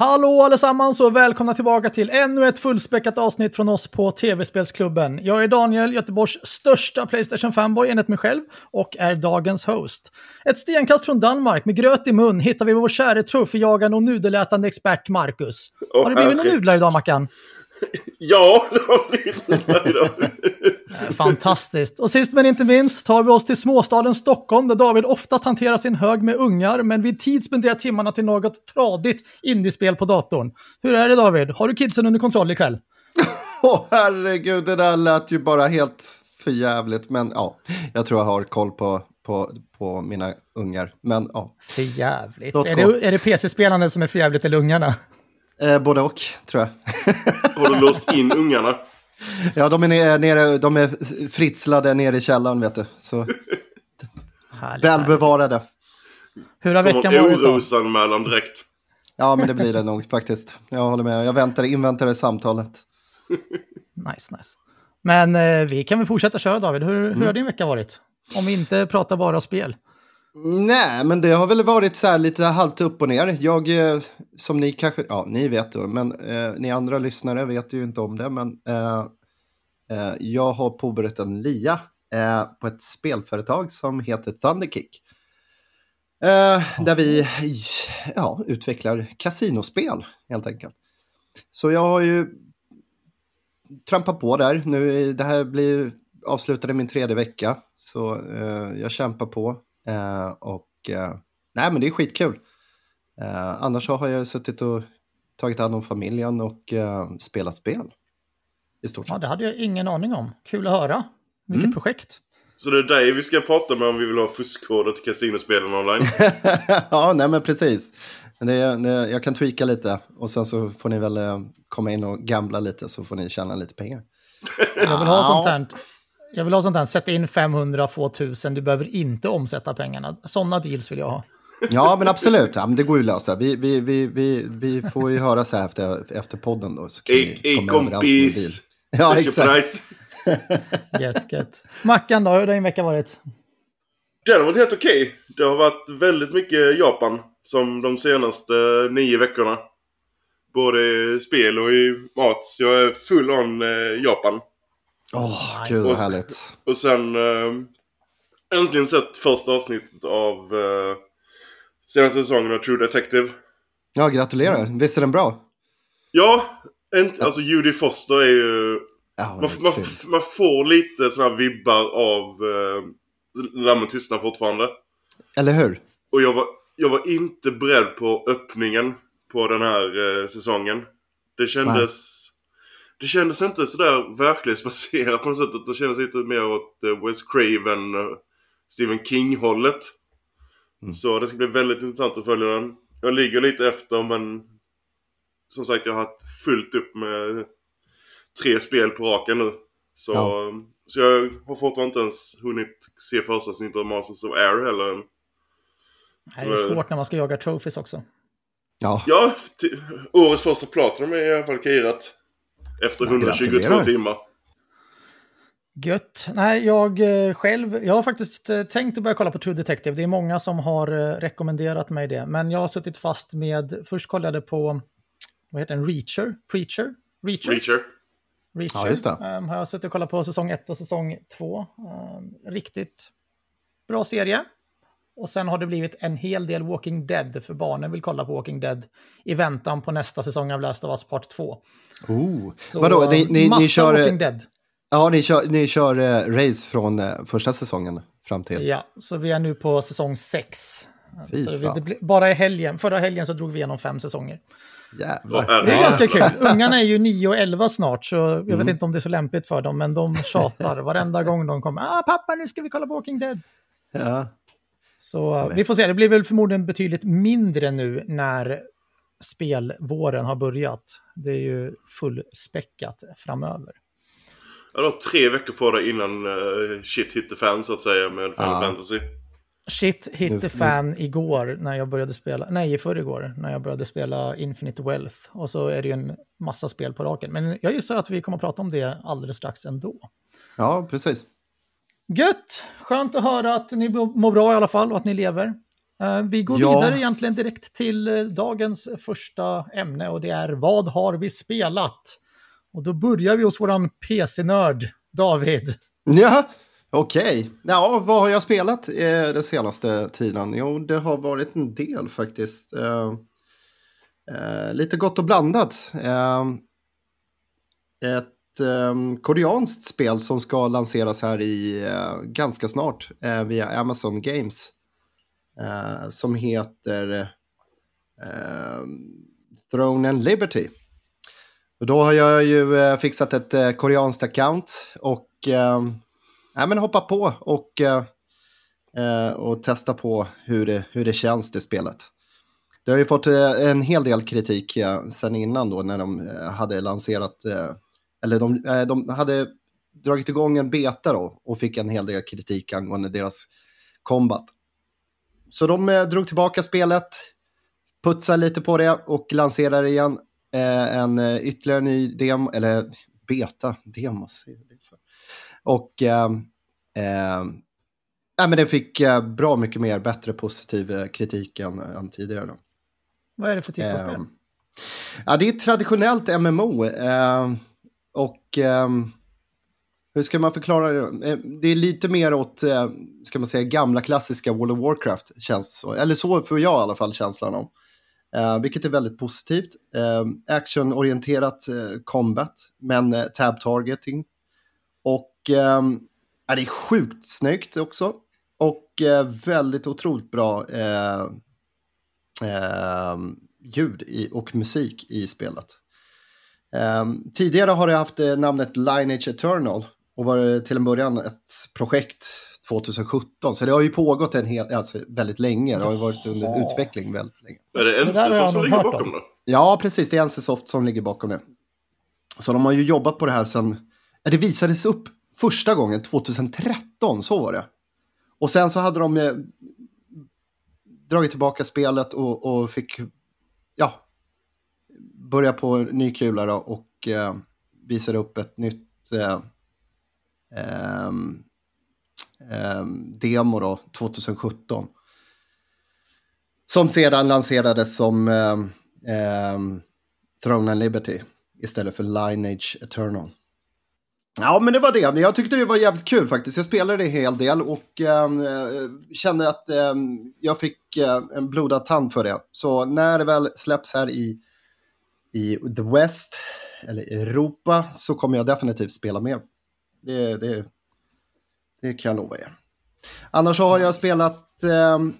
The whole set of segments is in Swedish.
Hallå allesammans och välkomna tillbaka till ännu ett fullspäckat avsnitt från oss på TV-spelsklubben. Jag är Daniel, Göteborgs största Playstation-fanboy enligt mig själv och är dagens host. Ett stenkast från Danmark med gröt i mun hittar vi vår käre troféjagande och nudelätande expert Marcus. Har det blivit några nudlar idag Mackan? Ja, det har blivit Fantastiskt. Och sist men inte minst tar vi oss till småstaden Stockholm där David oftast hanterar sin hög med ungar men vid tid spenderar timmarna till något tradigt indiespel på datorn. Hur är det David? Har du kidsen under kontroll ikväll? Åh herregud, det där lät ju bara helt förjävligt. Men ja, jag tror jag har koll på, på, på mina ungar. Men ja, För jävligt. Låt Är det, är det PC-spelandet som är för jävligt eller ungarna? Eh, både och tror jag. Har du låst in ungarna? Ja, de är, nere, nere, de är fritslade nere i källaren, vet du. Så Härligt, väl härligt. bevarade. Hur har veckan varit då? orosanmälan direkt. Ja, men det blir det nog faktiskt. Jag håller med. Jag väntar, inväntar det samtalet. Nice, nice. Men eh, vi kan väl fortsätta köra David. Hur, Mm. hur har din vecka varit? Om vi inte pratar bara spel. Nej, men det har väl varit så här lite halvt upp och ner. Jag, eh, som ni kanske, ja, ni vet då, men eh, ni andra lyssnare vet ju inte om det, men eh, eh, jag har påbörjat en lia eh, på ett spelföretag som heter Thunderkick. Eh, där vi ja, utvecklar kasinospel, helt enkelt. Så jag har ju trampat på där. Nu, det här blir avslutade min tredje vecka, så jag kämpar på. Eh, och eh, nej, men det är skitkul. Eh, annars så har jag suttit och tagit hand om familjen och spelat spel. I stort Ja, sett. det hade jag ingen aning om. Kul att höra. Vilket Mm. projekt. Så det är dig vi ska prata med om vi vill ha fuskkoder till kasinospelen online. ja, nej men precis. Det, det, jag kan tweaka lite och sen så får ni väl komma in och gambla lite så får ni tjäna lite pengar. Jag vill ha sånt här. Jag vill ha sånt här, sätt in 500, få 1000, du behöver inte omsätta pengarna. Sådana deals vill jag ha. Ja, men absolut. Ja, men det går ju att lösa. Vi, vi, vi, vi, vi får ju höra så här efter, efter podden då. Så kan Ej, vi komma överens en kompis! Ja, Det är exakt. Gött, gött. Mackan då, hur har din vecka varit? Den har varit helt okej. Det har varit väldigt mycket Japan. Som de senaste nio veckorna. Både i spel och i mat. Så jag är full on eh, Japan. Åh, Nice. gud vad härligt. Och sen eh, äntligen sett första avsnittet av eh, senaste säsongen av True Detective. Ja, gratulerar. Visst är den bra? Ja, änt- alltså Judy Foster är ju... Ja, Man, är man, man får lite såna här vibbar av eh, Lammen tystnar fortfarande. Eller hur? Och jag var, jag var inte beredd på öppningen på den här eh, säsongen. Det kändes... Det kändes inte sådär verklighetsbaserat på något sätt. Det kändes lite mer åt eh, Wes Craven, uh, Stephen King-hållet. Mm. Så det ska bli väldigt intressant att följa den. Jag ligger lite efter men... Som sagt jag har haft fullt upp med tre spel på raken nu. Så, Ja. så jag har fortfarande inte ens hunnit se första avsnittet av Masters of Air heller än. Det är svårt när man ska jaga trophies också. Ja, Ja, årets första Platinum är i alla fall clearat. Efter Ja, 122 gratulerar. timmar. Gött. Nej, jag eh, själv, jag har faktiskt eh, tänkt att börja kolla på True Detective. Det är många som har eh, rekommenderat mig det. Men jag har suttit fast med, först kollade jag på, vad heter den, Reacher? Preacher? Reacher? Reacher. Reacher. Ja, just det. Ehm, har jag suttit och kollat på säsong 1 och säsong 2. riktigt bra serie. Och sen har det blivit en hel del Walking Dead, för barnen vill kolla på Walking Dead i väntan på nästa säsong av Last of Us Part 2. oh. Så, Vadå, ni, ni, massa ni kör, Walking Dead. ja, ni kör, ni kör eh, race från eh, första säsongen fram till... Ja, så vi är nu på säsong 6. Fy Så vi, fan. det blir- bara i helgen, förra helgen så drog vi igenom fem säsonger. Jävlar. Ja, Det är ganska kul. Ungarna är ju 9 och 11 snart, så jag Mm. vet inte om det är så lämpligt för dem, men de tjatar varenda gång de kommer. Ah, pappa, nu ska vi kolla på Walking Dead. Ja. Så uh, vi får se, det blir väl förmodligen betydligt mindre nu när spelvåren har börjat. Det är ju fullspäckat framöver. Jag har tre veckor på dig innan uh, shit hit the fan så att säga med Final Ja. Fantasy. Shit hit Nu- the fan igår när jag började spela, nej i förrgår när jag började spela Infinite Wealth. Och så är det ju en massa spel på raken. Men jag gissar att vi kommer att prata om det alldeles strax ändå. ja, precis. Gött! Skönt att höra att ni mår bra i alla fall och att ni lever. Eh, vi går Ja. vidare egentligen direkt till eh, dagens första ämne och det är vad har vi spelat? Och då börjar vi hos våran PC-nörd, David. Ja, okej. Ja, vad har jag spelat eh, den senaste tiden? Jo, det har varit en del faktiskt. Eh, eh, lite gott och blandat. Eh, ett eh, koreanskt spel som ska lanseras här i eh, ganska snart eh, via Amazon Games. Eh, som heter eh, Throne and Liberty. Och då har jag ju eh, fixat ett eh, koreanskt account och eh, ja, men hoppa på och, eh, eh, och testa på hur det, hur det känns det spelet. Det har ju fått eh, en hel del kritik eh, sen innan då när de eh, hade lanserat, eh, eller de, eh, de hade dragit igång en beta då och fick en hel del kritik angående deras combat. Så de eh, drog tillbaka spelet, putsade lite på det och lanserade igen eh, en eh, ytterligare ny demo, eller beta, demos. Och eh, eh, ja, men det fick eh, bra mycket mer bättre positiv eh, kritik än, än tidigare. Då. Vad är det för typ av Eh, spel? ja, det är ett traditionellt MMO. Och um, hur ska man förklara det? Eh, det är lite mer åt, eh, ska man säga, gamla klassiska World of Warcraft, känns det så. Eller så får jag i alla fall känslan om. Uh, eh, vilket är väldigt positivt. Uh, actionorienterat uh, combat, men uh, tab targeting. Och uh, det är sjukt snyggt också. Och väldigt otroligt bra ljud i, och musik i spelet. Eh, tidigare har det haft eh, namnet Lineage Eternal och var till en början ett projekt 2017. Så det har ju pågått en hel, alltså, väldigt länge. Det har ju varit under Jaha. utveckling väldigt länge. Är det Det där har jag NC som ligger bakom om. det? Ja, precis. Det är NCSoft som ligger bakom det. Så de har ju jobbat på det här sedan... ja, Det visades upp första gången 2013, så var det. Och sen så hade de eh, dragit tillbaka spelet och, och fick ja, börja på en ny kula då och eh, visade upp ett nytt eh, ehm, ehm, demo då 2017. Som sedan lanserades som ehm, Throne and Liberty istället för Lineage Eternal. Ja, men det var det. Jag tyckte det var jävligt kul faktiskt. Jag spelade en hel del och eh, kände att eh, jag fick eh, en blodad tand för det. Så när det väl släpps här i, i The West, eller Europa, så kommer jag definitivt spela mer. Det, det, det kan jag lova er. Annars har jag spelat, ehm,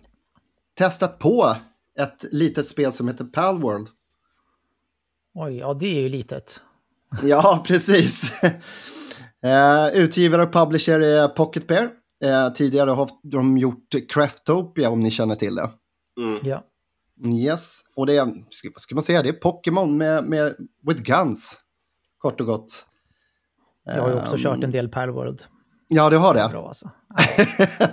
testat på ett litet spel som heter Palworld. Oj, ja det är ju litet. Ja, precis. Eh, utgivare och publisher är Pocket Bear. Eh, tidigare har de gjort Craftopia om ni känner till det. Mm. Ja. Yes, och det är, ska, vad ska man säga, det är Pokémon med, med with guns. Kort och gott. Jag har ju också Ehm, kört en del Palworld. Ja, det har det. Bra alltså.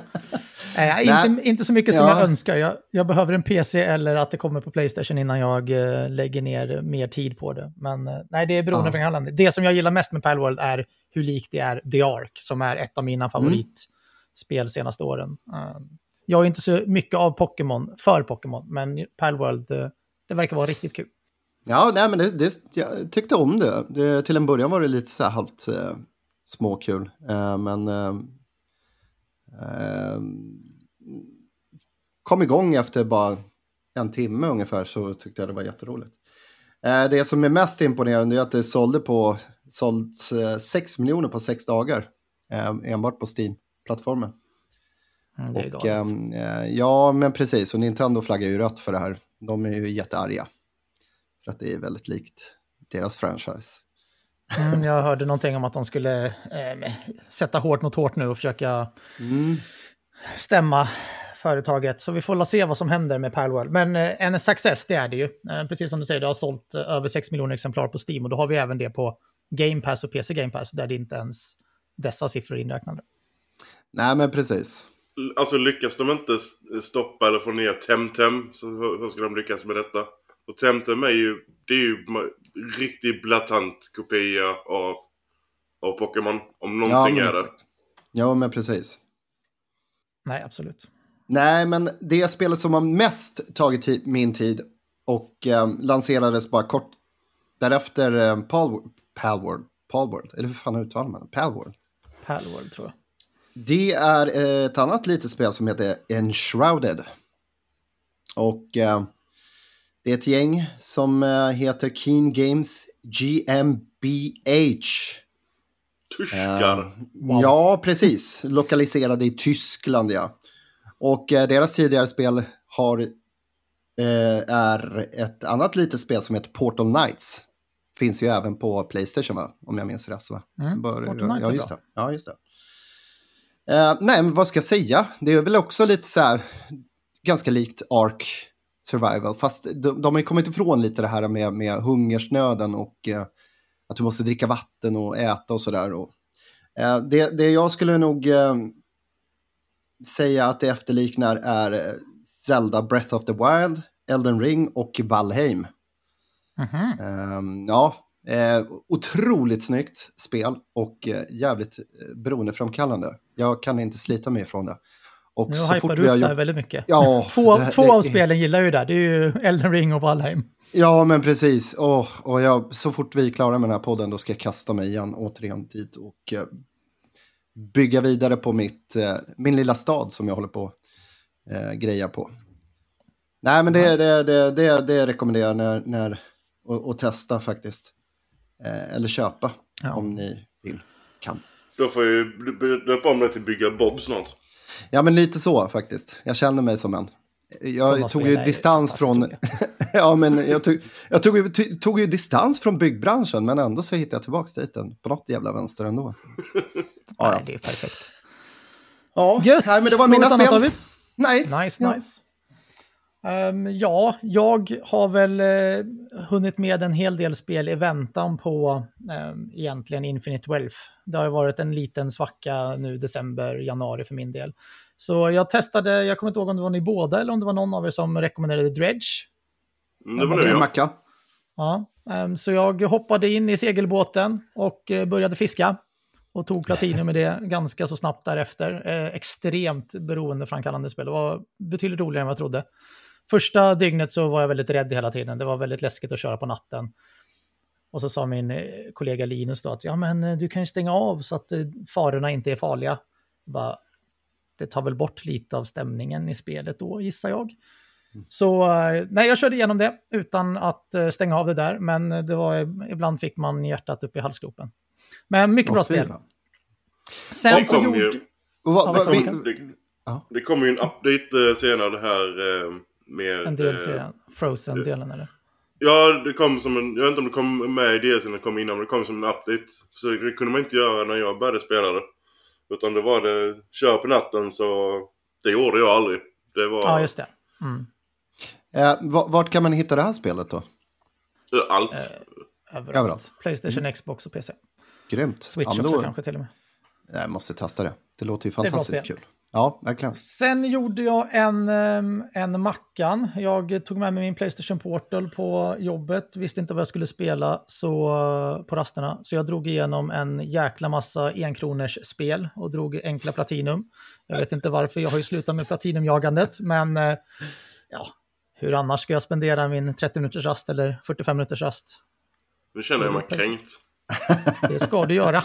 Nej, inte, inte så mycket som Ja. jag önskar. Jag, jag behöver en PC eller att det kommer på Playstation innan jag eh, lägger ner mer tid på det. Men eh, nej, det är beroende Ja. på förhållande. Det som jag gillar mest med Palworld är hur likt det är The Ark, som är ett av Mm. mina favoritspel senaste åren. Eh, jag är inte så mycket av Pokémon, för Pokémon, men Palworld, eh, det verkar vara riktigt kul. Ja, nej, men det, det, jag tyckte om det. det. Till en början var det lite så här halvt eh, småkul. Eh, men eh, eh kom igång efter bara en timme ungefär så tyckte jag det var jätteroligt. Eh, det som är mest imponerande är att det sålde på sålt eh, 6 miljoner på 6 dagar. Eh, enbart på Steam-plattformen. Mm, det är Och, ehm, eh, ja, men precis. Och Nintendo flaggar ju rött för det här. De är ju jättearga. För att det är väldigt likt deras franchise. Mm, jag hörde någonting om att de skulle eh, sätta hårt mot hårt nu och försöka Mm. stämma företaget. Så vi får se vad som händer med Palworld. Men eh, en success, det är det ju. Eh, precis som du säger, det har sålt eh, över 6 miljoner exemplar på Steam och då har vi även det på Game Pass och PC Game Pass där det inte ens dessa siffror är inräknade. Nej, men precis. Alltså lyckas de inte stoppa eller få ner Temtem så hur ska de lyckas med detta? Och Temtem är ju, det är ju riktigt blatant kopia av, av Pokémon. Om Ja, någonting men är det. exakt. Ja, men precis. Nej, absolut. Nej, men det spelet som har mest tagit min tid och eh, lanserades bara kort därefter, eh, Palworld, Palworld, Palworld, eller hur fan uttalar man det? Palworld. Palworld tror jag. Det är eh, ett annat litet spel som heter Enshrouded. Och eh, det är ett gäng som eh, heter Keen Games GmbH. Tyskar. Uh, wow. Ja, precis. Lokaliserade i Tyskland, ja. Och uh, deras tidigare spel har, uh, är ett annat litet spel som heter Portal Knights. Finns ju även på Playstation, va? om jag minns rätt. Så. Mm, Bör, Portal ja, just det. Ja, just det. Nej, men vad ska jag säga? Det är väl också lite så här, ganska likt Ark Survival. Fast de, de har ju kommit ifrån lite det här med, med hungersnöden och att du måste dricka vatten och äta och sådär. Eh, det, det jag skulle nog eh, säga att det efterliknar är eh, Zelda Breath of the Wild, Elden Ring och Valheim. Mm -hmm. eh, ja, eh, otroligt snyggt spel och eh, jävligt eh, beroendeframkallande. Jag kan inte slita mig ifrån det. Och nu så hypar du upp det här väldigt mycket. Ja, två det, två det, av spelen gillar ju det. Det är ju Elden Ring och Valheim. Ja, men precis. Oh, och jag, så fort vi är klara med den här podden då ska jag kasta mig igen återigen dit och uh, bygga vidare på mitt, uh, min lilla stad som jag håller på uh, greja på. Nej, men det, det, det, det, det rekommenderar jag när, när, att testa faktiskt. Uh, eller köpa ja. om ni vill, kan. Då får ju döpa om det till Bygga Bob snart. Ja, men lite så faktiskt. Jag känner mig som en. Jag tog ju distans från... ja, men jag, tog, jag tog, tog, ju distans från byggbranschen, men ändå så hittade jag tillbaka dit på något jävla vänster ändå. ja, Nej, det är perfekt. Ja, Gött. Nej, men det var mina spel. Nej. Nice, ja. nice. Um, ja, jag har väl uh, hunnit med en hel del spel i väntan på um, egentligen Infinite Wealth. Det har varit en liten svacka nu december, januari för min del. Så jag testade, jag kommer inte ihåg om det var ni båda eller om det var någon av er som rekommenderade Dredge. Mm, det var det, Macka. Ja, um, så jag hoppade in i segelbåten och uh, började fiska. Och tog platinum med det ganska så snabbt därefter. Eh, extremt beroendeframkallande spel. Det var betydligt roligare än vad jag trodde. Första dygnet så var jag väldigt rädd hela tiden. Det var väldigt läskigt att köra på natten. Och så sa min eh, kollega Linus då att ja men eh, du kan ju stänga av så att farorna inte är farliga. Bara, det tar väl bort lite av stämningen i spelet då, gissar jag. Mm. Så eh, nej, jag körde igenom det utan att eh, stänga av det där, men det var, ibland fick man hjärtat upp i halsgropen. Men mycket bra spel. Sen så gjorde... Ju... Det, det kommer ju en update senare här med... En DLC, Frozen-delen eller? Ja, det kom som en... Jag vet inte om det kom med i DLCn eller kom innan, men det kom som en update. Så det kunde man inte göra när jag började spela det. Utan det var det, kör på natten så det gjorde jag aldrig. Det var... Ja, just det. Mm. Eh, vart kan man hitta det här spelet då? Allt. Eh, överallt. överallt. Playstation, mm. Xbox och PC. Grymt. Switch ja, också kanske till och med. Jag måste testa det. Det låter ju fantastiskt kul. Ja, verkligen. Sen gjorde jag en, en Mackan. Jag tog med mig min Playstation Portal på jobbet, visste inte vad jag skulle spela så, på rasterna. Så jag drog igenom en jäkla massa enkronors spel och drog enkla platinum. Jag vet inte varför, jag har ju slutat med platinumjagandet, men eh, ja, hur annars ska jag spendera min 30 minuters rast eller 45 minuters rast? Nu känner jag mig kränkt. Det ska du göra.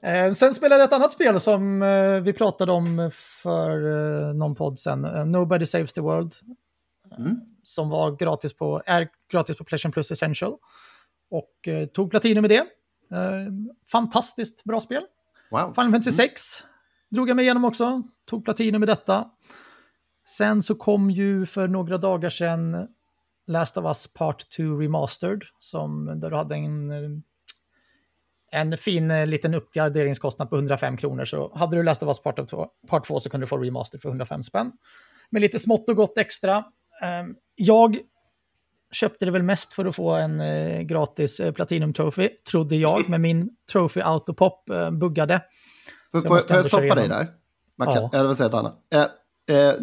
Eh, sen spelade jag ett annat spel som eh, vi pratade om för eh, någon podd sen. Nobody Saves the World. Mm. Som var gratis på, är gratis på Playstation Plus Essential. Och tog platinum med det. Fantastiskt bra spel. Wow. Final Fantasy 6 mm. drog jag mig igenom också. Tog platinum med detta. Sen så kom ju för några dagar sedan Last of Us Part 2 Remastered. Som, där du hade en en fin eh, liten uppgraderingskostnad på 105 kronor. Så hade du läst av oss part, 2, part 2 så kunde du få remaster för 105 spänn. Med lite smått och gott extra. Eh, jag köpte det väl mest för att få en eh, gratis eh, Platinum Trophy, trodde jag, men min Trophy Autopop eh, buggade. Får, får, får jag stoppa dig där? Man kan, ja. Eller vad säger Anna? Eh, eh,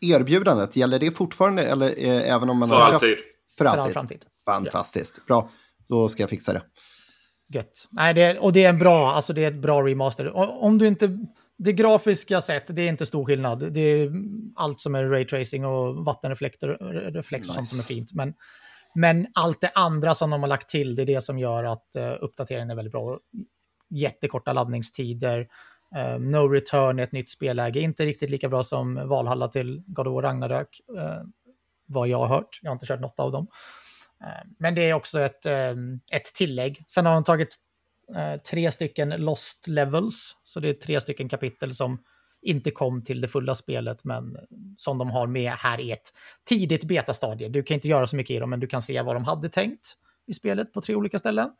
erbjudandet, gäller det fortfarande eller eh, även om man för har alltid. köpt? För alltid. För all framtid. Fantastiskt. Bra, då ska jag fixa det gött. Nej, det, och det är en bra, alltså det är ett bra remaster. Om du inte det grafiska sett, det är inte stor skillnad. Det är allt som är raytracing och vattenreflex reflex och sånt som är fint. Men, men allt det andra som de har lagt till, det är det som gör att uh, uppdateringen är väldigt bra. Jättekorta laddningstider, uh, no return i ett nytt spelläge, inte riktigt lika bra som Valhalla till God of War Ragnarök, uh, vad jag har hört. Jag har inte kört något av dem. Eh, men det är också ett, ehm, ett tillägg. Sen har de tagit eh, tre stycken lost levels. Så det är tre stycken kapitel som inte kom till det fulla spelet, men som de har med här i ett tidigt betastadie. Du kan inte göra så mycket i dem, men du kan se vad de hade tänkt i spelet på tre olika ställen.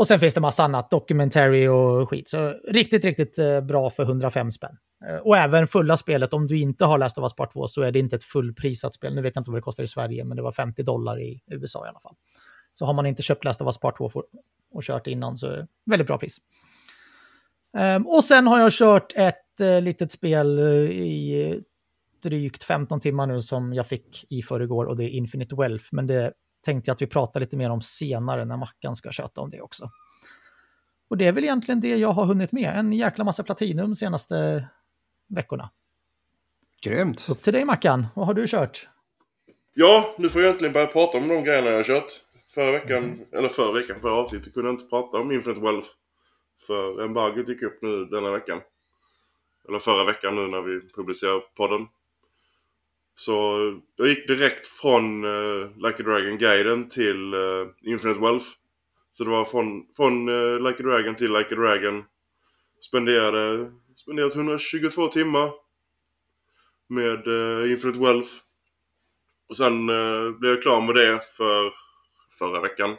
Och sen finns det massa annat, documentary och skit. Så riktigt, riktigt eh, bra för 105 spänn. Eh, och även fulla spelet, om du inte har läst av Us Part 2 så är det inte ett fullprisat spel. Nu vet jag inte vad det kostar i Sverige, men det var 50 dollar i USA i alla fall. Så har man inte köpt Last of Us Part 2 och kört innan så väldigt bra pris. Ehm, och sen har jag kört ett eh, litet spel i drygt 15 timmar nu som jag fick i förrgår och det är Infinite Wealth. Men det tänkte jag att vi pratar lite mer om senare när Mackan ska köta om det också. Och det är väl egentligen det jag har hunnit med. En jäkla massa platinum senaste veckorna. Grymt. Upp till dig Mackan, vad har du kört? Ja, nu får jag egentligen börja prata om de grejerna jag har kört. Förra veckan, mm. eller förra veckan, förra avsnittet kunde jag inte prata om Infinite Wealth. För embargot gick upp nu denna veckan. Eller förra veckan nu när vi publicerar podden. Så jag gick direkt från uh, Like a Dragon-guiden till uh, Infinite Wealth. Så det var från, från uh, Like a Dragon till Like a Dragon. Spenderade, spenderat 122 timmar med uh, Infinite Wealth. Och sen uh, blev jag klar med det för förra veckan.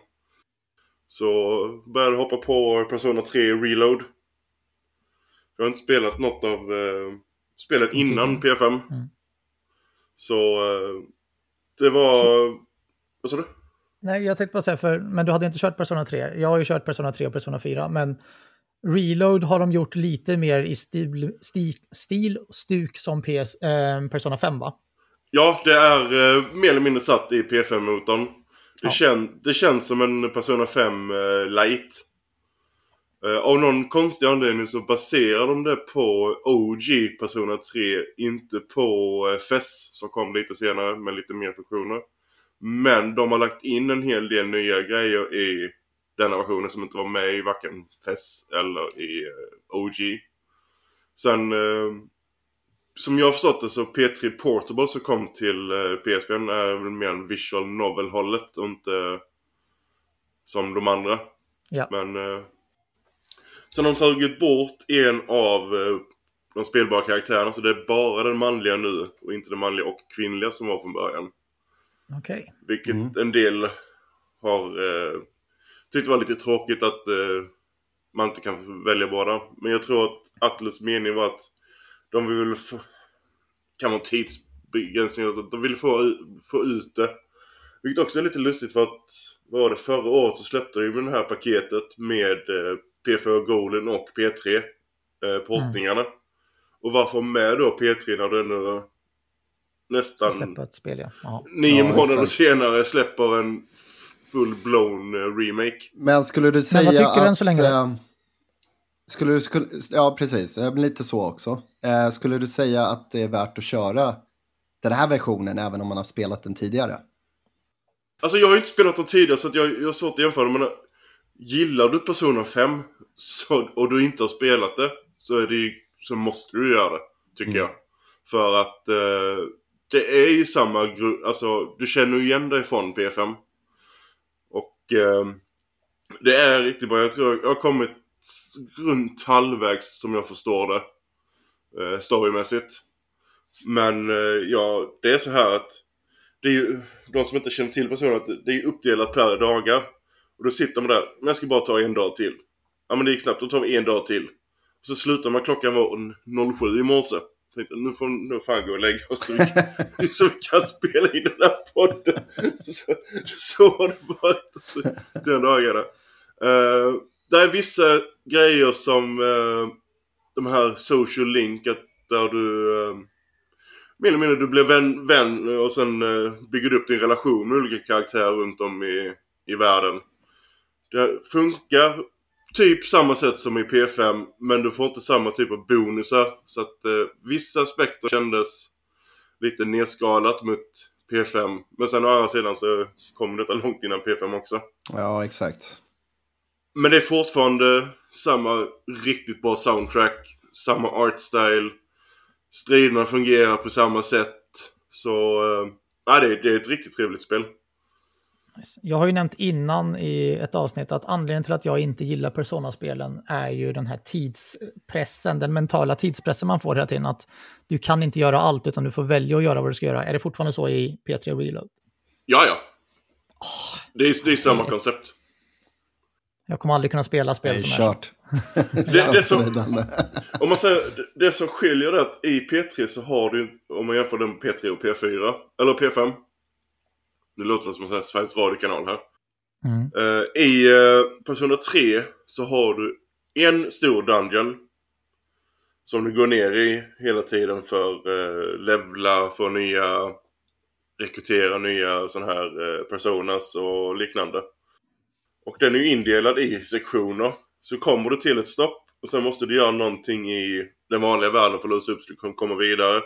Så började hoppa på Persona 3 Reload. Jag har inte spelat något av eh, spelet innan P5. Mm. Så eh, det var... Vad sa du? Nej, jag tänkte bara säga, för, men du hade inte kört Persona 3. Jag har ju kört Persona 3 och Persona 4, men Reload har de gjort lite mer i stil, stil, stil stuk som PS, eh, Persona 5, va? Ja, det är eh, mer eller mindre satt i P5-motorn. Det, ja. kän, det känns som en Persona 5 uh, light. Uh, av någon konstig anledning så baserar de det på OG Persona 3, inte på uh, FES som kom lite senare med lite mer funktioner. Men de har lagt in en hel del nya grejer i denna versionen som inte var med i varken FES eller i uh, OG. Sen som jag har förstått det så P3 Portable som kom till eh, PSP är väl mer en visual novel-hållet och inte som de andra. Ja. Men eh, sen har de tagit bort en av eh, de spelbara karaktärerna så det är bara den manliga nu och inte den manliga och kvinnliga som var från början. Okej. Okay. Vilket mm. en del har eh, tyckt var lite tråkigt att eh, man inte kan välja båda. Men jag tror att Atlus mening var att de vill få, kan vara tidsbegränsning, de vill få, få ut det. Vilket också är lite lustigt för att, vad var det, förra året så släppte de ju det här paketet med eh, P4 Golden och P3 eh, portningarna. Mm. Och varför med då P3 när det ändå nästan släppa ett spel, ja. nio ja, månader exakt. senare släpper en full-blown eh, remake. Men skulle du säga Men vad tycker att... Du än så länge? Äh, skulle du, skulle, ja, precis. Lite så också. Eh, skulle du säga att det är värt att köra den här versionen även om man har spelat den tidigare? Alltså jag har inte spelat den tidigare så jag, jag har svårt att jämföra. Men gillar du Persona 5 så, och du inte har spelat det så, är det, så måste du göra det. Tycker mm. jag. För att eh, det är ju samma grupp. Alltså du känner igen dig från P5. Och eh, det är riktigt bra. Jag tror jag har kommit runt halvvägs som jag förstår det. Eh, storymässigt. Men eh, ja, det är så här att det är ju, de som inte känner till personen, det är uppdelat per dagar. Och då sitter man där, men jag ska bara ta en dag till. Ja men det gick snabbt, då tar vi en dag till. Och så slutar man klockan var 07 i morse. Tänkte, nu får nu fan gå och lägga oss så vi, så vi kan spela in den här podden. Så, så har det varit de dagarna. Uh, det är vissa grejer som uh, de här social link, att där du uh, mer eller mindre du blir vän, vän och sen uh, bygger du upp din relation med olika karaktärer runt om i, i världen. Det funkar typ samma sätt som i P5 men du får inte samma typ av bonusar. Så att eh, vissa aspekter kändes lite nedskalat mot P5. Men sen å andra sidan så kom detta långt innan P5 också. Ja, exakt. Men det är fortfarande samma riktigt bra soundtrack, samma art style. Striderna fungerar på samma sätt. Så, äh, det, det är ett riktigt trevligt spel. Jag har ju nämnt innan i ett avsnitt att anledningen till att jag inte gillar Persona-spelen är ju den här tidspressen, den mentala tidspressen man får hela tiden. Att du kan inte göra allt utan du får välja att göra vad du ska göra. Är det fortfarande så i P3 Reload? Ja, ja. Oh, det, är, det är samma koncept. Jag kommer aldrig kunna spela spel det är som kört. är det, det, som, om man säger, det som skiljer det att i P3 så har du, om man jämför den med P3 och P4, eller P5. Nu låter som en Sveriges Radio-kanal här. Mm. Uh, I uh, Persona 3 så har du en stor dungeon. Som du går ner i hela tiden för uh, levla, få nya, rekrytera nya sådana här uh, personas och liknande. Och den är ju indelad i sektioner. Så kommer du till ett stopp och sen måste du göra någonting i den vanliga världen för att låsa upp så du kan komma vidare.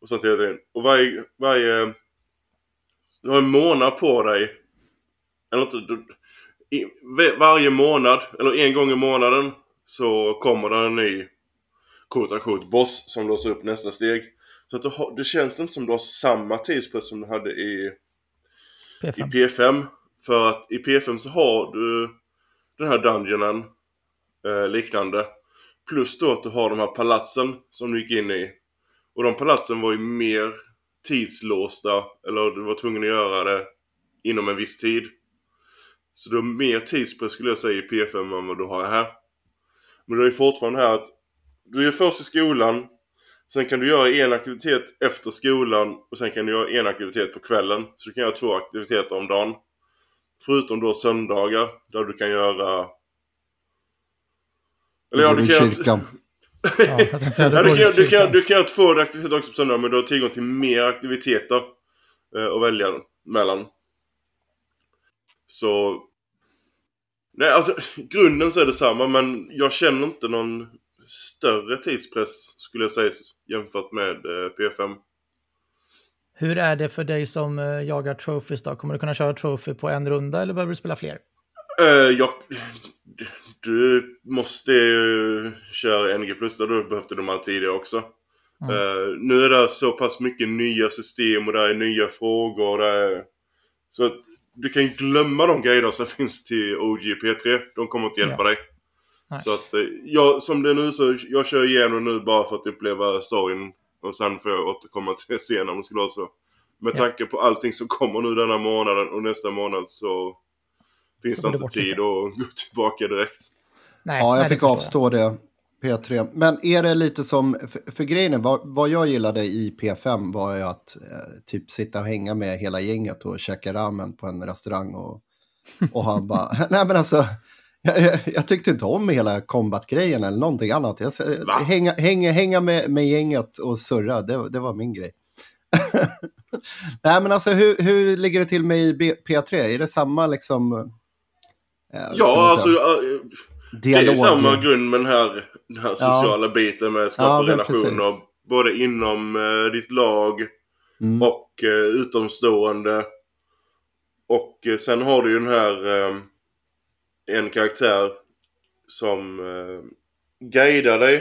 Och sånt hela tiden. Och varje, varje... Du har en månad på dig. Eller inte... Du, i, varje månad, eller en gång i månaden, så kommer det en ny quote boss som låser upp nästa steg. Så att du har, det känns inte som du har samma tidspress som du hade i P5. I P5. För att i P5 så har du den här dungeonen eh, liknande. Plus då att du har de här palatsen som du gick in i. Och de palatsen var ju mer tidslåsta. Eller du var tvungen att göra det inom en viss tid. Så du har mer tidspress skulle jag säga i P5 än vad du har här. Men det är fortfarande här att du är först i skolan. Sen kan du göra en aktivitet efter skolan och sen kan du göra en aktivitet på kvällen. Så du kan göra två aktiviteter om dagen. Förutom då söndagar där du kan göra... Eller ja, du kan... Kyrkan. Ja, du, kan, du, kan, du kan göra två aktiviteter också på söndagar men du har tillgång till mer aktiviteter eh, att välja mellan. Så... Nej, alltså grunden så är det samma men jag känner inte någon större tidspress skulle jag säga jämfört med eh, P5. Hur är det för dig som uh, jagar trophies då? Kommer du kunna köra trophy på en runda eller behöver du spela fler? Uh, jag, du måste ju köra NG+, då du behövde de här tidigare också. Mm. Uh, nu är det så pass mycket nya system och det är nya frågor. Är... Så att du kan glömma de grejerna som finns till OG P3. De kommer inte hjälpa ja. dig. Nice. Så att jag, som det är nu så jag kör igenom nu bara för att uppleva storyn och sen får jag återkomma till det senare om det skulle vara så. Med ja. tanke på allting som kommer nu denna månaden och nästa månad så finns det inte tid lite. att gå tillbaka direkt. Nej, ja, jag fick det avstå det. P3. Men är det lite som, för, för grejen vad, vad jag gillade i P5 var ju att eh, typ sitta och hänga med hela gänget och käka ramen på en restaurang och, och han bara, nej men alltså, jag, jag, tyckte inte om hela combat-grejen eller någonting annat. Jag, hänga, hänga, hänga med, med gänget och surra, det, det var min grej. Nej men alltså hur, hur ligger det till med i P3? Är det samma liksom? Eh, ja, alltså äh, det är samma grund med den här, den här sociala ja. biten med att skapa ja, relationer. Både inom äh, ditt lag mm. och äh, utomstående. Och äh, sen har du ju den här en karaktär som eh, guidar dig.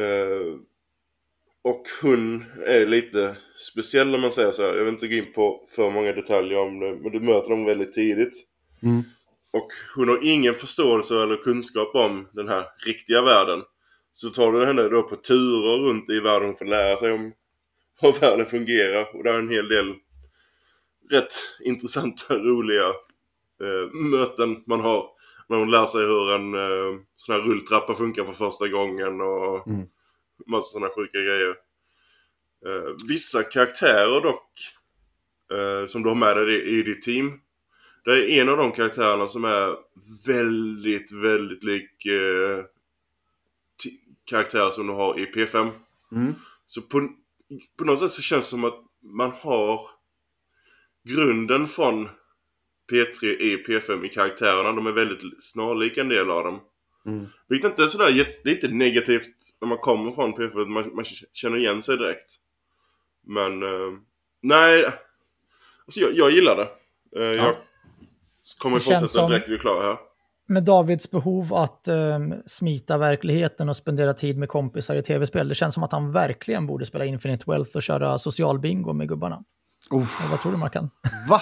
Eh, och hon är lite speciell om man säger så här. Jag vill inte gå in på för många detaljer om det. Men du möter dem väldigt tidigt. Mm. Och hon har ingen förståelse eller kunskap om den här riktiga världen. Så tar du henne då på turer runt i världen för att lära sig om hur världen fungerar. Och det är en hel del rätt intressanta, roliga eh, möten man har. När man lär sig hur en eh, sån här rulltrappa funkar för första gången och mm. massa sådana sjuka grejer. Eh, vissa karaktärer dock eh, som du har med dig i, i ditt team. Det är en av de karaktärerna som är väldigt, väldigt lik eh, karaktär som du har i P5. Mm. Så på, på något sätt så känns det som att man har grunden från P3 i P5 i karaktärerna. De är väldigt snarlika en del av dem. Mm. Vilket inte är sådär det är inte negativt när man kommer från P5, man, man känner igen sig direkt. Men, eh, nej. Alltså jag, jag gillar det. Eh, Jag kommer Det känns fortsätta som- direkt vi är klara här. Med Davids behov att um, smita verkligheten och spendera tid med kompisar i tv-spel, det känns som att han verkligen borde spela Infinite Wealth och köra social bingo med gubbarna. Uff, Vad tror du Mackan? va?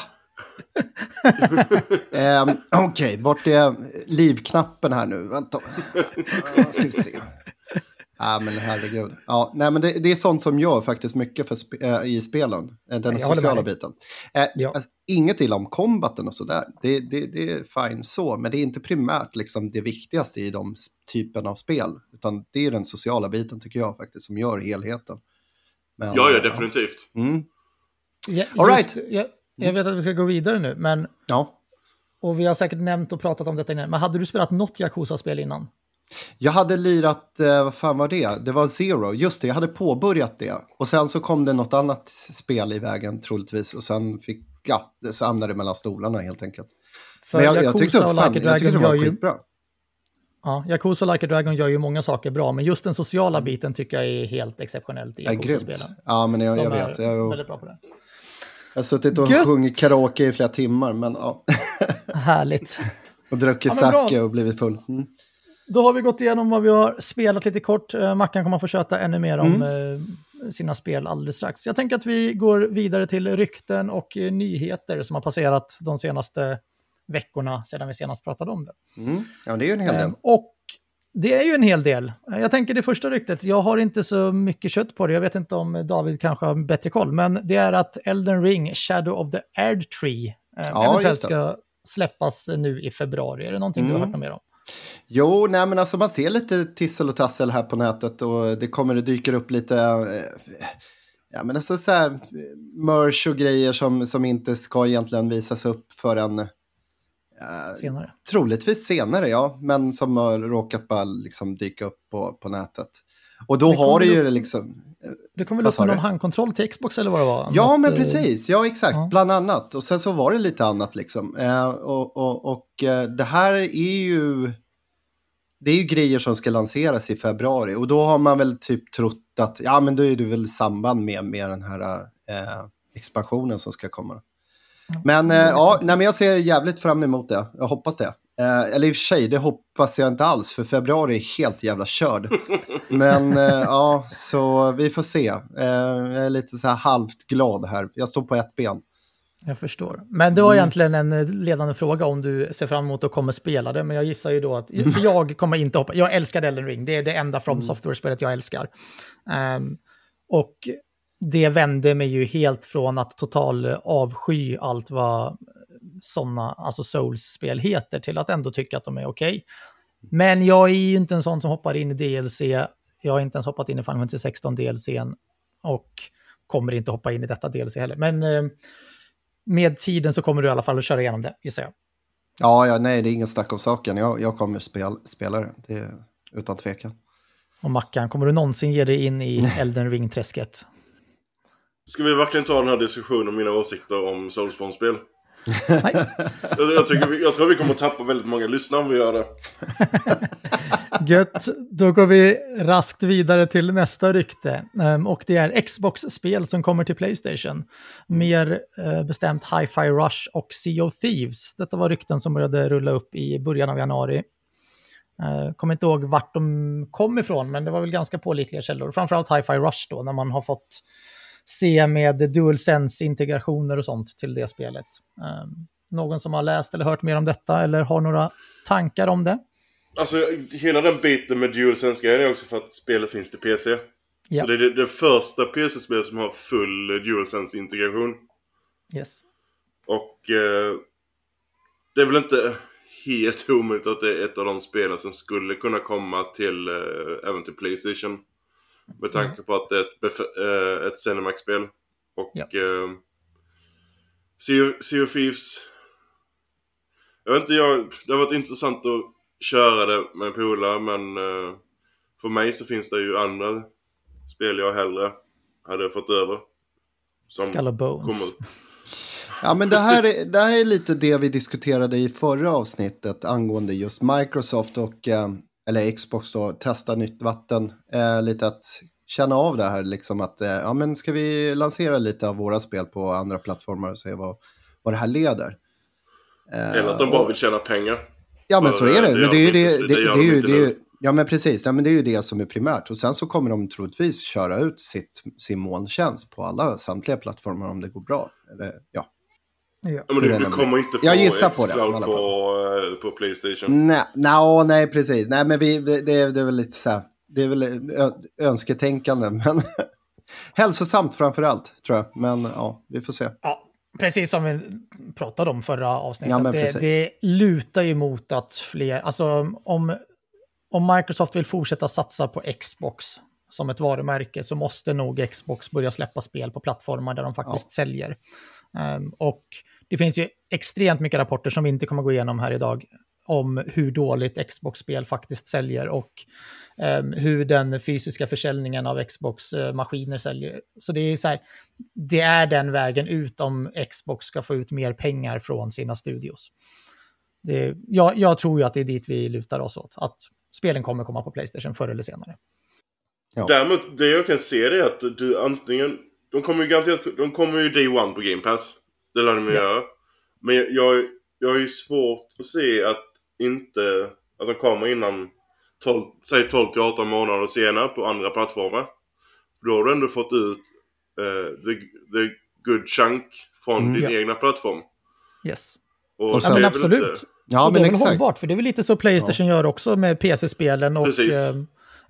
um, Okej, vart är livknappen här nu? Vänta. Uh, ska vi se. Ja, men herregud. Ja, nej, men det, det är sånt som gör faktiskt mycket för sp äh, i spelen. äh, Den Jag sociala biten. Äh, Ja. alltså, inget illa om kombaten och sådär. Det, det, det är fine så, men det är inte primärt liksom det viktigaste i de typen av spel. Utan det är den sociala biten tycker jag faktiskt som gör helheten. Men, Ja, ja, definitivt. Mm, Ja, All right. just- jag, jag vet att vi ska gå vidare nu, men, ja. och vi har säkert nämnt och pratat om detta innan, men hade du spelat något Yakuza-spel innan? Jag hade lirat, eh, vad fan var det? Det var Zero, just det, jag hade påbörjat det. Och sen så kom det något annat spel i vägen troligtvis. Och sen fick, ja, det så hamnade det mellan stolarna helt enkelt. För Men jag, jag, tyckte, fan, Like jag tyckte det var ju, skitbra. ja, Yakuza Like a Dragon gör ju många saker bra, men just den sociala biten tycker jag är helt exceptionellt i. Yakuza-spelen. Ja, men jag, De jag är vet. Jag, jag väldigt bra på det. har suttit och Gött. sjungit karaoke i flera timmar, men ja. Härligt. Och druckit Ja, sake och blivit full. Mm. Då har vi gått igenom vad vi har spelat lite kort. Eh, Mackan kommer få köta ännu mer om Mm. eh, sina spel alldeles strax. Jag tänker att vi går vidare till rykten och eh, nyheter som har passerat de senaste veckorna sedan vi senast pratade om det. Mm. Ja, det är ju en hel del. Och det är ju en hel del. Jag tänker det första ryktet, jag har inte så mycket kött på det, jag vet inte om David kanske har bättre koll, men det är att Elden Ring, Shadow of the Erd Tree, Ja, eventuellt ska släppas nu i februari. Är det någonting du har Mm. hört något mer om? Jo, nej men alltså man ser lite tissel och tassel här på nätet och det kommer det dyker upp lite, eh, ja men alltså så här, merch och grejer som, som inte ska egentligen visas upp förrän eh, Senare. troligtvis senare, ja, men som har råkat bara liksom dyka upp på, på nätet. Och då Det har det ju upp- liksom, Det kom väl upp med du? någon handkontroll till Xbox eller vad det var? Ja, Något, men eh, precis. Ja, exakt. ja. Bland annat. Och sen så var det lite annat liksom. Eh, och och, och eh, det här är ju... Det är ju grejer som ska lanseras i februari. Och då har man väl typ trott att, ja men då är det väl samband med, med den här eh, expansionen som ska komma. Men eh, ja, nej, men jag ser jävligt fram emot det. Jag hoppas det. Eh, eller i och för sig, det hoppas jag inte alls, för februari är helt jävla körd. Men eh, ja, så vi får se. Eh, jag är lite så här halvt glad här. Jag står på ett ben. Jag förstår. Men det var egentligen en eh, ledande fråga om du ser fram emot att kommer spela det. Men jag gissar ju då att, jag kommer inte hoppa, jag älskar Elden Ring, det är det enda From Software-spelet jag älskar. Ehm, och det vände mig ju helt från att total avsky allt vad sådana, alltså Souls-spel heter, till att ändå tycka att de är okej. Men jag är ju inte en sån som hoppar in i DLC, jag har inte ens hoppat in i Final Fantasy 16 DLCn och kommer inte hoppa in i detta DLC heller. Men eh, med tiden så kommer du i alla fall att köra igenom det, gissar jag. Ja, ja, nej, det är ingen snack om saken. Jag, jag kommer spel, spela det, det är utan tvekan. Och Mackan, kommer du någonsin ge dig in i Elden Ring-träsket? Ska vi verkligen ta den här diskussionen om mina åsikter om Soulspawn-spel? Nej. Jag, jag, tycker vi, jag tror vi kommer tappa väldigt många lyssnare om vi gör det. Gött, då går vi raskt vidare till nästa rykte. Ehm, och det är Xbox-spel som kommer till Playstation. Mer eh, bestämt Hi-Fi Rush och Sea of Thieves. Detta var rykten som började rulla upp i början av januari. Uh, kommer inte ihåg vart de kom ifrån, men det var väl ganska pålitliga källor. Framförallt Hi-Fi Rush då, när man har fått se med DualSense-integrationer och sånt till det spelet. Ehm, någon som har läst eller hört mer om detta eller har några tankar om det? Alltså hela den biten med DualSense-grejen är också för att spelet finns till PC. Ja. Så det är det, det första PC-spelet som har full DualSense-integration. Yes. Och eh, det är väl inte helt omöjligt att det är ett av de spelen som skulle kunna komma till eh, även till Playstation. Med tanke på att det är ett, eh, ett Cinemax-spel. Och Ja. eh, sea, sea of Thieves. Jag vet inte, jag, det har varit intressant att köra det med polare men eh, för mig så finns det ju andra spel jag hellre hade fått över. Som Skull och Bones. kommer... Ja, men det här, är, det här är lite det vi diskuterade i förra avsnittet angående just Microsoft och, eh, eller Xbox då, testa nytt vatten. Eh, lite att känna av det här, liksom att, eh, ja men ska vi lansera lite av våra spel på andra plattformar och se vad, vad det här leder. Eh, Eller att de bara vill tjäna pengar. Ja, men så är det. Men det är ju det, det, det, är ju, det är Ja, men precis. Ja, men det är ju det som är primärt. Och sen så kommer de troligtvis köra ut sitt, sin molntjänst på alla, samtliga plattformar om det går bra. Eller, ja. Ja. men du, du kommer inte få jag gissar på, det, på, eh, på Playstation? Nej, no, nej, precis. Nej, men vi, det, är, det är väl lite så här, det är väl önsketänkande, men hälsosamt framför allt, tror jag. Men ja, vi får se. Ja, precis som vi pratade om förra avsnittet. Ja, det, det, lutar ju mot att fler, alltså om om Microsoft vill fortsätta satsa på Xbox som ett varumärke så måste nog Xbox börja släppa spel på plattformar där de faktiskt ja. säljer. Um, och det finns ju extremt mycket rapporter som vi inte kommer gå igenom här idag om hur dåligt Xbox-spel faktiskt säljer och um, hur den fysiska försäljningen av Xbox-maskiner säljer. Så det är så här, det är den vägen ut om Xbox ska få ut mer pengar från sina studios. Det, jag, jag tror ju att det är dit vi lutar oss åt, att spelen kommer komma på Playstation förr eller senare. Ja. Däremot, det jag kan se är att du antingen... De kommer ju garanterat... De kommer ju day one på Game Pass. Det lär de ja. göra. Men jag, jag har ju svårt att se att inte... Att de kommer innan 12, säg 12 till 18 månader senare på andra plattformar. Då har du ändå fått ut uh, the, the good chunk från mm, din ja. egna plattform. Yes. Och, och sen, ja, men absolut. Inte, Ja, och men det är exakt. hållbart, för det är väl lite så Playstation ja. gör också med PC-spelen och eh,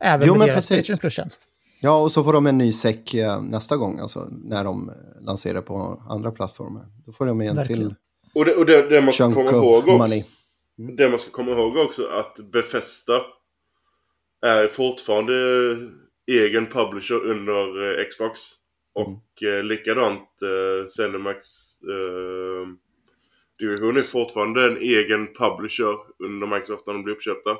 även jo, med deras Playstation Plus-tjänst. Ja, och så får de en ny säck eh, nästa gång, alltså när de lanserar på andra plattformar. Då får de en Verkligen. till Och det, och det, det man ska komma ihåg också, mm. det man ska komma ihåg också att Befesta är fortfarande egen publisher under eh, Xbox. Och mm. eh, likadant eh, Cinemax eh, Division är fortfarande en egen publisher under Microsoft när de blir uppköpta.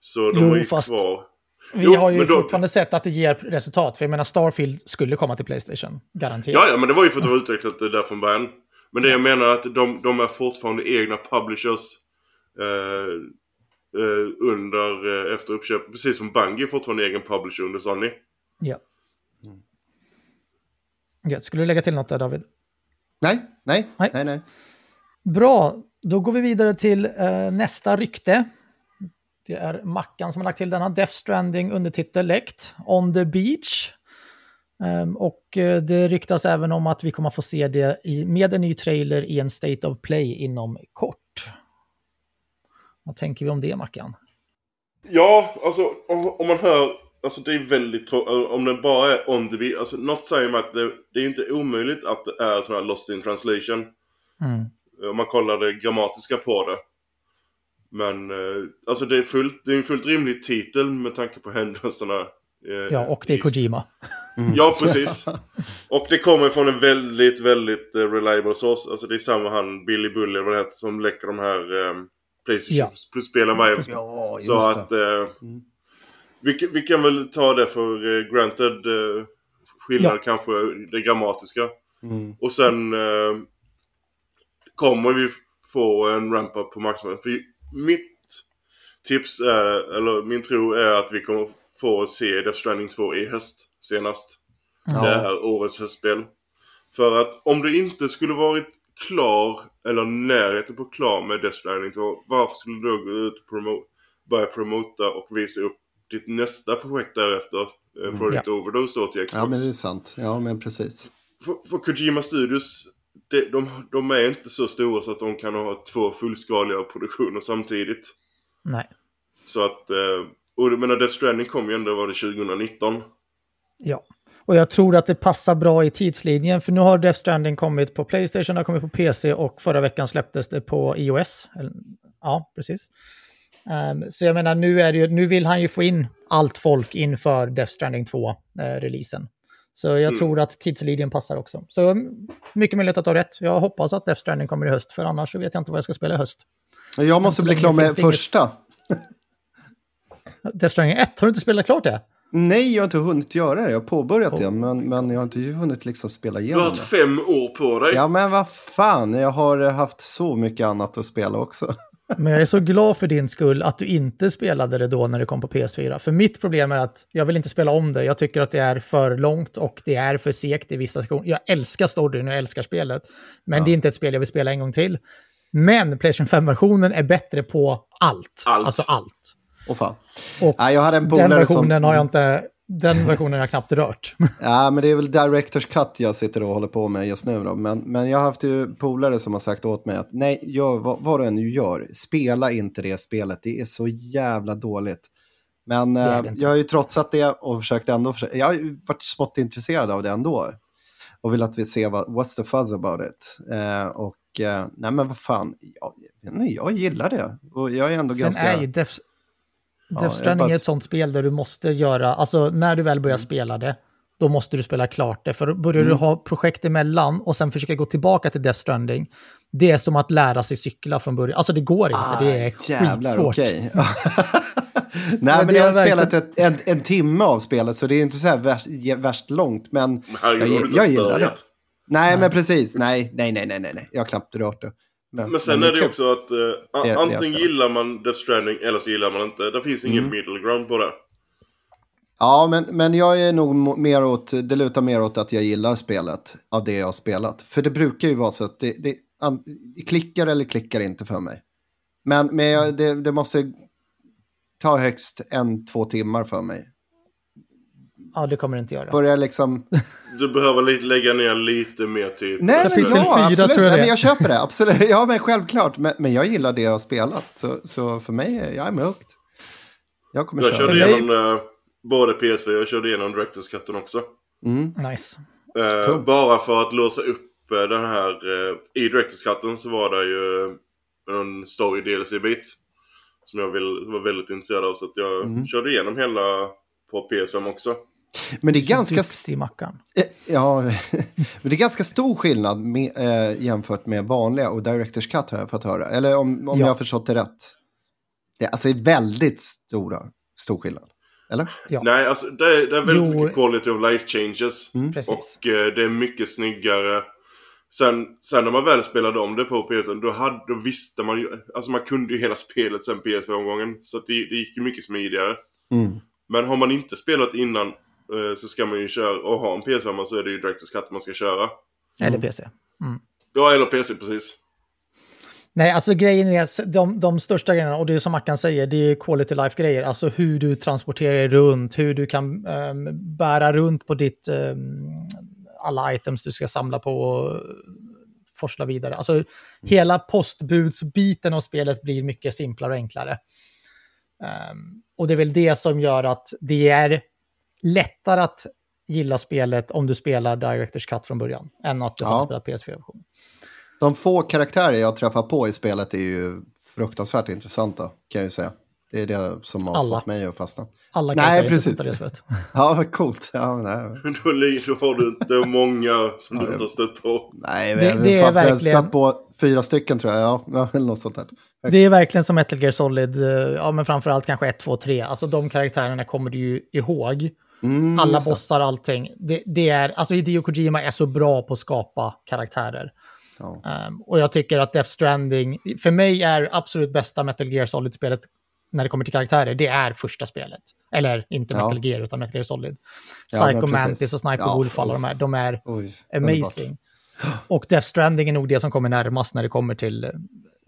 Så de jo, är ju fast kvar. Vi jo, har ju fortfarande sett att det ger resultat. För jag menar, Starfield skulle komma till Playstation. Garanterat. Ja, ja, men det var ju för att det var utvecklat där från början. Men det jag menar är att de, de är fortfarande egna publishers. Eh, eh, under, eh, efter uppköp. Precis som Bungie är fortfarande egen publisher under Sony. Ja. Mm. Gött. Skulle du lägga till något där, David? Nej, nej, nej, nej. nej. Bra, då går vi vidare till eh, nästa rykte. Det är Mackan som har lagt till denna. Death Stranding undertitel läckt. On the Beach. Um, och uh, det ryktas även om att vi kommer få se det i, med en ny trailer i en State of Play inom kort. Vad tänker vi om det, Mackan? Ja, alltså om, om man hör, alltså det är väldigt om det bara är on the beach, alltså något säger mig att det, det är inte omöjligt att det är sån här lost in translation. Mm. Eh, om man kollar det grammatiska på det. Men eh, alltså det är, fullt, det är en fullt rimlig titel med tanke på händelserna. Eh, ja, och det är Kojima. Mm. Ja, precis. Och det kommer från en väldigt, väldigt uh, reliable source. Alltså det är samma han, Billy Bully, vad det heter, som läcker de här um, Playstation ja. Plus-spelen varje... Ja, Så att... Uh, mm. vi, vi kan väl ta det för uh, granted uh, skillnad ja. kanske, det grammatiska. Mm. Och sen kommer vi få en ramp-up på marknaden. För mitt tips är, eller min tro är att vi kommer få se Death Stranding 2 i höst senast. Ja. Det är årets höstspel. För att om du inte skulle varit klar eller närheten på klar med Death Stranding 2, varför skulle du då gå ut och promo börja promota och visa upp ditt nästa projekt därefter? Eh, mm. Project ja. Overdose då till Xbox. Ja men det är sant, ja men precis. För, för Kojima Studios det, de, de är inte så stora så att de kan ha två fullskaliga produktioner samtidigt. Nej. Så att, eh, och jag menar Death Stranding kom ju ändå var det 2019. Ja, och jag tror att det passar bra i tidslinjen för nu har Death Stranding kommit på Playstation, har kommit på PC och förra veckan släpptes det på iOS. Ja, precis. Um, så jag menar, nu, är det ju, nu vill han ju få in allt folk inför Death Stranding 2-releasen. Eh, så jag mm. tror att tidslinjen passar också. Så mycket möjligt att ha rätt. Jag hoppas att Death Stranding kommer i höst, för annars så vet jag inte vad jag ska spela i höst. Jag måste bli klar med första. Death Stranding 1, har du inte spelat klart det? Nej, jag har inte hunnit göra det. Jag har påbörjat oh det, men, men jag har inte hunnit liksom spela igenom det. Du har haft fem år på dig. Ja, men vad fan. Jag har haft så mycket annat att spela också. Men jag är så glad för din skull att du inte spelade det då när det kom på PS4. För mitt problem är att jag vill inte spela om det. Jag tycker att det är för långt och det är för segt i vissa sektioner. Jag älskar storyn och jag älskar spelet. Men ja. det är inte ett spel jag vill spela en gång till. Men Playstation 5-versionen är bättre på allt. allt. Alltså allt. Och fan. Och ja, jag hade en den versionen som... har jag inte den versionen har jag knappt rört. ja, men det är väl Directors Cut jag sitter och håller på med just nu då. Men, men jag har haft ju polare som har sagt åt mig att nej, gör vad, vad du än gör, spela inte det spelet. Det är så jävla dåligt. Men eh, jag har ju trotsat det och försökt ändå, försöka, jag har ju varit smått intresserad av det ändå. Och vill att vi ser vad, what's the fuzz about it. Eh, och eh, nej men vad fan, jag, nej, jag gillar det. Och jag är ändå Sen ganska... är ju Def Death Stranding är ett sånt spel där du måste göra, alltså när du väl börjar mm. spela det, då måste du spela klart det. För börjar mm. du ha projekt emellan och sen försöka gå tillbaka till Death Stranding, det är som att lära sig cykla från början. Alltså det går inte, ah, det är jävlar, skitsvårt. Okay. Nej, men, men jag har spelat ett, en, en timme av spelet, så det är inte så här värst, värst långt, men jag, jag, jag gillar det. Nej, nej, men precis. Nej, nej, nej, nej, nej. Jag har knappt rört det. Men, men sen men är det också att uh, det, antingen det gillar man Death Stranding eller så gillar man inte. Det finns ingen mm. middle ground på det. Ja, men, men jag är nog mer åt, det lutar mer åt att jag gillar spelet av det jag har spelat. För det brukar ju vara så att det, det, det klickar eller klickar inte för mig. Men, men jag, det, det måste ta högst en, två timmar för mig. Ja, det kommer det inte göra. Börjar liksom... Du behöver lägga ner lite mer tid. Nej, men ja, absolut. Jag, Nej, men jag köper det. Absolut. Ja, men självklart. Men, men jag gillar det jag har spelat. Så, så för mig, jag är hooked. Jag kommer jag köra. körde igenom uh, både PS4 och körde igenom Directors Cutten också. Mm. Nice. Uh, cool. Bara för att låsa upp uh, den här... Uh, I Directors Cutten så var det ju en story DLC-bit. Som jag vill, var väldigt intresserad av. Så att jag mm. körde igenom hela på PS5 också. Men det är ganska... I mackan. Eh, ja, men det är ganska stor skillnad med, äh, jämfört med vanliga och Directors Cut har jag fått höra. Eller om, om ja. jag har förstått det rätt. Det är alltså väldigt stora, stor skillnad. Eller? Ja. Nej, alltså det är, det är väldigt jo. mycket quality of life changes. Mm. Och eh, det är mycket snyggare. Sen, sen när man väl spelade om det på PS5, då, hade, då visste man ju, alltså man kunde ju hela spelet sen PS4-omgången. Så det, det gick ju mycket smidigare. Mm. Men har man inte spelat innan Eh, så ska man ju köra, och ha en PS5 så är det ju Directors Cut man ska köra. Eller PC. Mm. Ja, eller PC precis. Nej, alltså grejen är de, de största grejerna, och det är som Mackan säger, det är quality life-grejer. Alltså hur du transporterar dig runt, hur du kan um, bära runt på ditt, um, alla items du ska samla på och forsla vidare. Alltså mm. hela postbudsbiten av spelet blir mycket simplare och enklare. Um, och det är väl det som gör att det är lättare att gilla spelet om du spelar Directors Cut från början än att du ja. har spelat PS4-versionen. De få karaktärer jag träffar på i spelet är ju fruktansvärt intressanta, kan jag ju säga. Det är det som har Alla. fått mig att fastna. Alla nej, precis. Det ja, vad coolt. Ja, nej. då, har du inte många som du inte har stött på. Nej, men det, det är verkligen... jag satt på fyra stycken tror jag. Ja, eller något sånt där. Det är verkligen som Metal Gear Solid, eh, ja men framförallt kanske 1, 2, 3. Alltså de karaktärerna kommer du ju ihåg. Mm, Alla bossar, allting. Det, det, är, alltså Hideo Kojima är så bra på att skapa karaktärer. Ja. Um, och jag tycker att Death Stranding, för mig är absolut bästa Metal Gear Solid-spelet när det kommer till karaktärer, det är första spelet. Eller inte ja. Metal Gear, utan Metal Gear Solid. Psycho ja, Mantis och Sniper ja, Wolf, alla de här, de är Oj, amazing. Och Death Stranding är nog det som kommer närmast när det kommer till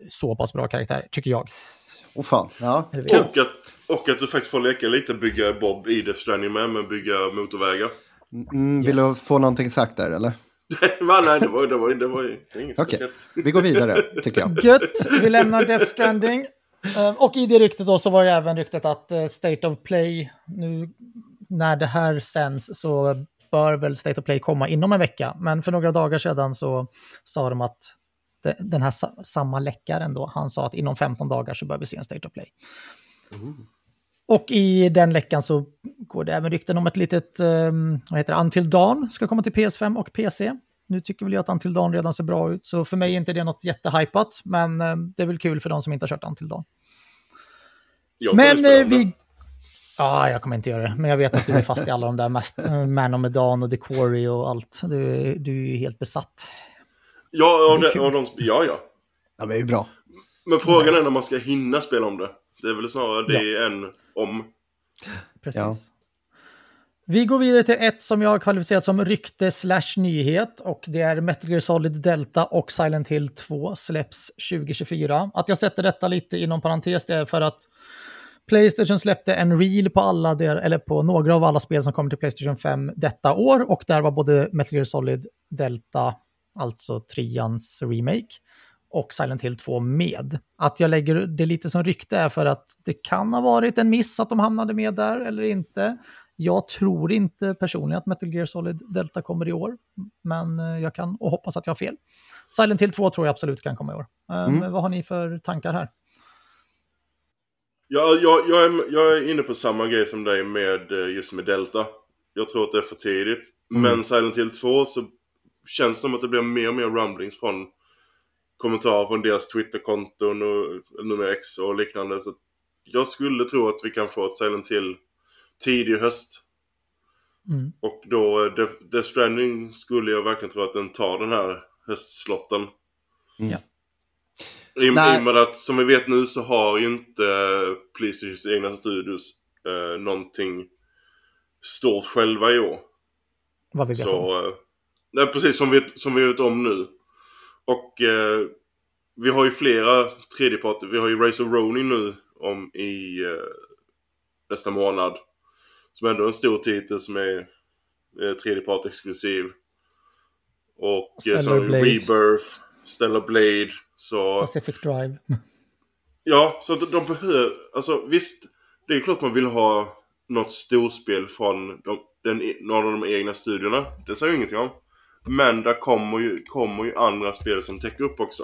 så pass bra karaktärer, tycker jag. Oh, fan. Ja. Och, att, och att du faktiskt får leka lite bygga Bob i Death Stranding med, men bygga motorvägar. Mm, vill yes. du få någonting sagt där eller? nej, det var, det var, det var inget Okej, okay. vi går vidare tycker jag. Gött, vi lämnar Death Stranding. Uh, och i det ryktet då så var ju även ryktet att uh, State of Play, nu när det här sänds så bör väl State of Play komma inom en vecka. Men för några dagar sedan så sa de att den här samma läckaren då, han sa att inom 15 dagar så bör vi se en State of Play. Mm. Och i den läckan så går det även rykten om ett litet, um, vad heter det, Until Dawn ska komma till PS5 och PC. Nu tycker väl jag att Until Dawn redan ser bra ut, så för mig är inte det något jättehypat, men um, det är väl kul för de som inte har kört Until Dawn. men uh, vi... Ja, jag kommer inte göra det. Men jag vet att du är fast i alla de där mest, eh, Man of Medan och The Quarry och allt. Du, du är ju helt besatt. Ja, och, det, och de, ja, ja. Ja, men det är ju bra. Men frågan är när man ska hinna spela om det. Det är väl snarare det ja. än om. Precis. Ja. Vi går vidare till ett som jag har kvalificerat som rykte slash nyhet och det är Metal Gear Solid Delta och Silent Hill 2 släpps 2024. Att jag sätter detta lite inom parentes det är för att Playstation släppte en reel på alla der, eller på några av alla spel som kommer till Playstation 5 detta år och där var både Metal Gear Solid Delta, alltså trians remake, och Silent Hill 2 med. Att jag lägger det lite som rykte är för att det kan ha varit en miss att de hamnade med där eller inte. Jag tror inte personligen att Metal Gear Solid Delta kommer i år, men eh, jag kan och hoppas att jag har fel. Silent Hill 2 tror jag absolut kan komma i år. Mm. Men vad har ni för tankar här? Ja, jag, jag, är, jag är inne på samma grej som dig med eh, just med Delta. Jag tror att det är för tidigt. Mm. Men Silent Hill 2 så känns det som att det blir mer och mer rumblings från kommentarer från deras Twitterkonton och nummer X och liknande. Så jag skulle tro att vi kan få ett Silent Hill tidig höst. Mm. Och då, Death, Death Stranding skulle jag verkligen tro att den tar den här höstslotten. Mm. I, I och med att som vi vet nu så har ju inte Playstation egna studios eh, någonting stort själva i år. Vad vi vet så, om. Eh, nej, precis som vi, som vi vet om nu. Och eh, vi har ju flera tredjeparter. Vi har ju Race of Ronin nu om i eh, nästa månad. Som ändå är en stor titel som är eh, tredjepart exklusiv. Och eh, så Rebirth, Stellar Blade. Så... Pacific Drive. ja, så de, de behöver, alltså visst. Det är klart man vill ha något storspel från de, den, någon av de egna studierna. Det säger jag ingenting om. Men där kommer ju, kommer ju andra spel som täcker upp också.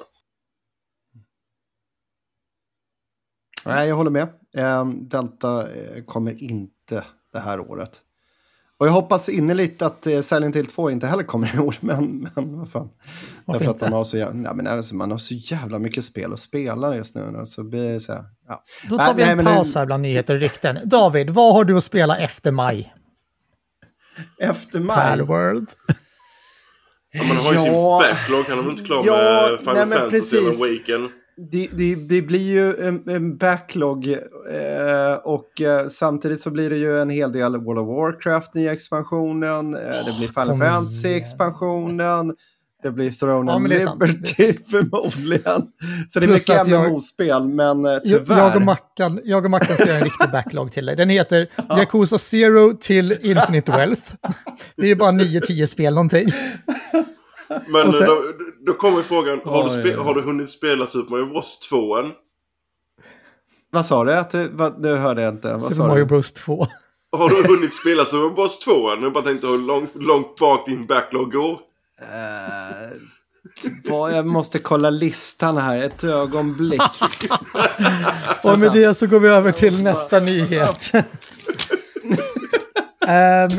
Nej, jag håller med. Ehm, Delta eh, kommer inte det här året. Och jag hoppas innerligt att eh, Silent Hill 2 inte heller kommer i år, men, men vad fan. Varför Därför att man har, så, ja, men, alltså, man har så jävla mycket spel att spela just nu. Så blir så här, ja. Då tar vi en nej, paus här bland nyheter och rykten. David, vad har du att spela efter maj? Efter maj? World. Ja, man har ju ja, sin backlog, han är väl inte klar ja, med Final nej, Fantasy eller Awaken? Det, det, det, blir ju en, en backlog eh, och eh, samtidigt så blir det ju en hel del World of Warcraft nya expansionen, eh, det blir Final Fantasy expansionen, det blir Throne ja, and Liberty förmodligen. Så det är Plus mycket MMO-spel, men eh, tyvärr. Jag och, Mackan, jag och Mackan ska göra en riktig backlog till dig. Den heter ja. Yakuza Zero till Infinite Wealth. Det är bara 9-10 spel någonting. Men sen, då, då kommer frågan, har, oh, du ja. har du hunnit spela Super Mario Bros 2 än? Vad sa du? Att du vad, det hörde jag inte. Vad Super Mario Bros 2. Har du hunnit spela Super Mario Bros 2 än? Jag bara tänkte hur långt, långt bak din backlog går. Uh, jag måste kolla listan här, ett ögonblick. Och med det så går vi över till nästa nyhet. um.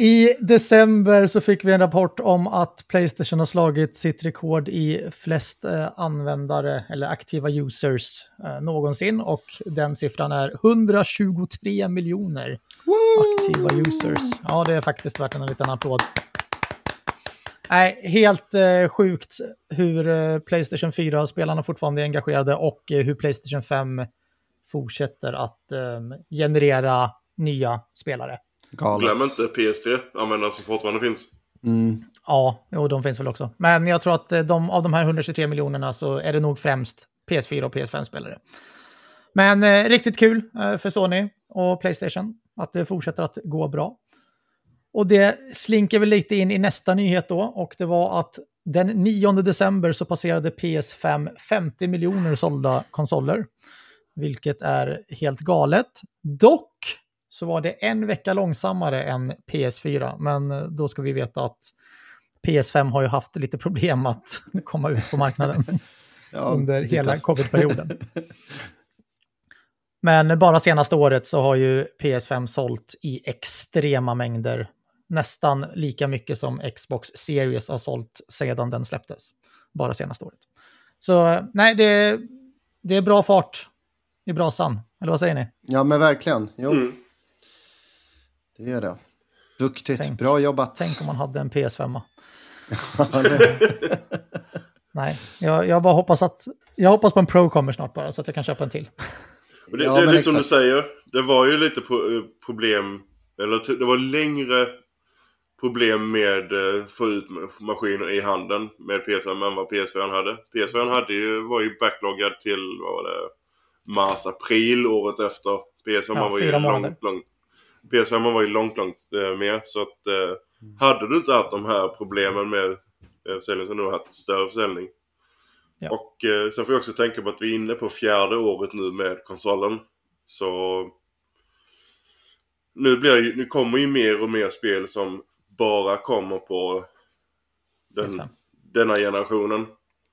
I december så fick vi en rapport om att Playstation har slagit sitt rekord i flest eh, användare eller aktiva users eh, någonsin och den siffran är 123 miljoner aktiva users. Ja, det är faktiskt värt en liten applåd. Nej, helt eh, sjukt hur eh, Playstation 4-spelarna fortfarande är engagerade och eh, hur Playstation 5 fortsätter att eh, generera nya spelare. Galet. Glöm inte PS3, användare som fortfarande finns. Mm. Ja, jo, de finns väl också. Men jag tror att eh, de, av de här 123 miljonerna så är det nog främst PS4 och PS5-spelare. Men eh, riktigt kul eh, för Sony och Playstation att det fortsätter att gå bra. Och det slinker väl lite in i nästa nyhet då och det var att den 9 december så passerade PS5 50 miljoner sålda konsoler. Vilket är helt galet. Dock så var det en vecka långsammare än PS4. Men då ska vi veta att PS5 har ju haft lite problem att komma ut på marknaden ja, under hela covid-perioden. Men bara senaste året så har ju PS5 sålt i extrema mängder. Nästan lika mycket som Xbox Series har sålt sedan den släpptes. Bara senaste året. Så nej, det, det är bra fart i brasan Eller vad säger ni? Ja, men verkligen. Jo, Mm. det är det. Duktigt, Tänk- bra jobbat. Tänk om man hade en PS5. Ja, det- Nej, jag, jag bara hoppas att... Jag hoppas på en Pro kommer snart bara, så att jag kan köpa en till. Det, Ja, det är lite som du exakt. säger. Det var ju lite pro- problem. Eller det var längre problem med eh, få ut ma- maskiner i handeln med PS5 än vad PS4 hade. PS4 hade ju, var ju backloggad till vad var det, mars, april året efter. PS5 Ja, var ju långt, långt, PS5 var ju långt, långt eh, mer. Så att eh, hade du inte haft de här problemen med försäljning så hade du haft större försäljning. Ja. Och eh, sen får jag också tänka på att vi är inne på fjärde året nu med konsolen. Så nu, blir ju, nu kommer ju mer och mer spel som bara kommer på den, PS5. denna generationen.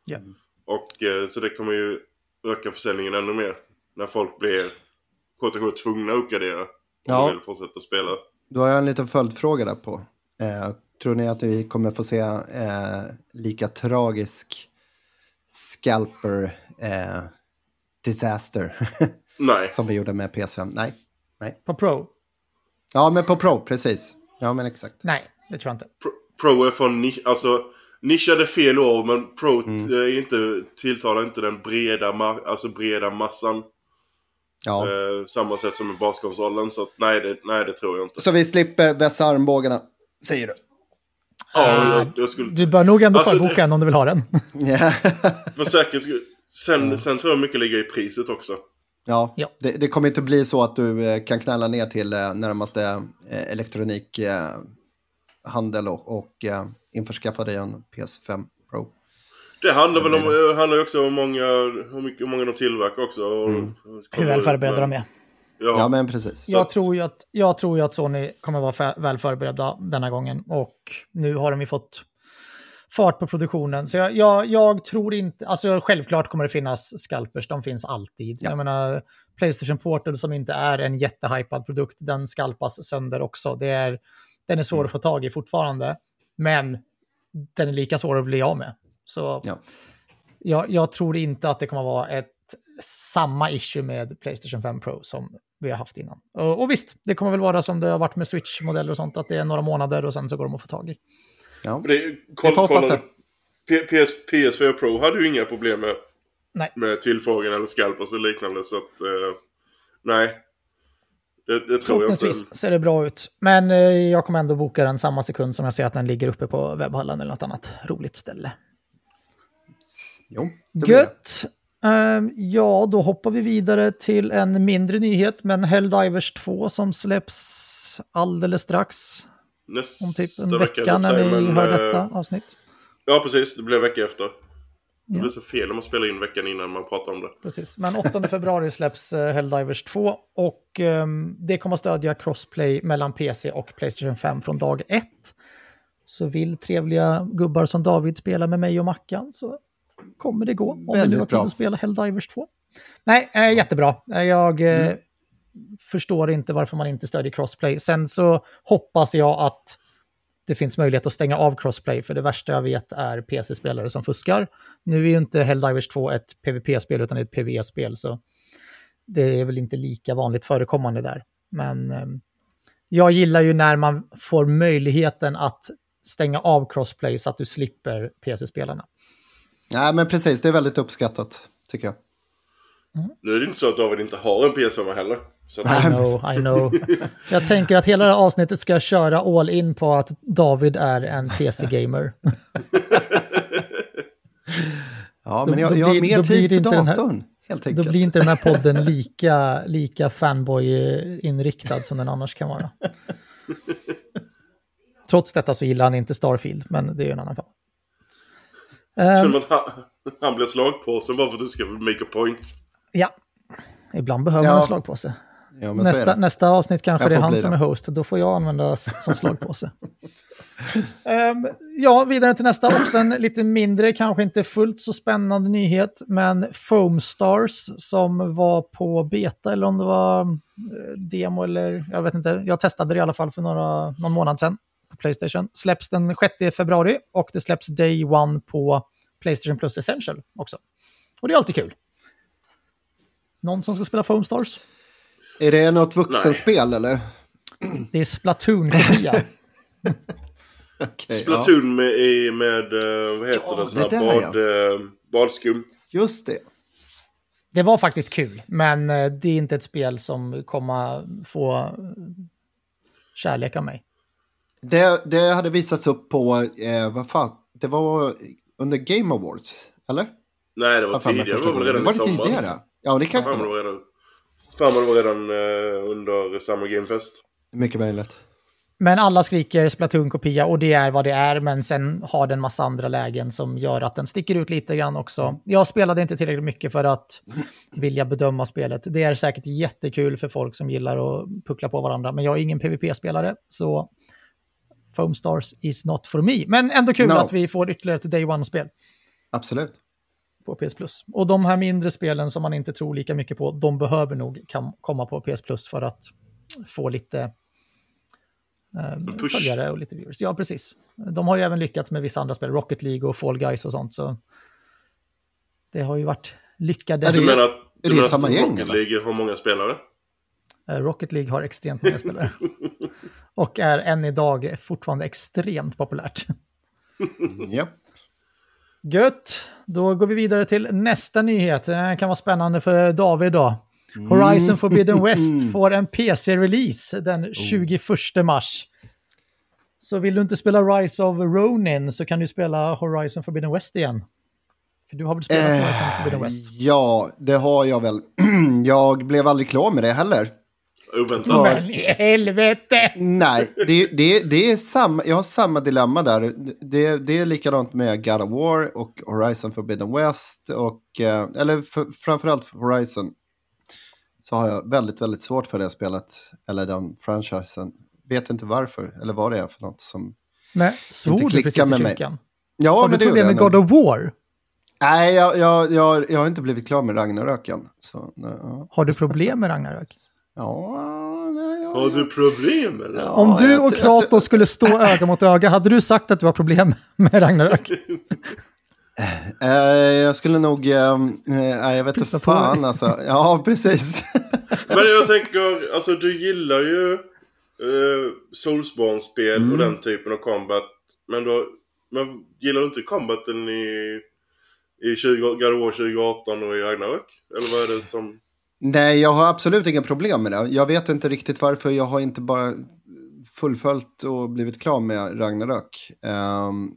Ja. Och eh, så det kommer ju öka försäljningen ännu mer. När folk blir kort och kort tvungna att uppgradera. Om Ja. de vill fortsätta spela. Då har jag en liten följdfråga där på. Eh, tror ni att vi kommer få se eh, lika tragisk scalper eh, disaster Nej. som vi gjorde med PS5? Nej. På Pro? Ja, men på Pro, precis. Ja, men exakt. Nej, det tror jag inte. Pro, Pro är från nisch, alltså nischade fel år men Pro Mm. t- är inte, tilltalar inte den breda, alltså breda massan. Ja. Eh, samma sätt som med baskonsolen. Så att, nej, det, nej, det tror jag inte. Så vi slipper vässa armbågarna, säger du? Ja, jag, jag skulle... Du bör nog ändå Alltså, förboka det- en om du vill ha den. Ja. För säkerhets skull. Sen, sen tror jag mycket ligger i priset också. Ja, Ja. Det, det kommer inte bli så att du eh, kan knalla ner till eh, närmaste eh, elektronikhandel eh, handel och, och eh, införskaffa dig en PS5 Pro. Det handlar väl om, eh, handlar ju också om många, hur, mycket, hur många de tillverkar också. Och, Hur väl förberedda de är. Ja, Ja, men precis. Jag tror, ju att, jag tror ju att Sony kommer vara fä- väl förberedda denna gången. Och nu har de ju fått fart på produktionen. Så jag, jag, jag tror inte... Alltså självklart kommer det finnas scalpers, de finns alltid. Ja. Jag menar, Playstation Portal som inte är en jättehypad produkt, den skalpas sönder också. Det är, den är svår Mm. att få tag i fortfarande. Men den är lika svår att bli av med. Så Ja. jag, jag tror inte att det kommer vara ett samma issue med Playstation 5 Pro som vi har haft innan. Och, och visst, det kommer väl vara som det har varit med Switch-modeller och sånt, att det är några månader och sen så går de att få tag i. Ja. Det, Vi koll, får hoppas P- PS, PS4 Pro hade ju inga problem med, Nej. med tillfrågan eller scalpers och liknande. Så att, eh, nej. Det, det tror jag inte. Ser det bra ut. Men eh, jag kommer ändå boka den samma sekund som jag ser att den ligger uppe på webbhallen eller något annat roligt ställe. Jo. Gött! Ehm, ja, då hoppar vi vidare till en mindre nyhet, men Helldivers 2 som släpps alldeles strax. Nästa Om typ en vecka, vecka när ni men, hör eh, detta avsnitt. Ja, precis. Det blir en vecka efter. Det blir så fel om man spelar in veckan innan man pratar om det. Precis, men 8 februari släpps eh, Helldivers 2 och ehm, det kommer att stödja crossplay mellan PC och Playstation 5 från dag 1. Så vill trevliga gubbar som David spela med mig och Mackan så kommer det gå. Om Väldigt har tid att spela Helldivers 2. Nej, eh, jättebra. Eh, Jag eh, Mm. förstår inte varför man inte stödjer crossplay. Sen så hoppas jag att det finns möjlighet att stänga av crossplay, för det värsta jag vet är PC-spelare som fuskar. Nu är ju inte Helldivers 2 ett PVP-spel utan ett PVE-spel, så det är väl inte lika vanligt förekommande där. Men eh, jag gillar ju när man får möjligheten att stänga av crossplay så att du slipper PC-spelarna. Nej, men precis. Det är väldigt uppskattat, tycker jag. Nu är det inte så att David inte har en PS5 heller. Så att, I know, I know. Jag tänker att hela det här avsnittet ska köra all in på att David är en PC-gamer. Ja, Då- men jag, då jag har mer då tid för datorn, helt Då enkelt. blir inte den här podden lika, lika fanboy-inriktad som den annars kan vara. Trots detta så gillar han inte Starfield, men det är ju en annan fall. känner Ehm, man att han, han blir slagpåsen bara för att du ska make a point. ja, ibland behöver man Ja, en slagpåse. Ja, Nästa, nästa avsnitt kanske det är han som är host, då får jag användas som slagpåse. Ehm, ja, vidare till nästa, också en lite mindre, kanske inte fullt så spännande nyhet, men Foam Stars som var på beta, eller om det var eh, demo eller jag vet inte, jag testade det i alla fall för några, någon månad sedan på Playstation. Släpps den 6 februari och det släpps Day One på Playstation Plus Essential också. Och det är alltid kul. Någon som ska spela Foam Stars? Är det något vuxenspel eller? Det är Splatoon-kopia. Okej, ja. Splatoon med, i- med eh, vad heter Ja, det, det där, bad, eh, badskum. Just det. Det var faktiskt kul, men eh, det är inte ett spel som kommer få kärlek av mig. det. Det hade visats upp på, eh, vad fan, det var under Game Awards, eller? Nej, det var tidigare. Det var väl redan Var i det somras. tidigare? Ja, det kanske det det var. Vad det var redan eh, under Summer Game Fest. Mycket möjligt. Men alla skriker Splatoon-kopia och det är vad det är, men sen har den massa andra lägen som gör att den sticker ut lite grann också. Jag spelade inte tillräckligt mycket för att vilja bedöma spelet. Det är säkert jättekul för folk som gillar att puckla på varandra, men jag är ingen PVP-spelare, så Foam Stars is not for me. Men ändå kul No. att vi får ytterligare ett Day One-spel Absolut. På PS Plus. Och de här mindre spelen som man inte tror lika mycket på, de behöver nog kan komma på PS Plus för att få lite eh, följare och lite viewers. Ja, precis. De har ju även lyckats med vissa andra spel, Rocket League och Fall Guys och sånt. Så det har ju varit lyckade. Är Du det- menar att, du menar samma att gäng, Rocket eller? League har många spelare? Eh, Rocket League har extremt många spelare. och är än idag fortfarande extremt populärt. Ja. Gött, då går vi vidare till nästa nyhet. Det kan vara spännande för David då. Horizon Forbidden West får en PC-release den 21 mars. Så vill du inte spela Rise of Ronin så kan du spela Horizon Forbidden West igen. För du har väl spelat Horizon Forbidden West? Ja, det har jag väl. jag blev aldrig klar med det heller. Oväntat. Men i helvete! Nej, det, det, det är samma, jag har samma dilemma där. Det, det är likadant med God of War och Horizon Forbidden West. Och, eh, eller för, framförallt för Horizon. Så har jag väldigt, väldigt svårt för det spelet. Eller den franchisen. Vet inte varför, eller vad det är för något som... Men svor du klickar precis i med mig. Ja, Har du men det problem med God of War? Nej, jag, jag, jag, jag har inte blivit klar med Ragnarök än. Så, nej, ja. Har du problem med Ragnarök? Ja, nej, ja, Har du problem eller? Ja, Om du och Kratos skulle stå öga mot öga, hade du sagt att du har problem med Ragnarök? Eh, jag skulle nog... Eh, eh, jag vet inte fan alltså. Ja, precis. Men jag tänker, alltså du gillar ju uh, Soulsborne-spel Mm. och den typen av combat. Men, då, men gillar du inte combaten i, i 20, God of War 2018 och i Ragnarök? Eller vad är det som... Nej, jag har absolut inga problem med det. Jag vet inte riktigt varför. Jag har inte bara fullföljt och blivit klar med Ragnarök. Um,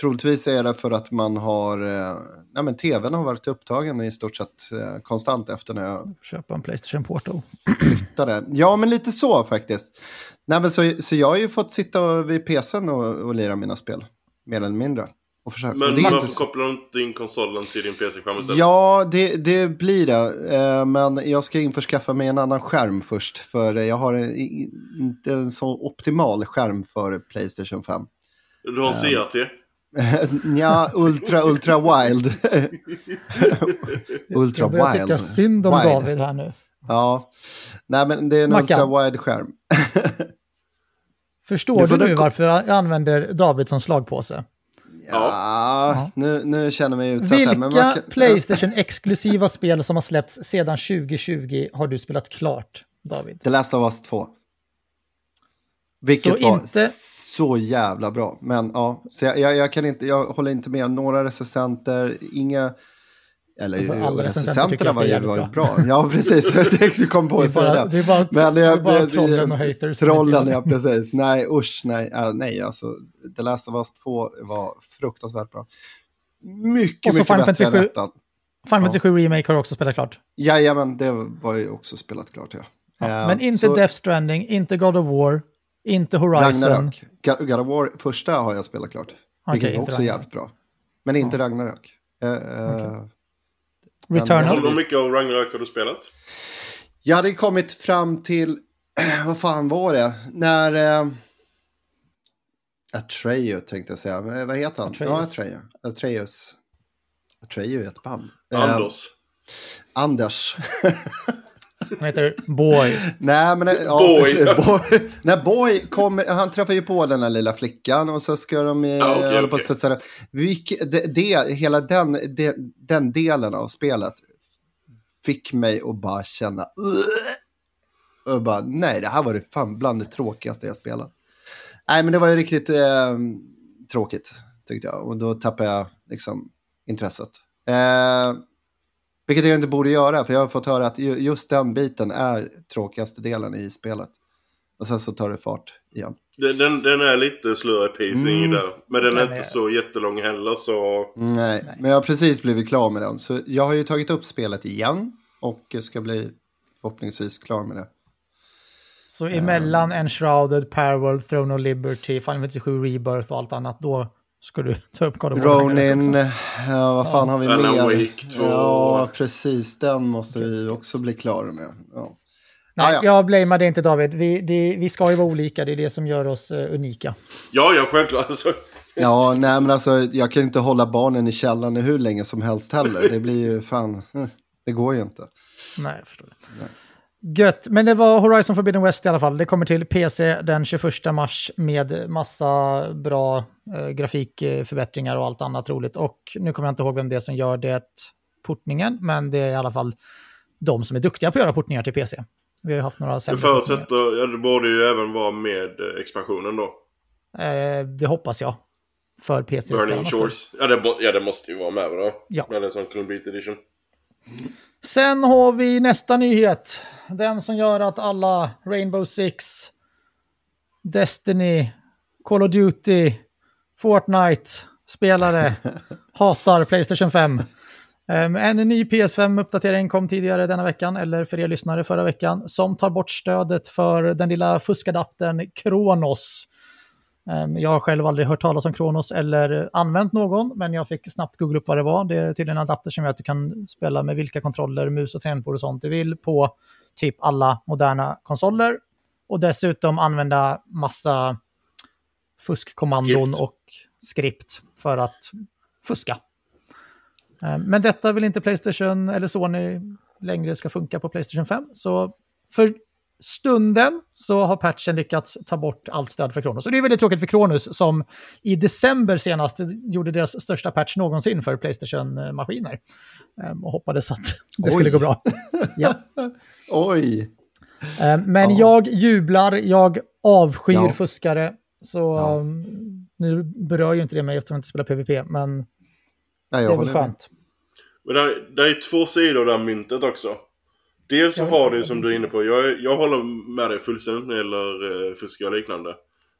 troligtvis är det för att man har... Uh, nej, men tvn har varit upptagen i stort sett eh, konstant efter när jag Köpa en Playstation Portal. flyttade. Ja, men lite så faktiskt. Nej, men så, så jag har ju fått sitta vid PCn och, och lira mina spel. Mer eller mindre. Och försöka. och Men är varför inte kopplar du inte in konsolen till din PC-skärm istället? Ja, det, det blir det. Eh, men jag ska införskaffa mig en annan skärm först. För jag har inte en så optimal skärm för Playstation 5. Du har en CRT? ja, ultra, ultra wild. ultra Jag wild. tycka synd om Wide. David här nu. Ja, nej men det är en Mackan. ultra wide skärm. Förstår Du du, nu varför jag använder David som slagpåse? Ja, Nu, nu känner jag mig utsatt här. Men man Vilka kan- Playstation-exklusiva spel som har släppts sedan 2020 har du spelat klart, David? The Last of Us 2. Vilket Så var inte- så jävla bra. Men ja, så jag, jag, jag, kan inte, jag håller inte med några recensenter, inga... Eller Alltså, recensenterna att var ju jävligt bra. Ja, precis. Jag tänkte komma på säga bara, det. är bara, Men det är jag, bara jag- trollen och haters. Trollen, ja precis. Nej, usch, nej. Ja, nej, alltså. The Last of Us 2 var fruktansvärt bra. Mycket, mycket Final bättre än Fantasy 7. ettan. Final Fantasy 7 Remake har också spelat klart. Jajamän, det var ju också spelat klart, ja. Ja, Eh, men inte så- Death Stranding, inte God of War, inte Horizon. Ragnarök. God of War, första har jag spelat klart. Vilket Okej, var också Ragnarök. jävligt bra. Men inte Ragnarök. Eh, eh, Returnal. Hur mycket av Ragnarök har du spelat? Jag hade kommit fram till, vad fan var det? När... Uh, Atreyu tänkte jag säga. Eh, Vad heter han? Atreus. Ja, Atreyu. Atreus. Atreyu är ett band. Eh, Anders? Han heter Boy. Nej, men... Ja, Boy. Boy. När Boy kommer, han träffar ju på den här lilla flickan och så ska de eh, Ah, okej, hålla på sätta Vilk, det, det, hela den, det, den delen av spelet fick mig att bara känna... "Ugh", Och bara, nej, det här var det fan bland det tråkigaste jag spelat. Nej, men det var ju riktigt eh, tråkigt, tyckte jag. Och då tappade jag liksom intresset. Eh, vilket jag inte borde göra, för jag har fått höra att just den biten är tråkigaste delen i spelet. Och sen så tar det fart igen. Den, den är lite slurrig pacing mm. där. Men den, den är inte så jättelång heller så... Nej, Nej, men jag har precis blivit klar med den. Så jag har ju tagit upp spelet igen. Och ska bli förhoppningsvis klar med det. Så emellan um, Enshrouded, Paraworld, Throne of Liberty, Final Fantasy 7 Rebirth och allt annat, då ska du ta upp God of War Ronin, ja, vad fan ja. har vi mer? Ja, precis, den måste vi också bli klara med. Ja. Nej, ah, ja. jag blamear det inte David. Vi, det, vi ska ju vara olika, det är det som gör oss uh, unika. Ja, ja, självklart. Alltså. ja, nej men alltså jag kan inte hålla barnen i källaren hur länge som helst heller. Det blir ju fan, det går ju inte. Nej, jag förstår det. Nej. Gött, men det var Horizon Forbidden West i alla fall. Det kommer till PC den 21 mars med massa bra eh, grafikförbättringar och allt annat roligt. Och nu kommer jag inte ihåg vem det är som gör det portningen, men det är i alla fall de som är duktiga på att göra portningar till PC. Vi har haft några sämre. Det förutsätter, ja det borde ju även vara med eh, expansionen då. Eh, det hoppas jag. För PC. Burning Shores. Ja det, ja det, måste ju vara med då. Ja. Med en sån Edition. Sen har vi nästa nyhet. Den som gör att alla Rainbow Six, Destiny, Call of Duty, Fortnite-spelare hatar Playstation 5. Um, en ny PS5-uppdatering kom tidigare denna veckan, eller för er lyssnare förra veckan, som tar bort stödet för den lilla fuskadaptern Kronos. Um, jag har själv aldrig hört talas om Kronos eller använt någon, men jag fick snabbt googla upp vad det var. Det är tydligen en adapter som gör att du kan spela med vilka kontroller, mus och tangentbord och sånt du vill på typ alla moderna konsoler. Och dessutom använda massa fuskkommandon skript. och skript för att fuska. Eh, men detta vill inte Playstation eller Sony längre ska funka på Playstation 5. Så för stunden så har patchen lyckats ta bort allt stöd för Kronos. Och det är väldigt tråkigt för Kronos som i december senast gjorde deras största patch någonsin för Playstation-maskiner. Ehm, och hoppades att det Oj. skulle gå bra. Ja. Oj! Ehm, men ja. jag jublar, jag avskyr ja. fuskare. Så ja. um, nu berör ju inte det mig eftersom jag inte spelar PVP, men Nej, det är väl skönt. Men det, är två sidor av myntet också. Dels så har du som du är inne på, jag, jag håller med dig fullständigt när det gäller eh, fuska och liknande.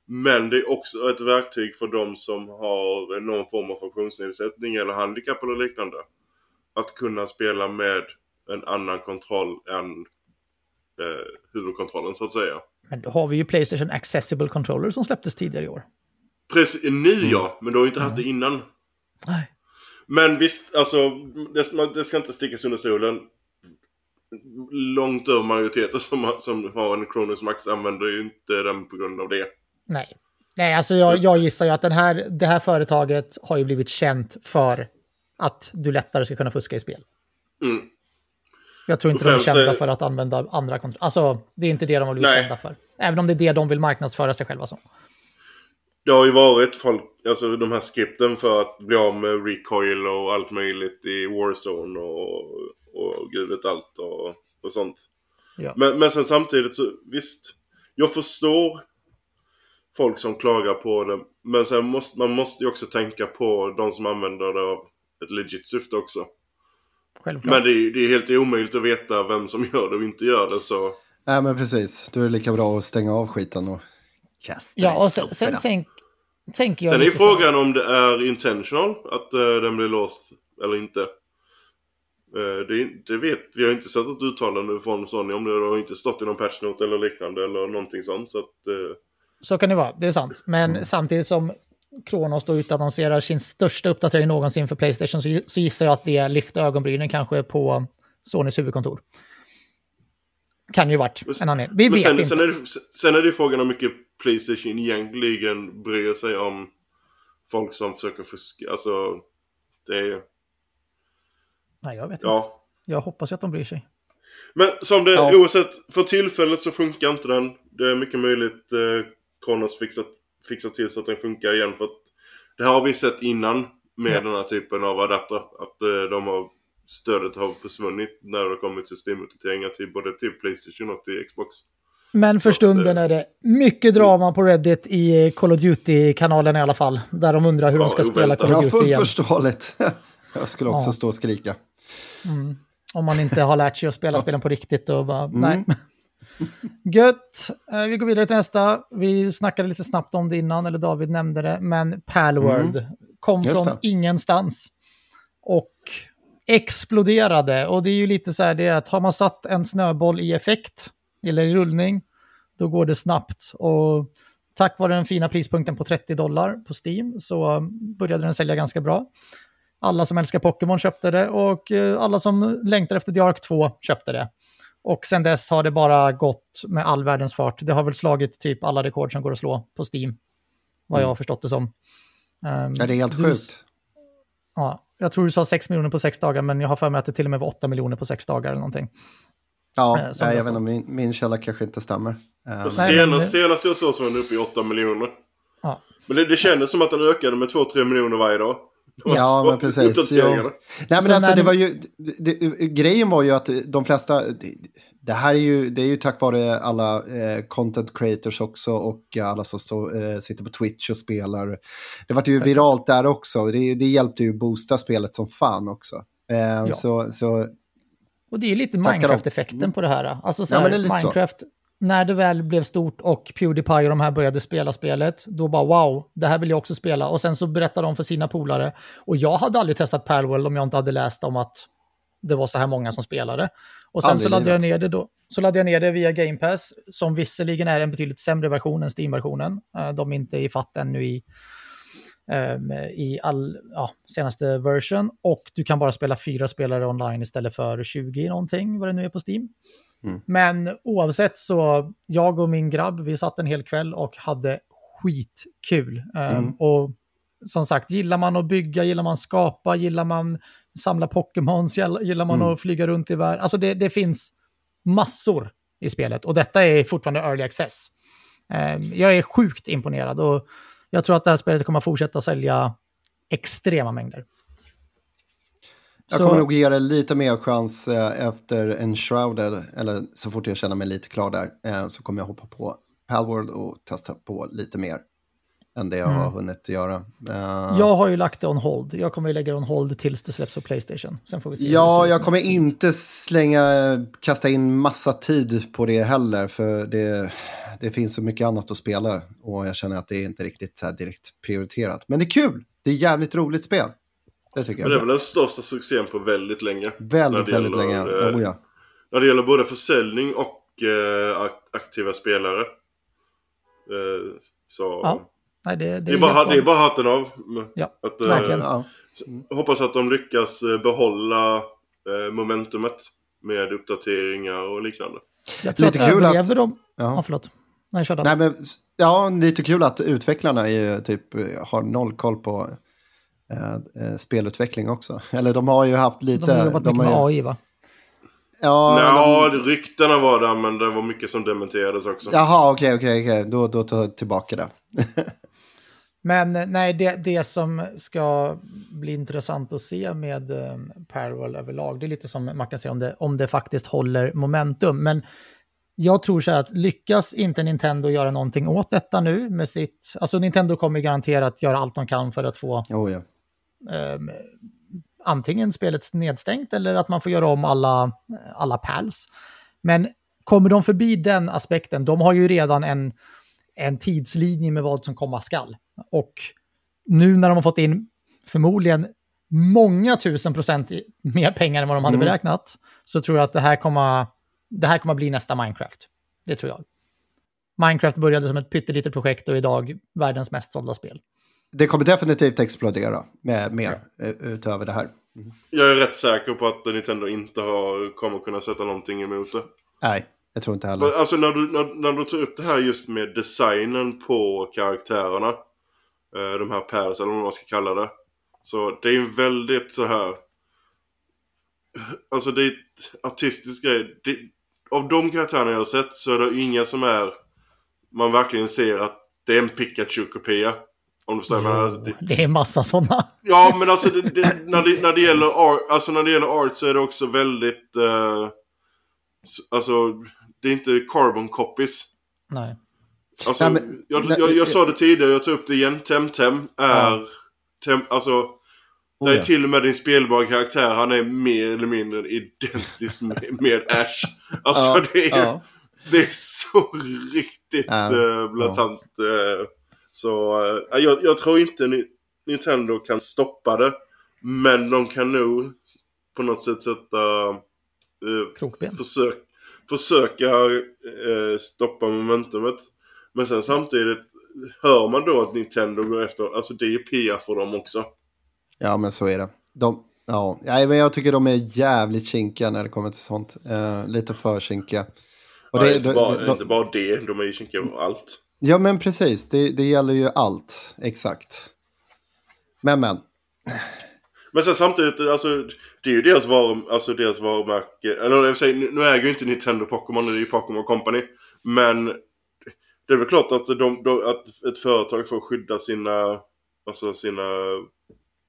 Men det är också ett verktyg för de som har någon form av funktionsnedsättning eller handikapp eller liknande. Att kunna spela med en annan kontroll än eh, huvudkontrollen så att säga. Men då har vi ju Playstation Accessible Controller som släpptes tidigare i år. Precis, nu ja, mm. men du har ju inte mm. haft det innan. Nej. Men visst, alltså det, det ska inte stickas under stolen. Långt över majoriteten som, som har en Kronos Max använder ju inte den på grund av det. Nej. Nej, alltså jag, jag gissar ju att den här, det här företaget har ju blivit känt för att du lättare ska kunna fuska i spel. Mm. Jag tror inte de är kända för att använda andra kontroller. Alltså, det är inte det de har blivit Nej. kända för. Även om det är det de vill marknadsföra sig själva som. Det har ju varit folk, alltså de här skripten för att bli av med recoil och allt möjligt i Warzone och, och gud vet allt och, och sånt. Ja. Men, men sen samtidigt så visst, jag förstår folk som klagar på det. Men sen måste man måste ju också tänka på de som använder det av ett legit syfte också. Självklart. Men det är, det är helt omöjligt att veta vem som gör det och inte gör det så. Nej men precis, då är det lika bra att stänga av skiten och kasta Ja och sen, sen tänk, tänker jag Sen är frågan så... om det är intentional att uh, den blir låst eller inte. Uh, det, det, vet vi har inte sett ett uttalande från Sony om det. Det har inte stått i någon patchnote eller liknande eller någonting sånt. Så, att, uh... så kan det vara, det är sant. Men mm. samtidigt som Kronos då utannonserar sin största uppdatering någonsin för Playstation så, så gissar jag att det lyfter ögonbrynen kanske på Sonys huvudkontor. Kan ju varit en anledning. Vi vet sen, inte. Sen är, det, sen är det frågan om mycket Playstation egentligen bryr sig om folk som försöker fuska. Alltså, det är Nej, jag vet ja. inte. Jag hoppas att de bryr sig. Men som det, ja. oavsett, för tillfället så funkar inte den. Det är mycket möjligt eh, fixat, fixat till så att den funkar igen. För att det har vi sett innan med ja. den här typen av adapter. Att eh, de har, stödet har försvunnit när det har kommit systemuppdateringar till både till Playstation och till Xbox. Men för Så, stunden eh, är det mycket drama på Reddit i Call of Duty-kanalen i alla fall. Där de undrar hur de Ja, ska spela. Call of Ja, Duty fullt igen. förståeligt. Jag skulle också Ja. stå och skrika. Om man inte har lärt sig att spela spelen på riktigt och bara, Mm. nej. Gött. Eh, Vi går vidare till nästa. Vi snackade lite snabbt om det innan, eller David nämnde det, men Palworld kom Mm. Just från det. ingenstans. Och exploderade. Och det är ju lite så här, det är att har man satt en snöboll i effekt, eller i rullning, då går det snabbt. Och tack vare den fina prispunkten på 30 dollar på Steam så började den sälja ganska bra. Alla som älskar Pokémon köpte det och eh, alla som längtar efter The Ark 2 köpte det. Och sen dess har det bara gått med all världens fart. Det har väl slagit typ alla rekord som går att slå på Steam. Vad jag har förstått det som. Ehm, Ja, det är helt du- sjukt. Ja, jag tror du sa 6 miljoner på 6 dagar, men jag har för mig att det till och med var 8 miljoner på 6 dagar eller någonting. Ja, eh, det jag vet inte, min, min källa kanske inte stämmer. Nej, senast, men- senast jag såg så var den uppe i 8 miljoner. Ja. Men det, det kändes som att den ökade med 2-3 miljoner varje dag. Ja, men precis. Jo. Nej, men Så alltså det var ju, det, grejen var ju att de flesta, det, det här är ju, det är ju tack vare alla eh, content creators också och alla som stå, eh, sitter på Twitch och spelar. Det vart ju viralt där också, det, det hjälpte ju boosta spelet som fan också. Eh, så, så, Och det är ju lite Minecraft-effekten på det här. Alltså så Ja, här, är lite så. När det väl blev stort och Pewdiepie och de här började spela spelet, då bara wow, det här vill jag också spela. Och sen så berättade de för sina polare. Och jag hade aldrig testat Palworld om jag inte hade läst om att det var så här många som spelade. Och sen Aldrig så laddade jag ner det då. Så laddade jag ner det via Game Pass, som visserligen är en betydligt sämre version än Steam-versionen. Eh, De är inte i fatt ännu i, ehm, i all, ja, senaste version. Och du kan bara spela fyra spelare online istället för 20 någonting, vad det nu är på Steam. Mm. Men oavsett så, jag och min grabb, vi satt en hel kväll och hade skitkul. Ehm, Mm. Och som sagt, gillar man att bygga, gillar man skapa, gillar man samla Pokémons, gillar man Mm. att flyga runt i världen. Alltså det, det finns massor i spelet och detta är fortfarande early access. Ehm, Jag är sjukt imponerad och jag tror att det här spelet kommer att fortsätta sälja extrema mängder. Jag Så- kommer nog ge det lite mer chans eh, efter Enshrouded, eller så fort jag känner mig lite klar där, eh, så kommer jag hoppa på Palworld och testa på lite mer än det jag Mm. har hunnit göra. Eh, Jag har ju lagt det on hold. Jag kommer ju lägga det on hold tills det släpps på Playstation. Sen får vi se. Ja, jag kommer inte slänga, kasta in massa tid på det heller, för det, det finns så mycket annat att spela och jag känner att det är inte riktigt så direkt prioriterat. Men det är kul, det är jävligt roligt spel. Det tycker Men det är jag. väl den största succén på väldigt länge. när Väldigt, väldigt gäller, länge. eh, Oh, ja. När det gäller både försäljning och eh, ak- aktiva spelare. Eh, så Ja, Nej, det, det, det, är bara, det är bara hatten av. Ja, att, eh, verkligen. Ja. Hoppas att de lyckas eh, behålla eh, momentumet med uppdateringar och liknande. Jag tror Lite att kul att- de... Ja, Ja. förlåt. Nej, kör Nej, men, ja, lite kul att utvecklarna är, typ, har noll koll på eh, eh, spelutveckling också. Eller de har ju haft lite... De har jobbat mycket med har ju- AI, va? Ja, Ja, de, ryktena var där men det var mycket som dementerades också. Jaha, okej, okej, okej. Då, då tar jag tillbaka det. Men eh, nej, det, det som ska bli intressant att se med um, Parallel överlag, det är lite som man kan säga om det, om det faktiskt håller momentum. Men jag tror så här att lyckas inte Nintendo göra någonting åt detta nu med sitt... Alltså Nintendo kommer garanterat göra allt de kan för att få Oh, ja. Um, antingen spelet nedstängt eller att man får göra om alla, alla pals. Men kommer de förbi den aspekten, de har ju redan en, en tidslinje med vad som komma skall. Och nu när de har fått in förmodligen många tusen procent mer pengar än vad de hade Mm. beräknat, så tror jag att det här kommer, det här kommer bli nästa Minecraft. Det tror jag. Minecraft började som ett pyttelitet projekt och är idag världens mest sålda spel. Det kommer definitivt explodera med mer eh, utöver det här. Jag är rätt säker på att Nintendo inte har, kommer kunna sätta någonting emot det. Nej, jag tror inte heller. Alltså när du, när, när du tar upp det här just med designen på karaktärerna. Eh, de här pairs eller vad man ska kalla det. Så det är en väldigt så här. Alltså det är ett artistiskt grej. Det, av de karaktärerna jag har sett så är det inga som är. Man verkligen ser att det är en Pikachu-kopia. Om du förstår jag menar. Alltså, det, Det är massa sådana. Ja, men alltså det, det, när, det, när, det gäller art, alltså när det gäller art så är det också väldigt... Eh, alltså, det är inte carbon copies. Nej. Alltså, Nej, men- jag, jag, jag jag- sa det tidigare, jag tar upp det igen. Temtem är... Tem, alltså, Oh, det är ja. till och med din spelbara karaktär, han är mer eller mindre identisk med, med Ash. Alltså Ja, det, är, ja. det är så riktigt Ja, uh, blatant. eh, så eh, jag, jag tror inte ni, Nintendo kan stoppa det. Men de kan nog på något sätt sätta... eh, Krokben. försök, försöka eh, stoppa momentumet. Men sen samtidigt hör man då att Nintendo går efter, alltså det är ju PR för dem också. Ja, men så är det. De, ja, men jag tycker de är jävligt kinkiga när det kommer till sånt. Eh, lite för kinkiga. Och det, inte, de- bara, de- inte bara det, de är ju kinkiga över allt. Ja, men precis. Det, det gäller ju allt. Exakt. Men, men. Men sen samtidigt, alltså det är ju deras, var, alltså deras varumärke. Eller jag vill säga, nu nu äger ju inte Nintendo Pokémon, det är ju Pokémon Company. Men det är väl klart att, de, de, att ett företag får skydda sina, alltså sina,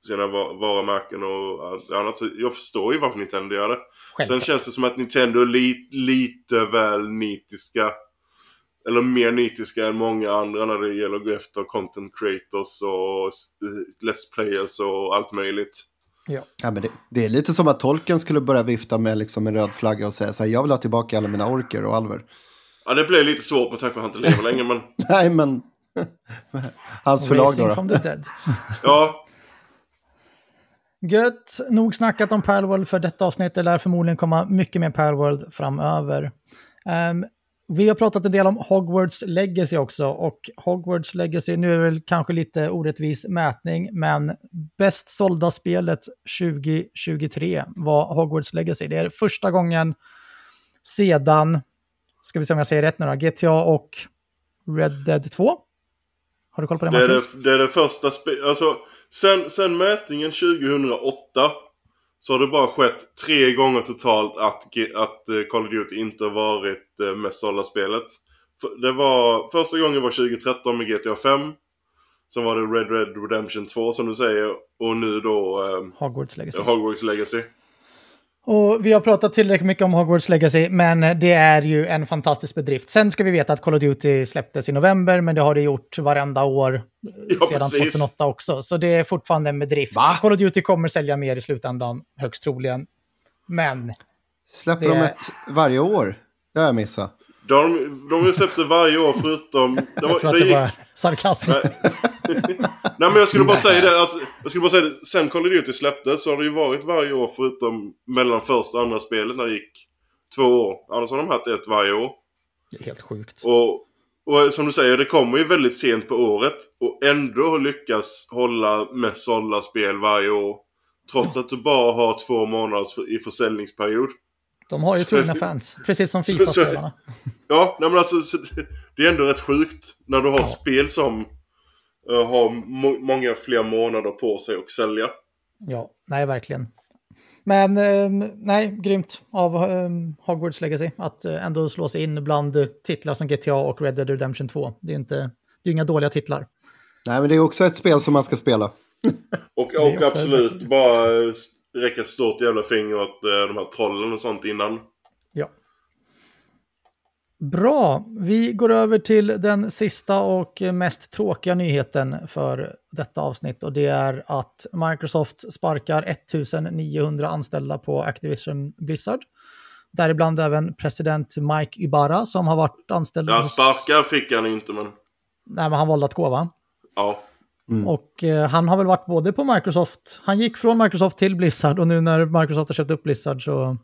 sina va- varumärken och annat. Så jag förstår ju varför Nintendo gör det. Sen Självklart. känns det som att Nintendo är li, lite väl nitiska. Eller mer nitiska än många andra när det gäller att gå efter content creators och let's players och allt möjligt. Ja. Ja, men det, det är lite som att tolken skulle börja vifta med liksom en röd flagga och säga så här, jag vill ha tillbaka alla mina orker och alver. Ja, det blev lite svårt med tanke på att han inte lever längre, men Nej, men hans förlag då. From the dead. ja. Gött, nog snackat om Palworld för detta avsnitt. Det lär förmodligen komma mycket mer Palworld framöver. Ehm, vi har pratat en del om Hogwarts Legacy också och Hogwarts Legacy, nu är det väl kanske lite orättvis mätning, men bäst sålda spelet 2023 var Hogwarts Legacy. Det är första gången sedan, ska vi se om jag säger rätt nu då, GTA och Red Dead 2. Har du koll på det, Det är det, det är det första spelet, alltså sen, sen mätningen 2008 så har det bara skett tre gånger totalt att, att eh, Call of Duty inte har varit eh, mest sålda spelet. Det var, första gången var 2013 med GTA 5. Sen var det Red Red Redemption 2 som du säger. Och nu då eh, Hogwarts Legacy. Hogwarts Legacy. Och vi har pratat tillräckligt mycket om Hogwarts Legacy, men det är ju en fantastisk bedrift. Sen ska vi veta att Call of Duty släpptes i november, men det har det gjort varenda år eh, Ja, sedan precis. 2008 också. Så det är fortfarande en bedrift. Va? Call of Duty kommer sälja mer i slutändan, högst troligen. Men Släpper Det- de ett varje år? Det har jag missat. De, de har släppt det varje år förutom... Det jag var, tror att det det gick, var sarkasm. Nej men jag skulle bara säga det, alltså, jag skulle bara säga det, sen Call of Duty släpptes så har det ju varit varje år förutom mellan första och andra spelet när det gick två år. Annars har de haft ett varje år. Det är helt sjukt. Och, och som du säger, det kommer ju väldigt sent på året och ändå lyckas hålla mest sålda spel varje år. Trots att du bara har två månader för- i försäljningsperiod. De har ju trogna fans, precis som Fifa-spelarna. Ja, nej men alltså så, det är ändå rätt sjukt när du har spel som eh, har må- många fler månader på sig att sälja. Ja, nej, verkligen. Men ehm, nej, grymt av ehm, Hogwarts Legacy att eh, ändå slå sig in bland eh, titlar som GTA och Red Dead Redemption 2. Det är inte, det är inga dåliga titlar. Nej, men det är också ett spel som man ska spela. Och, och absolut verkligen- bara eh, räcka ett stort jävla finger åt eh, de här trollen och sånt innan. Ja. Bra, vi går över till den sista och mest tråkiga nyheten för detta avsnitt och det är att Microsoft sparkar 1900 anställda på Activision Blizzard. Däribland även president Mike Ibarra som har varit anställd Ja, sparkar fick han inte men... Nej, men han valde att gå va? Ja. Och eh, han har väl varit både på Microsoft, han gick från Microsoft till Blizzard och nu när Microsoft har köpt upp Blizzard så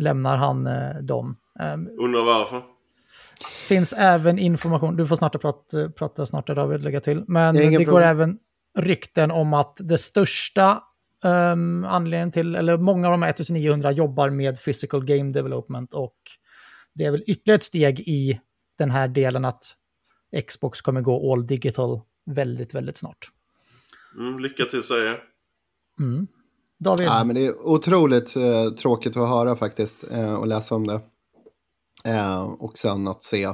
lämnar han eh, dem. Ehm, Undrar varför. finns även information, du får snart prata, prata snart där David, lägga till. Men Ingen det går problem. även rykten om att det största um, anledningen till, eller många av de här 1900 jobbar med physical game development och det är väl ytterligare ett steg i den här delen att Xbox kommer gå all digital väldigt, väldigt snart. Mm, lycka till säger jag. Mm. David, Ja, men det är otroligt eh, tråkigt att höra faktiskt eh, och läsa om det. Eh, och sen att se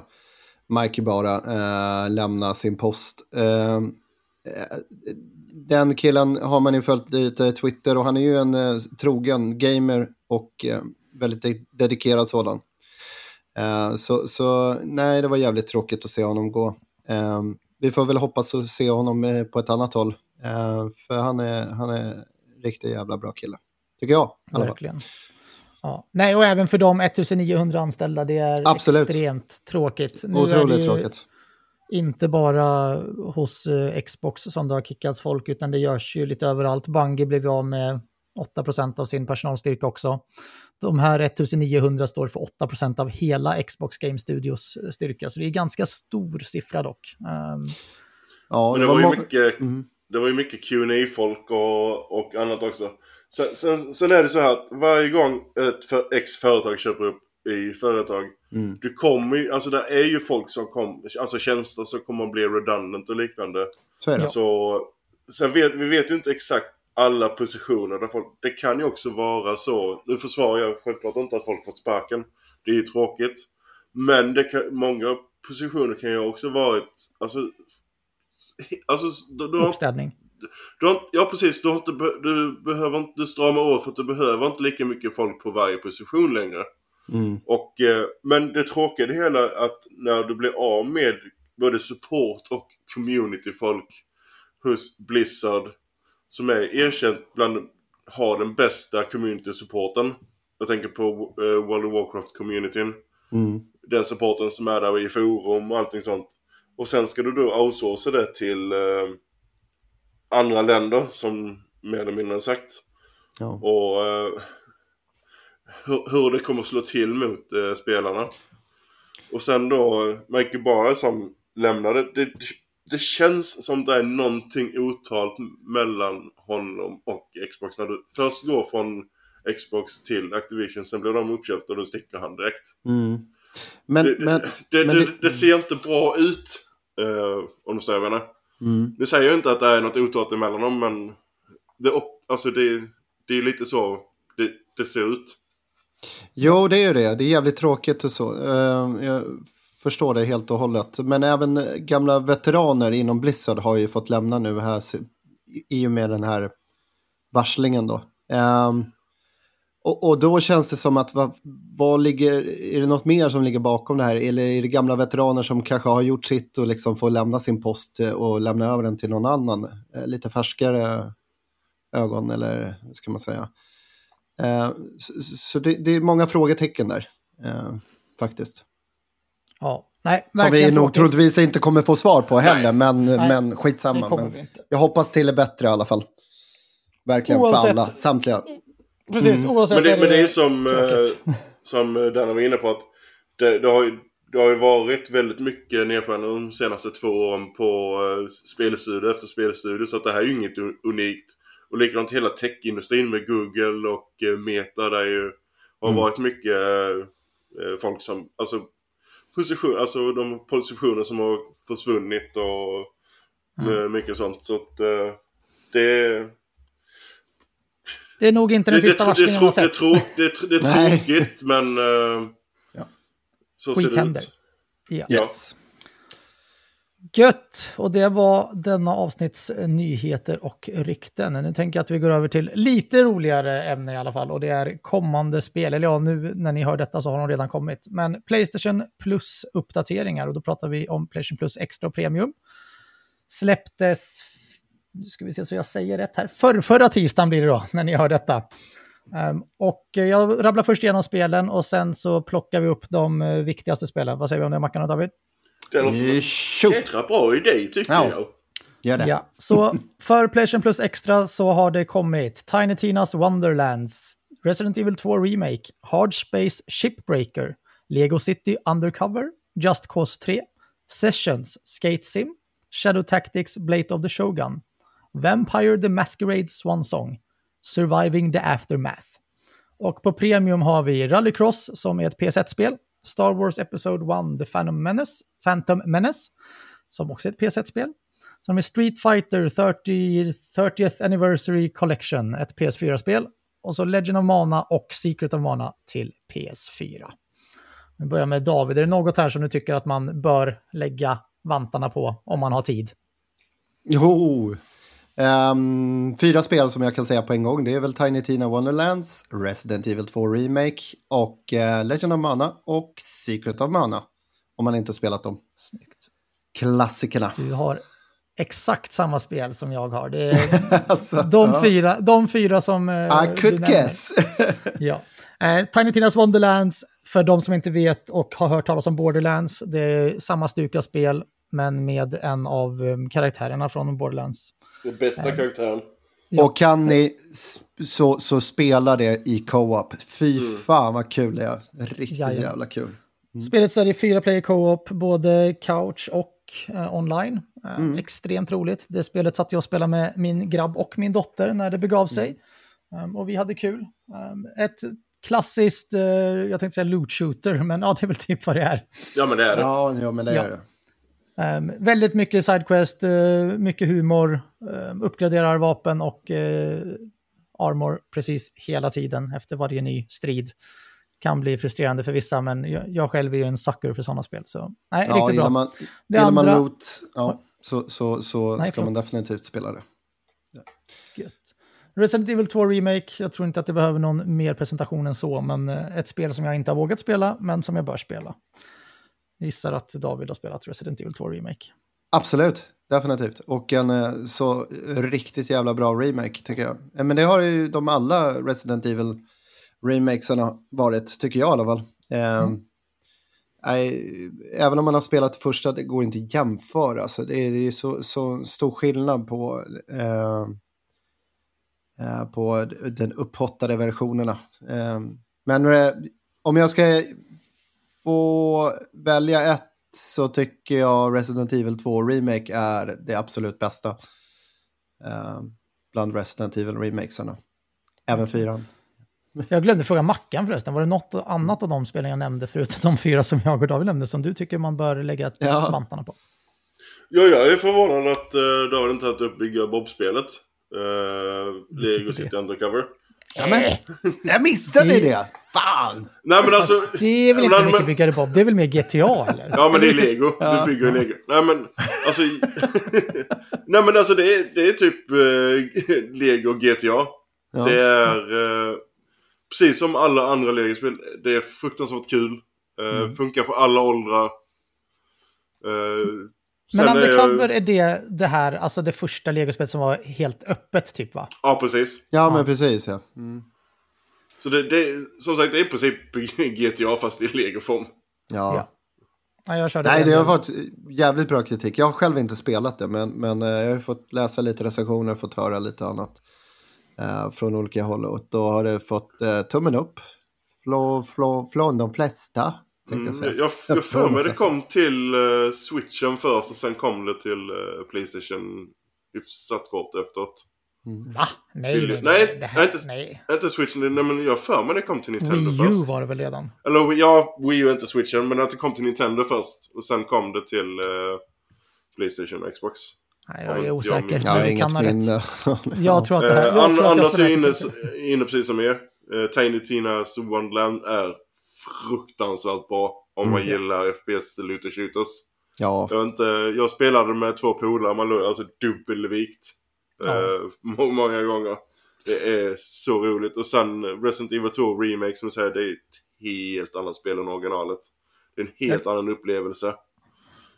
Mike bara eh, lämna sin post. Eh, eh, den killen har man ju följt lite Twitter och han är ju en eh, trogen gamer och eh, väldigt de- dedikerad sådan. Eh, så, så nej, det var jävligt tråkigt att se honom gå. Eh, vi får väl hoppas att se honom eh, på ett annat håll. Eh, för han är, han är riktigt jävla bra kille. Tycker jag. Verkligen. Ja. Nej, och även för de 1900 anställda, det är Absolut. extremt tråkigt. Nu Otroligt tråkigt. Inte bara hos uh, Xbox som det har kickats folk, utan det görs ju lite överallt. Bungie blev av med 8% av sin personalstyrka också. De här 1900 står för 8% av hela Xbox Game Studios eh, styrka, så det är ganska stor siffra dock. Um, ja, det, det, var, ju mycket, mm. det var ju mycket qa folk och, och annat också. Sen, sen, sen, är det så här att varje gång ett för, X-företag köper upp i företag, mm. du kommer ju, alltså det är ju folk som kommer, alltså tjänster som kommer att bli redundant och liknande. Så är det. Så, sen vet, vi vet ju inte exakt alla positioner där folk, det kan ju också vara så, nu försvarar jag självklart inte att folk fått sparken, det är ju tråkigt. Men det kan, många positioner kan ju också varit, alltså, alltså du, du Uppstädning. Du har, ja precis, du, har inte, du behöver inte du stramar åt för att du behöver inte lika mycket folk på varje position längre. Mm. Och, eh, men det tråkiga det hela är att när du blir av med både support och community-folk hos Blizzard som är erkänt bland, har den bästa community-supporten. Jag tänker på uh, World of Warcraft-communityn. Mm. Den supporten som är där i forum och allting sånt. Och sen ska du då outsourca det till uh, andra länder som mer eller mindre sagt. Ja. Och uh, hur, hur, det kommer slå till mot uh, spelarna. Och sen då Michael Barr som lämnade. Det, det känns som det är någonting otalt mellan honom och Xbox. När du först går från Xbox till Activision, sen blir de uppköpta och då sticker han direkt. Mm. Men, det, men, det, men det, ser inte bra ut, uh, om du säger vad jag menar. Mm. Nu säger jag inte att det är något otalt emellan dem, men det, alltså det, det är lite så det, det ser ut. Jo, det är ju det. Det är jävligt tråkigt och så. Uh, jag förstår det helt och hållet. Men även gamla veteraner inom Blizzard har ju fått lämna nu här i och med den här varslingen då. Um, och, och, då känns det som att vad, vad, ligger, är det något mer som ligger bakom det här? Eller är det gamla veteraner som kanske har gjort sitt och liksom får lämna sin post och lämna över den till någon annan? Eh, lite färskare ögon eller vad ska man säga? Uh, så, så det, det, är många frågetecken där, uh, faktiskt. Ja, nej, Som vi nog troligtvis inte kommer få svar på heller, men, nej, men skitsamma. Men jag hoppas till det bättre i alla fall. Verkligen oavsett, för alla, samtliga. Precis, mm. oavsett. Men det, men det är som, eh, som Danne var inne på, att det, det, har ju, det har ju varit väldigt mycket nedskärningar de senaste två åren på uh, spelstudio efter spelstudio, så att det här är ju inget unikt. Och likadant hela techindustrin med Google och uh, Meta, där ju har mm. varit mycket uh, folk som, alltså position, alltså de positioner som har försvunnit och mm. mycket sånt. Så att det... Det är nog inte den sista varslingen man har sett. Det, det, det, det är tråkigt men... Uh, ja. Så Skit ser det händer. ut. Ja. Yes. Gött! Och det var denna avsnitts nyheter och rykten. Nu tänker jag att vi går över till lite roligare ämne i alla fall. Och det är kommande spel. Eller ja, nu när ni hör detta så har de redan kommit. Men Playstation Plus-uppdateringar. Och då pratar vi om Playstation Plus Extra och Premium. Släpptes, nu ska vi se så jag säger rätt här, för, förra tisdagen blir det då, när ni hör detta. Um, och jag rabblar först igenom spelen och sen så plockar vi upp de uh, viktigaste spelen. Vad säger vi om det, Mackan och David? Det låter som en bra idé tycker ja. jag. Gör det. Ja, så för Playstation Plus Extra så har det kommit Tiny Tinas Wonderlands, Resident Evil 2 Remake, Hard Space Shipbreaker, Lego City Undercover, Just Cause 3, Sessions, Skate Sim, Shadow Tactics Blade of the Shogun, Vampire the Masquerade Swan Song, Surviving the Aftermath. Och på Premium har vi Rallycross som är ett PS1-spel, Star Wars Episode 1 The Phantom Menace, Phantom Menace, som också är ett PS1-spel. Sen har vi Street Fighter 30, 30th Anniversary Collection, ett PS4-spel. Och så Legend of Mana och Secret of Mana till PS4. Vi börjar med David, är det något här som du tycker att man bör lägga vantarna på om man har tid? Jo, Um, fyra spel som jag kan säga på en gång. Det är väl Tiny Tina Wonderlands, Resident Evil 2 Remake och uh, Legend of Mana och Secret of Mana. Om man inte spelat dem. Snyggt. Klassikerna. Du har exakt samma spel som jag har. Det alltså, de, ja. fyra, de fyra som uh, I could guess. Ja. Eh, Tiny Tinas Wonderlands, för de som inte vet och har hört talas om Borderlands, det är samma stuka spel, men med en av um, karaktärerna från Borderlands. Den bästa karaktären. Ja. Och kan ni så, så spela det i co-op. Fy fan vad kul det är. Riktigt Jajamän. jävla kul. Spelet så är det fyra player co-op, både couch och eh, online. Eh, Extremt roligt. Det spelet satt jag och spelade med min grabb och min dotter när det begav sig. Um, och vi hade kul. Um, ett klassiskt, eh, jag tänkte säga loot shooter, men ja, det är väl typ vad det är. Ja men det är det. Ja, ja men det Ja. är det. Um, väldigt mycket sidequest, uh, mycket humor, um, uppgraderar vapen och uh, armor precis hela tiden efter varje ny strid. Kan bli frustrerande för vissa, men jag, jag själv är ju en sucker för sådana spel. Så nej, Ja, riktigt bra. man, Det gillar man andra- loot ja, så, så, så Nej, ska förlåt. man definitivt spela det. Gött. Resident Evil 2 Remake, jag tror inte att det behöver någon mer presentation än så, men uh, ett spel som jag inte har vågat spela, men som jag bör spela. Gissar att David har spelat Resident Evil 2 Remake. Absolut, definitivt. Och en eh, så riktigt jävla bra remake tycker jag. Eh, Men det har ju de alla Resident Evil remakesarna varit, tycker jag i alla fall. Eh, nej, även om man har spelat första, det går inte att jämföra. Så det är, är så, så stor skillnad på, eh, eh, på den upphottade versionerna. Eh, men eh, om jag ska få välja ett så tycker jag Resident Evil 2 Remake är det absolut bästa. Eh, bland Resident Evil remakesarna. Även fyran. Jag glömde fråga Mackan förresten, var det något annat av de spelen jag nämnde, förutom de fyra som jag och David nämnde, som du tycker man bör lägga Ja. vantarna på? Ja, jag är förvånad att uh, David inte tagit upp Bygga Bob-spelet. Uh, Lego är City Undercover. Ja, men, jag missade det! Fan! Nej men alltså... Det är väl inte men- mycket byggare Bob, det är väl mer GTA eller? Ja men det är Lego. Ja. Du bygger ju Lego. Nej men alltså... Nej men alltså det är, det är typ eh, Lego GTA. Ja. Det är eh, precis som alla andra Lego-spel. Det är fruktansvärt kul. Eh, Mm. Funkar för alla åldrar. Men sen är jag- Undercover är det, det här, alltså det första legospelet som var helt öppet typ va? Ja precis. Ja, men precis ja. Mm. Så det, det, som sagt det är i princip GTA fast i Lego-form. ja. Ja. Ja, jag körde Nej, det har varit jävligt bra kritik. Jag har själv inte spelat det, men, men eh, jag har fått läsa lite recensioner och fått höra lite annat eh, från olika håll. Och då har det fått eh, tummen upp Flå, flå, från de flesta, Mm, jag säga. jag jag för mig det kom till uh, switchen först och sen kom det till uh, Playstation hyfsat kort efteråt. Va? Nej, nej, nej. Nej, här, inte- nej. Inte switchen, nej men jag för mig det kom till Nintendo Wii U först. var det väl redan? Eller ja, Wii U är inte switchen men att det kom till Nintendo först. Och sen kom det till eh, Playstation och Xbox. Nej, jag är osäker. jag- Jag inget kan ha rätt. Jag tror att det här... Eh, Jag An- tror att jag Anders är spelar inne, inne precis som er. Eh, Tiny Tina's Wonderland är fruktansvärt bra. Om man Mm. gillar FPS looter shooters. Ja, Jag, inte, jag spelade med två polare, man låg alltså dubbelvikt. Ja. Eh, må- många gånger. Det är så roligt. Och sen Resident Evil 2 Remake som du säger, det är ett helt annat spel än originalet. Det är en helt annan upplevelse.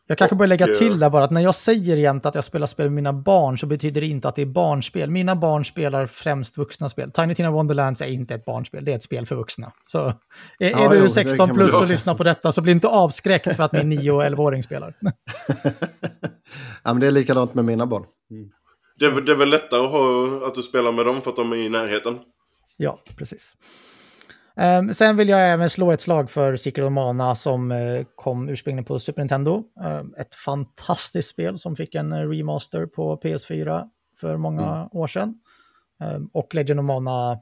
Jag kanske bör lägga till eh, där bara att när jag säger jämt att jag spelar spel med mina barn så betyder det inte att det är barnspel. Mina barn spelar främst vuxna spel. Tiny Tina Wonderlands är inte ett barnspel, det är ett spel för vuxna. Så är, är Ja, du jo, det 16 kan man plus och lyssnar på detta så bli inte avskräckt för att min 9 och 11-åring spelar. ja men det är likadant med mina barn. Det är, väl- det är väl lättare att, ha, att du spelar med dem för att de är i närheten. Ja, precis. Ehm, sen vill jag även slå ett slag för Secret of Mana som eh, kom ursprungligen på Super Nintendo. Ehm, ett fantastiskt spel som fick en eh, remaster på PS4 för många år sedan. Ehm, och Legend of Mana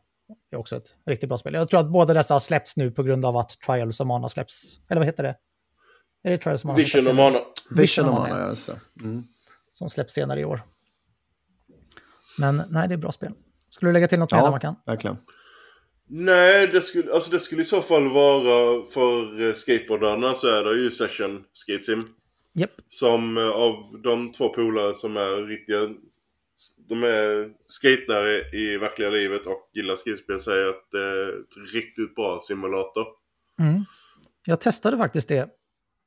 är också ett riktigt bra spel. Jag tror att båda dessa har släppts nu på grund av att Trials of Mana släpps. Eller vad heter det? Är det Trials of Mana? Vision senare? Mana. Vision of Mana. Alltså. Mm. Som släpps senare i år. Men nej, det är bra spel. Skulle du lägga till något mer Ja, man kan? verkligen. Nej, det skulle, alltså det skulle i så fall vara för eh, skateboardarna så är det ju Session Skate Sim. Japp. Som eh, av de två polare som är riktiga... de är skatare i verkliga livet och gillar skidspel säger att det är ett riktigt bra simulator. Mm. Jag testade faktiskt det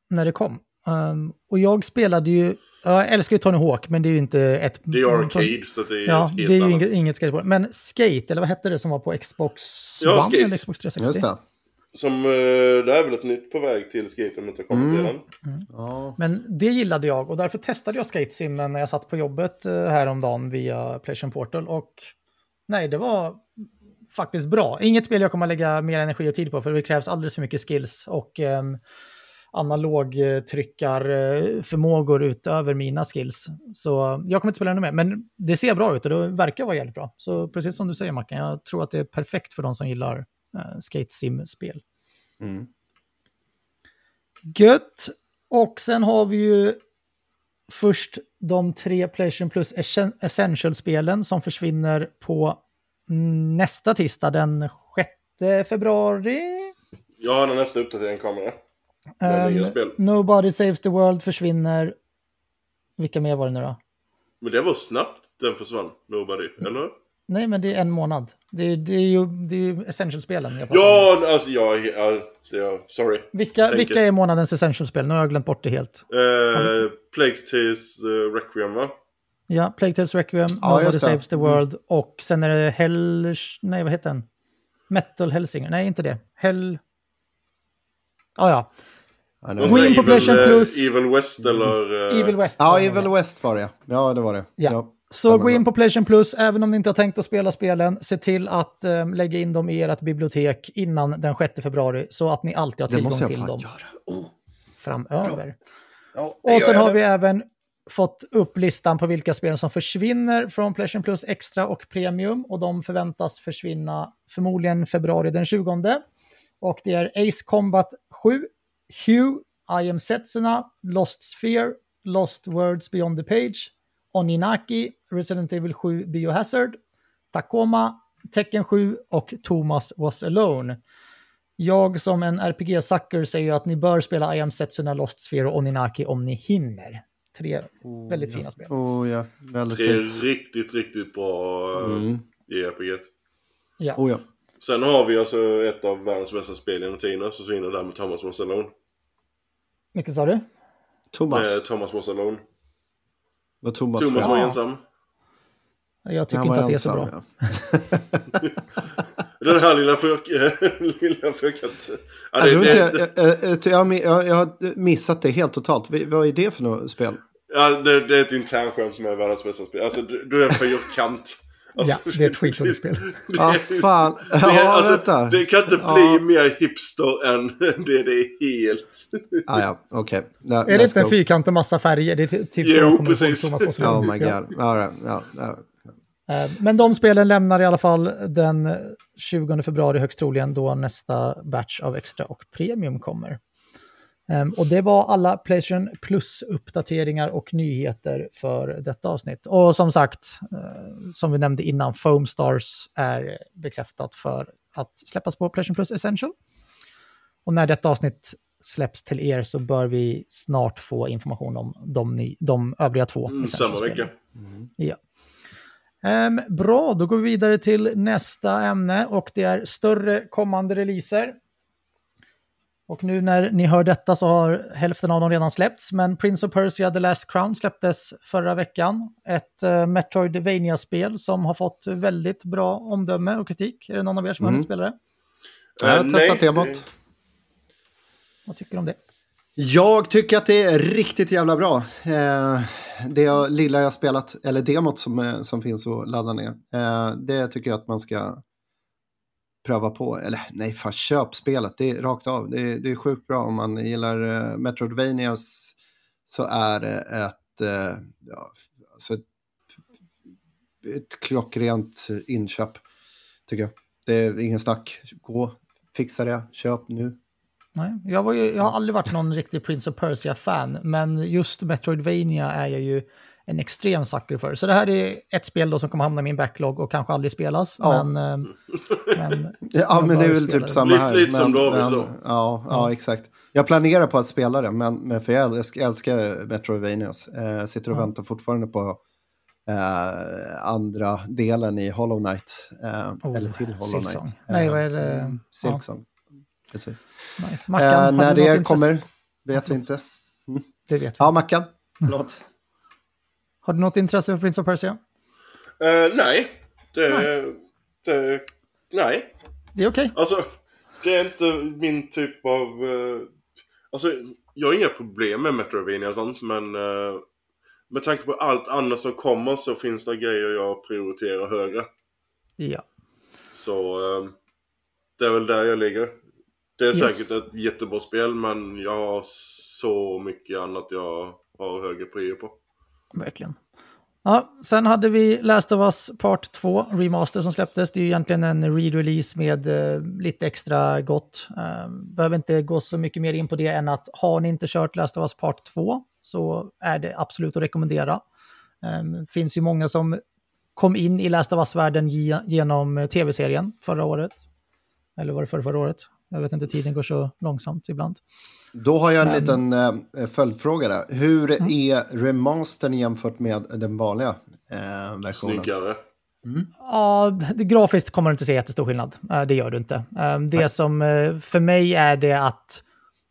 när det kom. Um, och jag spelade ju, jag älskar ju Tony Hawk, men det är ju inte ett... Det är arcade, så det är Ja, ett det är ju inget, inget skateboard. Men Skate, eller vad hette det som var på Xbox Ja, One Skate. eller Xbox 360? Just det. Som, eh, det är väl ett nytt på väg till Skate om inte har kommit Mm. redan. Ja. Men det gillade jag och därför testade jag Skate-simmen när jag satt på jobbet eh, häromdagen via PlayStation Portal. Och nej, det var faktiskt bra. Inget spel jag kommer att lägga mer energi och tid på för det krävs alldeles för mycket skills och eh, analogtryckarförmågor utöver mina skills. Så jag kommer inte spela ännu mer, men det ser bra ut och det verkar vara jävligt bra. Så precis som du säger Mackan, jag tror att det är perfekt för de som gillar eh, skate-sim-spel. Mm. Gött. Och sen har vi ju först de tre Playstation Plus Essen- Essential-spelen som försvinner på nästa tisdag den 6 februari. Ja, när nästa uppdatering kommer. Um. Nobody Saves the World försvinner. Vilka mer var det nu då? Men det var snabbt den försvann, Nobody, eller? Nej, men det är en månad. Det är, det är ju, det är ju Essential-spelen om. Ja, alltså ja, ja, är, sorry. Vilka, tänker- vilka är månadens Essential-spel? Nu har jag glömt bort det helt. Eh, Plague Tales uh, Requiem va? Ja, Plague Tales Requiem, Ja, Nobody. Saves the World och sen är det Hell... Nej, vad heter den? Metal Hellsinger. Nej, inte det. Hell... Ah, ja, Ja, Gå in på PlayStation Plus. Evil West eller... eh, Evil West. Ja, var det. Evil West var det. Ja, det var det. Ja. Så stämmer gå in på Playstation Plus, även om ni inte har tänkt att spela spelen, se till att eh, lägga in dem i ert bibliotek innan den 6 februari så att ni alltid har Det tillgång måste jag till dem göra. Oh. framöver. Ja, Och sen har vi det. även fått upp listan på vilka spel som försvinner från Playstation Plus Extra och Premium. Och de förväntas försvinna förmodligen februari den 20. Och det är Ace Combat 7, Hue, I am Setsuna, Lost Sphere, Lost Words Beyond the Page, Oninaki, Resident Evil 7 Biohazard, Tacoma, Tekken 7 och Thomas Was Alone. Jag som en RPG-sucker säger att ni bör spela I am Setsuna, Lost Sphere och Oninaki om ni hinner. Tre väldigt fina spel. Oh ja, väldigt Det är fint. riktigt, riktigt bra eh, Mm. i RPG. Ja. Oh ja. Sen har vi alltså ett av världens bästa spel genom tiderna, så vinner där med Thomas Was Alone. Vilket sa du? Thomas. Eh, Thomas Was Alone. Vad Thomas, Thomas var. var Ja. ensam. Jag tycker inte var att det är så ensam, bra. ja. Den här lilla frök... lilla frökat... Ja, Jag, det, det, jag, jag, jag, jag, har missat det helt totalt. Vi- Vad är det för något spel? ja, det, det är ett internskämt som är världens bästa spel. Alltså, du, du är en fyrkant. Alltså, Ja, det är ett skitdåligt spel. det- Ah, fan. Det, Ja, alltså, vänta. det kan inte bli Ja. mer hipster än det. Det är helt... Ah, ja, okej. Okay. Är det inte en fyrkant och massa färger? Det är ty- typ Jo, precis. Oh my god. All right. ja, ja. Eh, Men de spelen lämnar i alla fall den 20 februari högst troligen då nästa batch av extra och premium kommer. Ehm, Och det var alla Playstation Plus-uppdateringar och nyheter för detta avsnitt. Och som sagt, eh, som vi nämnde innan, Foam Stars är bekräftat för att släppas på Playstation Plus Essential. Och när detta avsnitt släpps till er så bör vi snart få information om de, ny, de övriga två Mm, samma vecka. Ja. Ehm, bra, då går vi vidare till nästa ämne och det är större kommande releaser. Och nu när ni hör detta så har hälften av dem redan släppts, men Prince of Persia The Last Crown släpptes förra veckan. Ett uh, Metroidvania-spel som har fått väldigt bra omdöme och kritik. Är det någon av er som har Mm. hunnit spela det? Jag har Eh, testat nej, demot. Vad tycker du om det? Jag tycker att det är riktigt jävla bra. Eh, det jag, lilla jag spelat, eller demot som, eh, som finns att ladda ner. Eh, det tycker jag att man ska pröva på. Eller nej, fan köp spelet. Det är rakt av. Det är, det är sjukt bra om man gillar uh, Metroidvanias så är det ett, uh, ja, alltså ett, ett klockrent inköp. Tycker jag. Det är ingen snack. Gå, fixa det, köp nu. Nej, jag, var ju, jag har aldrig varit någon riktig Prince of Persia-fan, men just Metroidvania är jag ju en extrem sucker för. Så det här är ett spel då som kommer hamna i min backlog och kanske aldrig spelas. Ja. Men, eh, men Ja, Jag men det är väl typ samma Lite- här. lite men, som David men, då. ja, ja, exakt. Jag planerar på att spela det, men, men för jag älskar, älskar Metroidvanias. Eh, sitter och Ja. väntar fortfarande på eh, andra delen i Hollow Knight. Eh, Oh, eller till Hollow Silksong. Knight. Nej, Eh, vad är det? mm, Silksong. Precis. Nice. Mackan, Eh, när det kommer vet vi inte. Det vet vi. Ja, Mackan. Förlåt. Har du något intresse för Prince of Persia? Eh, nej. Det, Nej. det... Nej. Det är okej. Alltså, det är inte min typ av... eh, alltså, jag har inga problem med Metroidvania och sånt, men... eh, med tanke på allt annat som kommer så finns det grejer jag prioriterar högre. Ja. Så... eh, det är väl där jag ligger. Det är Yes. säkert ett jättebra spel, men jag har så mycket annat jag har högre prio på. Verkligen. Ja, sen hade vi Last of Us Part 2 Remaster som släpptes. Det är ju egentligen en re-release med eh, lite extra gott. Eh, behöver inte gå så mycket mer in på det än att har ni inte kört Last of Us Part 2 så är det absolut att rekommendera. Det finns ju många som kom in i Last of Us-världen genom eh, tv-serien förra året. Eller var det förra, förra året? Jag vet inte, tiden går så långsamt ibland. Då har jag en Men- liten eh, följdfråga där. Hur Mm. är remastern jämfört med den vanliga eh, versionen? Snyggare. Ja, det, grafiskt kommer du inte se jättestor skillnad. Eh, Det gör du inte. Eh, Det som eh, för mig är det att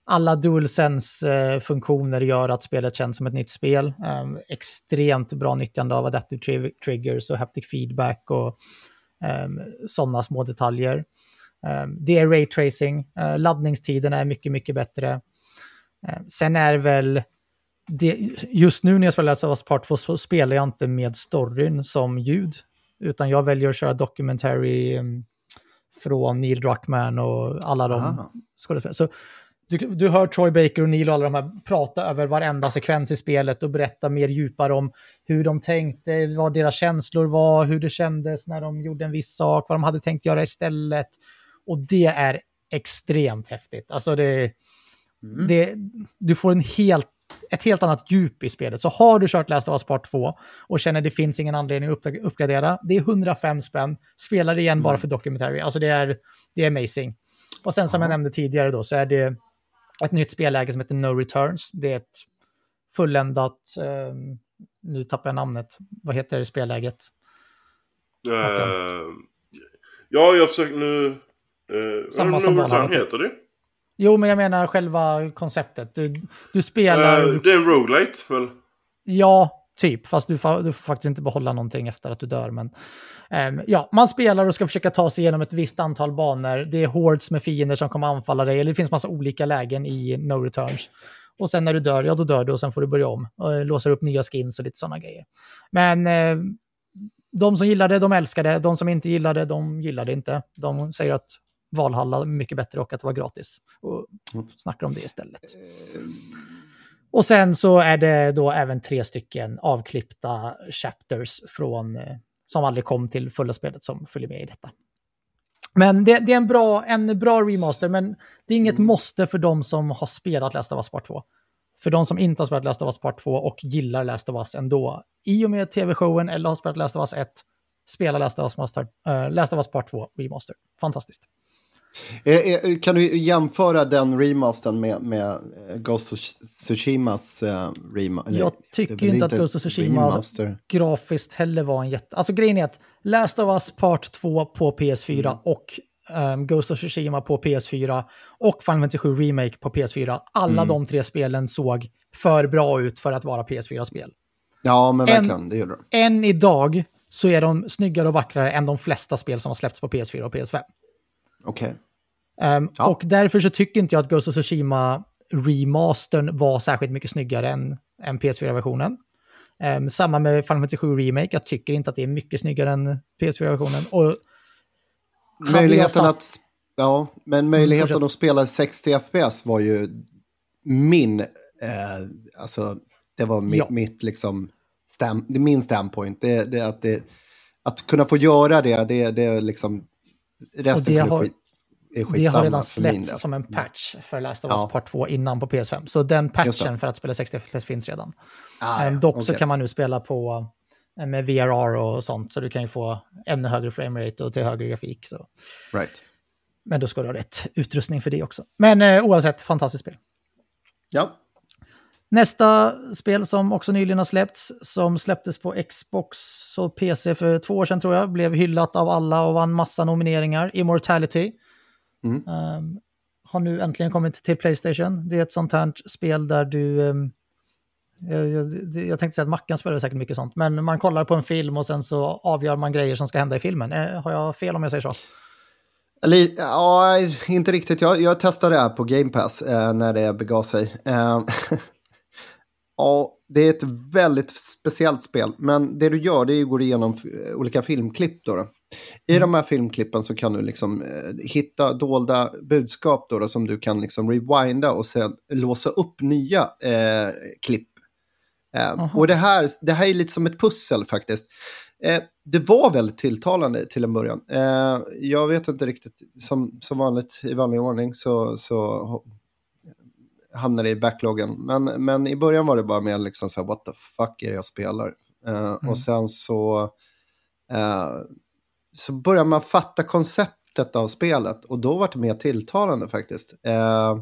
alla DualSense-funktioner gör att spelet känns som ett nytt spel. Extremt bra nyttjande av adaptive tri- triggers och haptic feedback och sådana små detaljer. Det är raytracing. Eh, Laddningstiden är mycket, mycket bättre. Eh, Sen är väl det, just nu när jag spelar Last of Us Part 2 så spelar jag inte med storyn som ljud. Utan jag väljer att köra documentary um, från Neil Druckmann och alla de skådespelarna. Så du, du hör Troy Baker och Neil och alla de här prata över varenda sekvens i spelet och berätta mer djupare om hur de tänkte, vad deras känslor var, hur det kändes när de gjorde en viss sak, vad de hade tänkt göra istället. Och det är extremt häftigt. Alltså det, det, du får en helt, ett helt annat djup i spelet. Så har du kört Last of Us Part 2 och känner det finns ingen anledning att uppgradera, det är 105 spänn. Spela det igen bara för documentary. Alltså det är, det är amazing. Och sen som jag nämnde tidigare då så är det ett nytt spelläge som heter No Returns. Det är ett fulländat, ehm, nu tappar jag namnet, vad heter spelläget? Eh, ja, jag försöker nu... Uh, Samma som Valhalla. heter det. Jo, men jag menar själva konceptet. Du, du spelar... Eh, det är en roguelite väl? Ja, typ. Fast du får, du får faktiskt inte behålla någonting efter att du dör. Men, ehm, ja, man spelar och ska försöka ta sig igenom ett visst antal banor. Det är hordes med fiender som kommer anfalla dig. Eller det finns massa olika lägen i No Returns. Och sen när du dör, ja då dör du och sen får du börja om. Och eh, låser upp nya skins och lite sådana grejer. Men eh, de som gillar det, de älskar det. De som inte gillar det, de gillar det inte. De säger att Valhalla mycket bättre och att det var gratis. Och snackar om det istället. Och sen så är det då även tre stycken avklippta chapters från, eh, som aldrig kom till fulla spelet som följer med i detta. Men det, det är en bra, en bra remaster, men det är inget måste för de som har spelat Last of Us Part 2. För de som inte har spelat Last of Us Part 2 och gillar Last of Us ändå, i och med tv-showen eller har spelat Last of Us 1, spela Last of Us, Master, eh, Last of Us Part 2 Remaster. Fantastiskt. Eh, eh, Kan du jämföra den remastern med, med eh, Ghost of Tsushimas remaster? Jag tycker inte att Ghost of Tsushima Remaster. grafiskt heller var en jätte... Alltså grejen är att Last of Us Part 2 på PS4 och um, Ghost of Tsushima på PS4 och Final Fantasy 7 Remake på PS4, alla de tre spelen såg för bra ut för att vara PS4-spel. Ja, men En- verkligen, det gjorde de. Än idag så är de snyggare och vackrare än de flesta spel som har släppts på PS4 och PS5. Okej. Um, Ja. Och därför så tycker inte jag att Ghost of Tsushima remastern var särskilt mycket snyggare än, än PS4-versionen. Um, samma med Final Fantasy 7 Remake, jag tycker inte att det är mycket snyggare än PS4-versionen. Och hade jag Möjligheten satt- att... Ja, men möjligheten fortsätt. att spela 60 FPS var ju min... Eh, alltså, det var mi, Ja. mitt liksom... Är min standpoint. Det, det, att, det, att kunna få göra det, det, det liksom... Resten det kunde har- är det skitsamma har redan släppts som en patch för Last of Ja. Us Part 2 innan på PS5. Så den patchen det. för att spela 60 FPS finns redan. Ah, Um, ja, dock så okej. kan man nu spela på eh, med VRR och sånt, så du kan ju få ännu högre framerate och till högre grafik. Så. Right. Men då ska du ha rätt utrustning för det också. Men eh, oavsett, fantastiskt spel. Ja. Nästa spel som också nyligen har släppts, som släpptes på Xbox och PC för två år sedan tror jag, blev hyllat av alla och vann massa nomineringar, Immortality. Mm. Um, har nu äntligen kommit till Playstation. Det är ett sånt här spel där du... Um, jag, jag, jag, tänkte säga att Mackan spelar säkert mycket sånt, men man kollar på en film och sen så avgör man grejer som ska hända i filmen. Eh, har jag fel om jag säger så? Ja, inte riktigt. Jag, jag testade det här på Game Pass eh, när det begav sig. Eh, ja, det är ett väldigt speciellt spel, men det du gör det är att gå igenom olika filmklipp. Då, då. I mm. de här filmklippen så kan du liksom eh, hitta dolda budskap då, då, som du kan liksom rewinda och sen låsa upp nya eh, klipp. Eh, och det här, det här är lite som ett pussel faktiskt. Eh, det var väldigt tilltalande till en början. Eh, jag vet inte riktigt, som, som vanligt i vanlig ordning så, så hamnade i backloggen. Men, men i början var det bara mer liksom så här, what the fuck är det jag spelar? Eh, mm. Och sen så, eh, så börjar man fatta konceptet av spelet och då var det mer tilltalande faktiskt. Eh,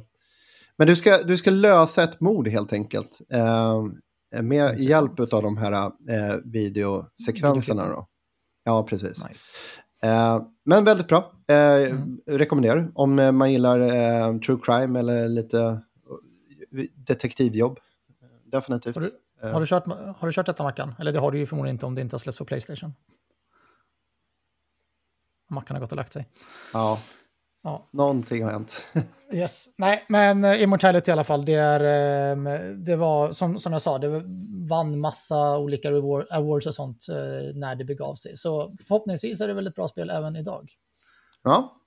men du ska, du ska lösa ett mord helt enkelt. Med hjälp av de här videosekvenserna. Då. Ja, precis. Nice. Eh, men väldigt bra. Eh, mm. Rekommenderar om man gillar eh, true crime eller lite detektivjobb. Definitivt. Har du, har du, kört, har du kört detta Mackan? Eller det har du ju förmodligen inte om det inte har släppts på Playstation. Mackan har gått och lagt sig. Ja, ja. någonting har hänt. Yes. Nej, men uh, Immortality i alla fall, det, är, um, det var som, som jag sa, det vann massa olika awards och sånt uh, när det begav sig. Så förhoppningsvis är det väl ett bra spel även idag. Ja.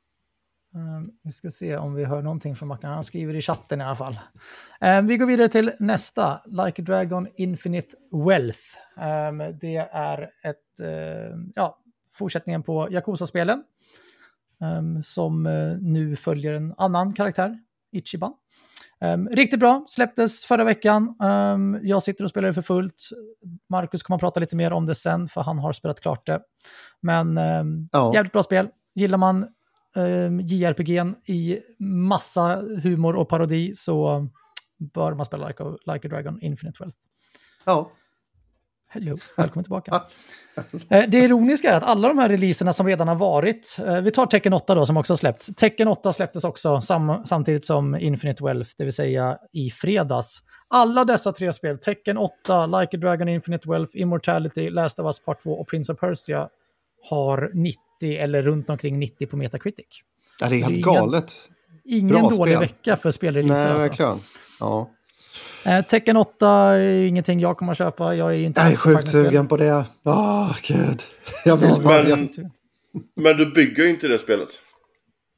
Um, vi ska se om vi hör någonting från Mackan. Han skriver i chatten i alla fall. Um, vi går vidare till nästa, Like a Dragon Infinite Wealth. det är ett, ja, fortsättningen på Yakuza-spelen. Som uh, nu följer en annan karaktär, Ichiban. Riktigt bra, släpptes förra veckan. Jag sitter och spelar det för fullt. Marcus kommer att prata lite mer om det sen, för han har spelat klart det. Men ja. jävligt bra spel. Gillar man JRPG i massa humor och parodi så bör man spela Like a, like a Dragon Infinite Wealth. Ja. Hello, välkommen tillbaka. Eh, det ironiska är att alla de här releaserna som redan har varit, eh, vi tar Tekken 8 då som också släppts. Tekken 8 släpptes också sam samtidigt som Infinite Wealth, det vill säga i fredags. Alla dessa tre spel, Tekken 8, Like a Dragon Infinite Wealth, Immortality, Last of Us Part 2 och Prince of Persia har 90 eller runt omkring 90 på Metacritic. Ja, det är helt galet. Ingen Bra dålig spel. vecka för spelreleaser. Nej, alltså. verkligen. Ja. Eh, Tecken 8 är ingenting jag kommer att köpa. Jag är inte Jag är sjukt sugen på det. Åh, oh, gud. Jag vill bara... Men, men du bygger ju inte det spelet.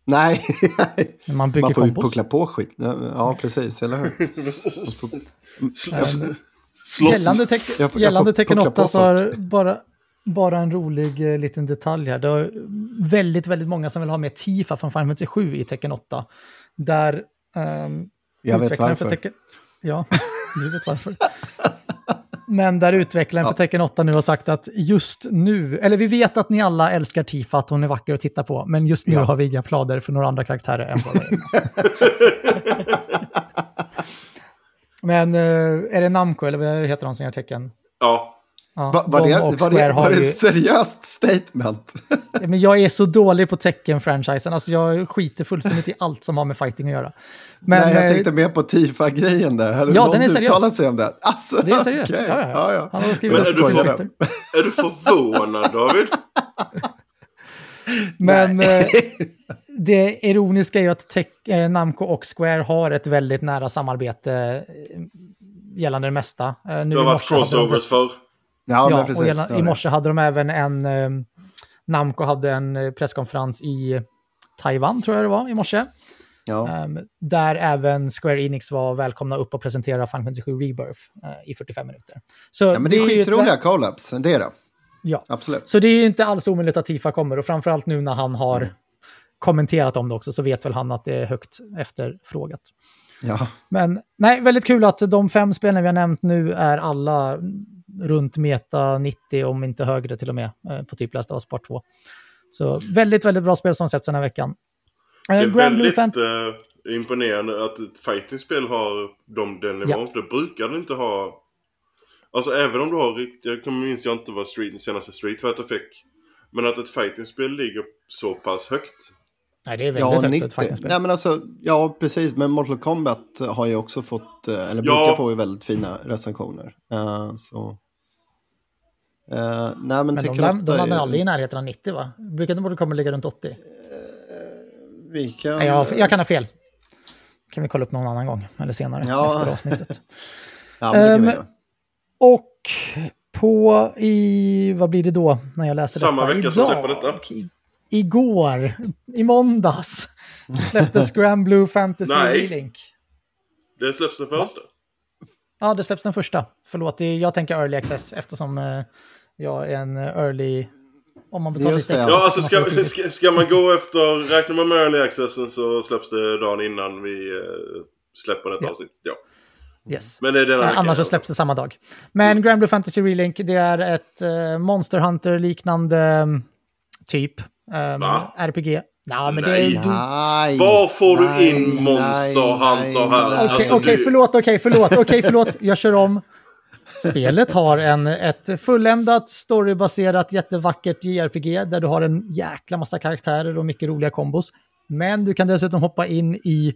Nej, man, bygger man får kompos. ju puckla på skit. Ja, precis, eller hur? får... Slåss. Gällande, te gällande Tecken 8 så har bara, bara en rolig eh, liten detalj här. Det är väldigt, väldigt många som vill ha med Tifa från Final Fantasy 7 i Tecken 8. Där um, jag vet varför. Tekken, Ja, du vet varför. Men där utvecklaren ja. för Tekken 8 nu har sagt att just nu, eller vi vet att ni alla älskar Tifa, att hon är vacker att titta på, men just nu ja. har vi inga planer för några andra karaktärer än bara Men eh, är det Namco, eller vad heter de som gör tecken? Ja. Ja, Va, var, det, var, det, var det ett seriöst statement? men jag är så dålig på tecken-franchisen, alltså jag skiter fullständigt i allt som har med fighting att göra. Men, Nej, jag tänkte mer på Tifa-grejen där. Har ja, den är seriös. uttalat sig om det? Alltså, det är seriöst. Okay. Ja, ja. ja, ja. Han har skrivit men är, du för, är du förvånad, David? men eh, det ironiska är ju att Tech, eh, Namco och Square har ett väldigt nära samarbete eh, gällande det mesta. Eh, nu det har varit crossovers förr. Ja, ja precis. Och gällande, i morse hade de även en... Eh, Namco hade en eh, presskonferens i Taiwan, tror jag det var, i morse. Ja. Um, där även Square Enix var välkomna upp och presentera Final Fantasy 7 Rebirth uh, i 45 minuter. Så ja, men det är skitroliga collabs, det är det. Ja, absolut. Så det är inte alls omöjligt att Tifa kommer och framförallt nu när han har mm. kommenterat om det också så vet väl han att det är högt efterfrågat. Ja. Men nej, väldigt kul att de fem spelen vi har nämnt nu är alla runt meta 90 om inte högre till och med uh, på typ Last of Us Part 2. Så väldigt, väldigt bra spel som släppts den här veckan. Det är väldigt, uh, imponerande att ett fightingspel har de, den nivån. Ja. För det brukar det inte ha. Alltså även om du har riktigt, jag kommer minns jag inte vad Street, senaste Street Fighter fick. Men att ett fightingspel ligger så pass högt. Nej, det är väldigt Ja, högt för 90. ett fightingspel. Nej, men alltså, ja, precis. Men Mortal Kombat har ju också fått, eh, eller Ja. brukar få ju väldigt fina recensioner. Eh, så... Eh, nej, men, Men de, de, de är- aldrig i närheten av 90 va? Brukar inte borde komma ligga runt 80? Vi kan... Nej, jag, jag kan ha fel. kan vi kolla upp någon annan gång, eller senare, Ja. efter avsnittet. Ja, men göra. Och på i, vad blir det då när jag läser Samma detta? vecka som släpper detta. I, igår, i måndags, släpptes Grand Blue Fantasy Nej. Relink. Det släpps den första. Ja, det släpps den första. Förlåt, jag tänker early access eftersom eh, är en early... Om man betalar Just lite det, extra. Ja, så alltså ska, ska, ska man gå efter, räknar man med early accessen så släpps det dagen innan vi eh, släpper detta Ja. avsnitt. Ja. Yes. Men det är Eh, veckan. Annars så släpps det samma dag. Men Grand Blue Fantasy Relink, det är ett eh, Monster Hunter-liknande mm, typ. Um, Va? RPG. Ja, men Nej. det är... Nej. Var får du nej, in Monster nej, Hunter här? nej. Okej, Alltså, okej, det- förlåt, okej, förlåt, okej, förlåt. Jag kör om. Spelet har en, ett fulländat, storybaserat, jättevackert JRPG där du har en jäkla massa karaktärer och mycket roliga kombos. Men du kan dessutom hoppa in i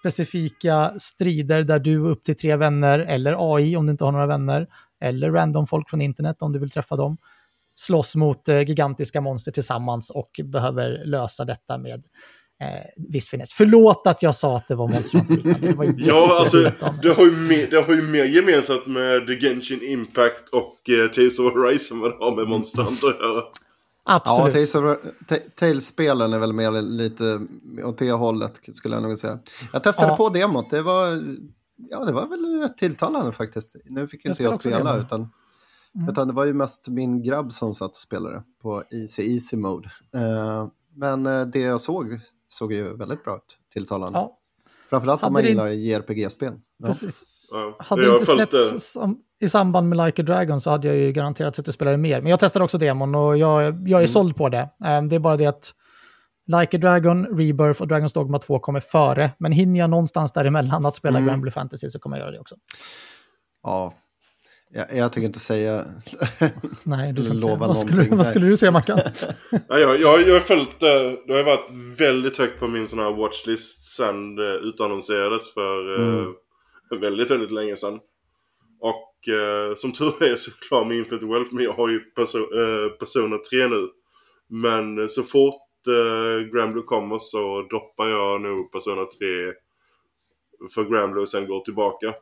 specifika strider där du upp till tre vänner, eller AI om du inte har några vänner, eller random folk från internet om du vill träffa dem, slåss mot eh, gigantiska monster tillsammans och behöver lösa detta med eh, viss finess. Förlåt att jag sa att det var Monster Hunter-liknande. Det var Ja, alltså det har, ju mer, det har ju mer gemensamt med The Genshin Impact och eh, Tales of Arise än vad det har med Monster Hunter att göra. Ja, Absolut. Ta- Tales-spelen är väl mer lite åt det hållet, skulle jag nog säga. Jag testade Ja. på demot, det var, ja, det var väl rätt tilltalande faktiskt. Nu fick Jag inte jag spela, utan, Mm. utan det var ju mest min grabb som satt och spelade på Easy Easy Mode. Eh, men eh, det jag såg såg ju väldigt bra ut, tilltalande. Ja, Framförallt om Hade man det- gillar JRPG-spel. Ja. precis. Ja. Hade det inte släppts som, i samband med Like a Dragon så hade jag ju garanterat suttit och spelat mer. Men jag testade också demon och jag, jag är Mm. såld på det. Eh, Det är bara det att Like a Dragon, Rebirth och Dragon's Dogma 2 kommer före. Men hinner jag någonstans däremellan att spela Mm. Grand Blue Fantasy så kommer jag göra det också. Ja, jag, jag tänker inte säga... Nej, du säga. lova Vad skulle, vad skulle du säga Mackan? Ja, jag, jag, jag har följt det. Det har varit väldigt högt på min sån här watchlist sen det utannonserades för Mm. eh, väldigt, väldigt länge sedan. Och eh, som tur är så klar med Infinite Wealth, men jag har ju perso eh, Persona 3 nu. Men eh, så fort eh, Grand Blue kommer så droppar jag nog Persona 3 för Grand Blue och sen går tillbaka.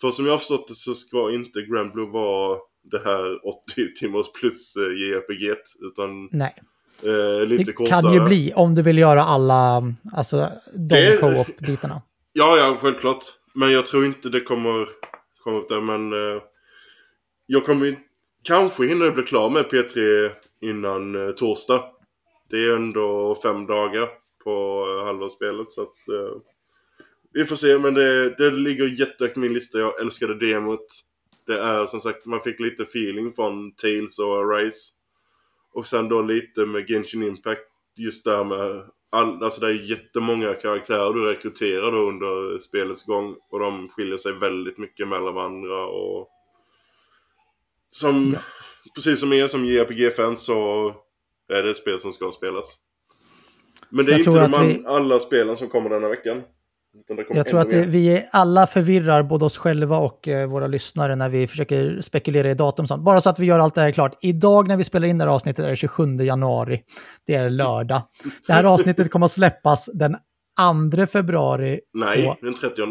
För som jag har förstått det så ska inte Grand Blue vara det här 80 timmars plus eh, JRPG utan Nej, eh, lite det kortare. kan ju bli om du vill göra alla, alltså de Det- co-op-bitarna. Ja, ja, självklart. Men jag tror inte det kommer komma upp där. Men eh, jag kommer ju kanske hinna bli klar med P3 innan eh, torsdag. Det är ändå fem dagar på eh, halva spelet. Så att, eh, vi får se, men det, det ligger jättehögt på min lista. Jag älskade demot. Det är som sagt, man fick lite feeling från Tales och Arise. Och sen då lite med Genshin Impact. Just där med, all, alltså det är jättemånga karaktärer du rekryterar då under spelets gång. Och de skiljer sig väldigt mycket mellan varandra. Och som, Ja. precis som er som JRPG-fans så är det ett spel som ska spelas. Men det är Jag inte de vi- alla spelen som kommer denna veckan. Jag tror att det, vi alla förvirrar både oss själva och eh, våra lyssnare när vi försöker spekulera i datum. sånt. Bara så att vi gör allt det här klart. Idag när vi spelar in det här avsnittet är det 27 januari. Det är lördag. Det här avsnittet kommer att släppas den 2 februari. Nej, på- den 30.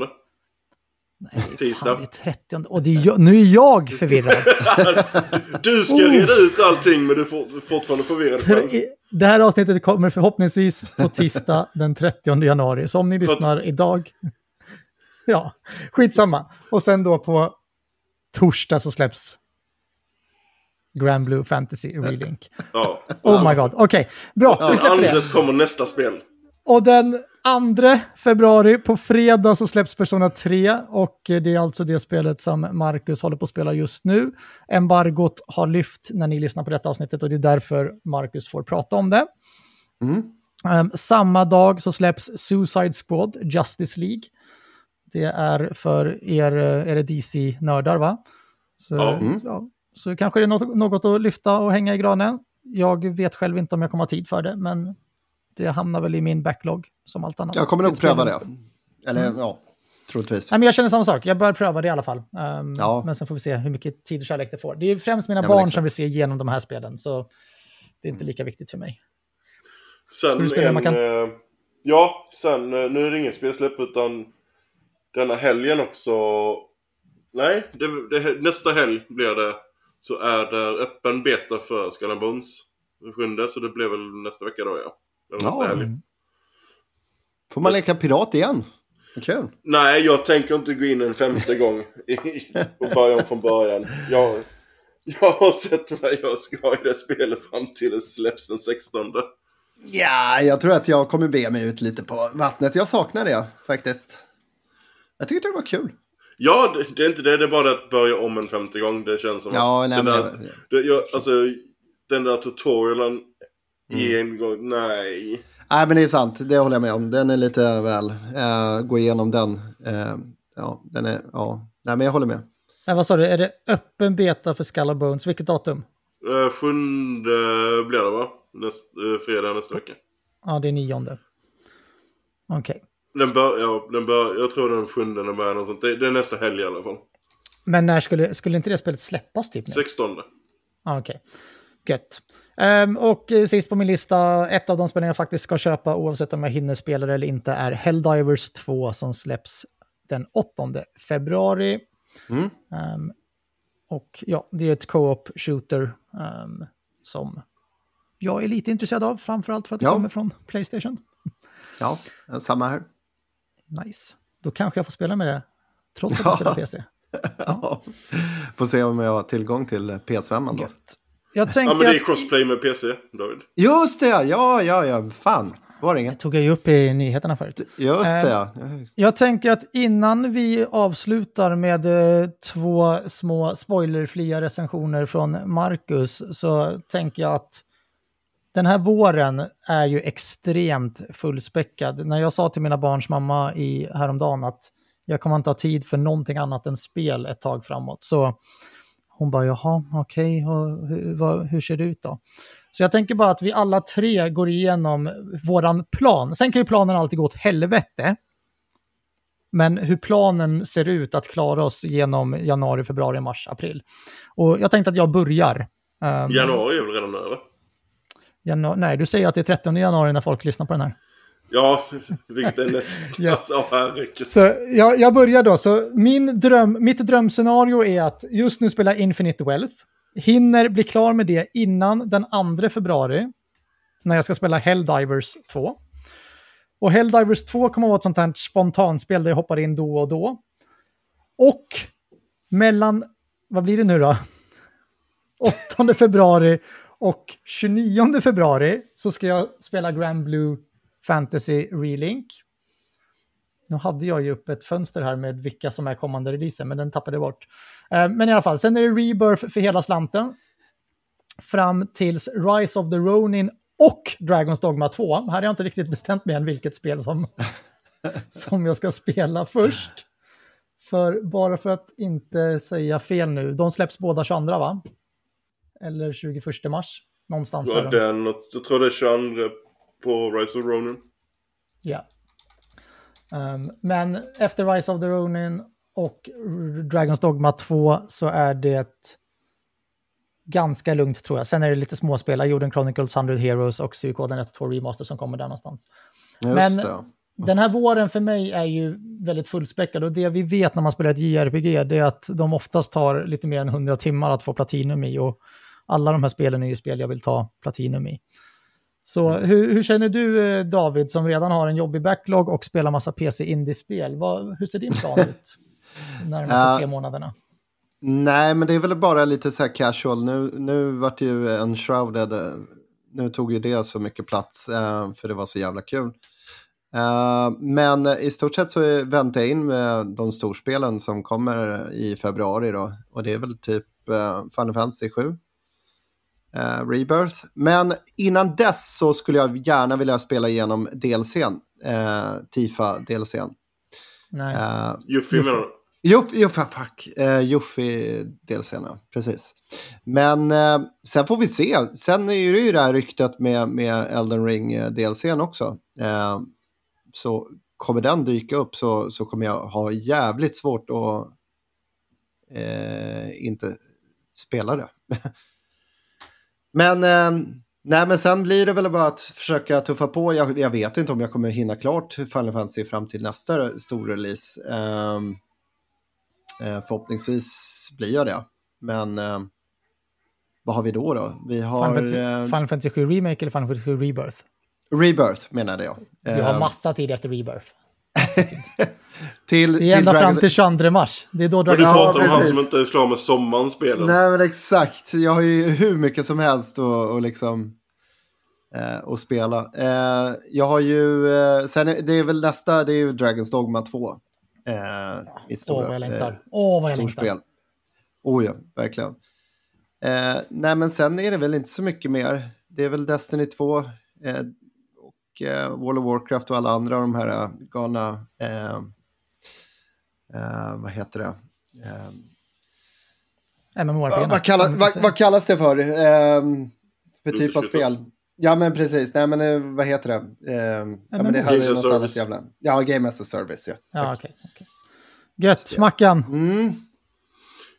Nej, tisdag. fan, det är 30. Och det är jag, nu är jag förvirrad. Du ska Oh. reda ut allting men du är for- fortfarande förvirrad själv. Det här avsnittet kommer förhoppningsvis på tisdag den 30 januari. Så om ni För att- lyssnar idag, ja, skitsamma. Och sen då på torsdag så släpps Grand Blue Fantasy Relink. Ja. Oh my god, okej, bra, släpper andra det. så kommer nästa spel. Och den 2 februari, på fredag, så släpps Persona 3. Och det är alltså det spelet som Marcus håller på att spela just nu. Embargot har lyft när ni lyssnar på detta avsnittet och det är därför Marcus får prata om det. Mm. Um, samma dag så släpps Suicide Squad, Justice League. Det är för er, är det DC-nördar va? Så. Mm. ja, så kanske det är något, något att lyfta och hänga i granen. Jag vet själv inte om jag kommer ha tid för det, men det hamnar väl i min backlog som allt annat. Jag kommer nog pröva det. Eller ja, troligtvis. Nej, men jag känner samma sak. Jag bör pröva det i alla fall. Ehm, Ja. Men sen får vi se hur mycket tid och kärlek det får. Det är främst mina Ja, barn som vill se igenom de här spelen, så det är inte lika viktigt för mig. Sen Ska du spela, en, Mackan? eh, Ja, sen eh, nu är det ingen spelsläpp utan denna helgen också. Nej, det, det, nästa helg blir det. Så är det öppen beta för Skull and Bones. Sjunde, så det blir väl nästa vecka då ja. Ja. Får man leka pirat igen? Kul. Nej, jag tänker inte gå in en femte gång och börja om från början. Jag, jag har sett vad jag ska i det spelet fram till det släpps den 16. Ja, jag tror att jag kommer be mig ut lite på vattnet. Jag saknar det faktiskt. Jag tyckte det var kul. Ja, det, det är inte det. Det är bara att börja om en femte gång. Det känns som Ja, att nej, den, där, jag, det, jag, alltså, den där tutorialen Mm. i en gång. Nej. nej, men det är sant. Det håller jag med om. Den är lite väl. Eh, gå igenom den. Eh, ja, den är, ja. Nej, men jag håller med. Nej, vad sa du? Är det öppen beta för Skull Bones? Vilket datum? Uh, sjunde blir det va? Näst, fredag nästa vecka. Ja, det är nionde. Okej. Den bör, ja, den bör, jag tror den sjunde den börjar och sånt. Det, det är nästa helg i alla fall. Men när skulle, skulle inte det spelet släppas typ nu? 16. Ah, Okej, gött. Ehm, och eh, sist på min lista, ett av de spelen jag faktiskt ska köpa oavsett om jag hinner spela det eller inte är Helldivers 2 som släpps den 8 februari. Mm. Ehm, och ja, det är ett co-op shooter ehm, som jag är lite intresserad av, framförallt för att det Ja. kommer från Playstation. Ja, samma här. Nice. Då kanske jag får spela med det, trots att Ja. jag spelar PC. Ja. Får se om jag har tillgång till PS5 då. Gött. Jag Ja tänker men det är crossplay med PC, David. Just det, ja, ja, ja. Fan, var det Det inget? tog jag ju upp i nyheterna förut. Just det, ja. Jag tänker att innan vi avslutar med eh, två små spoilerfria recensioner från Marcus så tänker jag att den här våren är ju extremt fullspäckad. När jag sa till mina barns mamma i häromdagen att jag kommer inte ha tid för någonting annat än spel ett tag framåt så hon bara jaha okej och hur, vad, hur ser det ut då? Så jag tänker bara att vi alla tre går igenom våran plan. Sen kan ju planen alltid gå åt helvete. Men hur planen ser ut att klara oss genom januari, februari, mars, april. Och jag tänkte att jag börjar. Um, Januari är väl redan över? janu- nej, du säger att det är 30 januari när folk lyssnar på den här. Ja, är nästan... Yes. Alltså. Så jag, jag börjar då. Så min dröm, mitt drömscenario är att just nu spela Infinite Wealth. Hinner bli klar med det innan den 2 februari. När jag ska spela Helldivers 2. Och Helldivers 2 kommer att vara ett sånt här spontanspel där jag hoppar in då och då. Och mellan, vad blir det nu då? 8 februari och 29 februari så ska jag spela Grand Blue Fantasy Relink. Nu hade jag ju upp ett fönster här med vilka som är kommande releaser, men den tappade bort. Eh, Men i alla fall, sen är det Rebirth för hela slanten. Fram tills Rise of the Ronin och Dragon's Dogma 2. Här har jag inte riktigt bestämt mig än vilket spel som, som jag ska spela först. För bara för att inte säga fel nu, de släpps båda 22 va? Eller 21 mars, någonstans Ja, där. den, jag tror det är 22 på Rise of Ronin. Ja. Ehm, men efter Rise of the Ronin och Dragon's Dogma 2 så är det ganska lugnt tror jag. Sen är det lite småspel, Jorden Chronicles 100 Heroes och Suikoden 1 2 Remaster som kommer där någonstans. Just Men- det. Den här våren för mig är ju väldigt fullspäckad och det vi vet när man spelar ett JRPG det är att de oftast tar lite mer än 100 timmar att få platinum i och alla de här spelen är ju spel jag vill ta platinum i. Så hur, hur känner du eh, David som redan har en jobbig backlog och spelar massa PC-indiespel? Hur ser din plan ut närmaste Ja. tre månaderna? Nej, men det är väl bara lite så här casual. Nu, nu vart det ju en shrouded. eh, Nu tog ju det så mycket plats, eh, för det var så jävla kul. Eh, men i stort sett så väntar jag in med de storspelen som kommer i februari då. Och det är väl typ uh, Final Fantasy 7. Eh, Rebirth. Men innan dess så skulle jag gärna vilja spela igenom DLCn, eh, Tifa-DLCn. Nej. Eh, menar du? Juffi, Juffi, fuck. Uh, Juffi delscenen, precis. Men uh, sen får vi se. Sen är det ju det här ryktet med, med Elden Ring uh, delscen också. Uh, så kommer den dyka upp så, så kommer jag ha jävligt svårt att uh, inte spela det. men, uh, nej, men sen blir det väl bara att försöka tuffa på. Jag, jag vet inte om jag kommer hinna klart Final Fantasy fram till nästa stor release. Um, Eh, förhoppningsvis blir jag det. Men eh, vad har vi då? då? Vi har... Final Fantasy, eh, Final Fantasy 7 Remake eller Final Fantasy 7 Rebirth? Rebirth menade jag. Vi har Eh, massa tid efter Rebirth. Till, Det är till ända Dragon- fram till 22 mars. Det är då Men du Dragon Ja, pratar om han som inte är klar med sommarspelen. Nej men exakt, jag har ju hur mycket som helst att och liksom eh, att spela. Eh, jag har ju, eh, sen är, det är väl nästa, det är ju Dragon's Dogma 2. Eh, mitt Åh, vad jag längtar. eh, Åh, vad jag längtar. storspel. Oh ja, verkligen. Eh, nej men sen är det väl inte så mycket mer. Det är väl Destiny 2 eh, och eh, World of Warcraft och alla andra av de här eh, galna, eh, eh, vad heter det? Eh, vad, kallas, vad, vad kallas det för? Ehm, för typ av spel? Ja, men precis. Nej, men eh, vad heter det? Ehm, ja, men det är as något service. annat jävla... Ja, Game as a Service, ja. Ja, okej. okej. Gött, Mackan. Mm.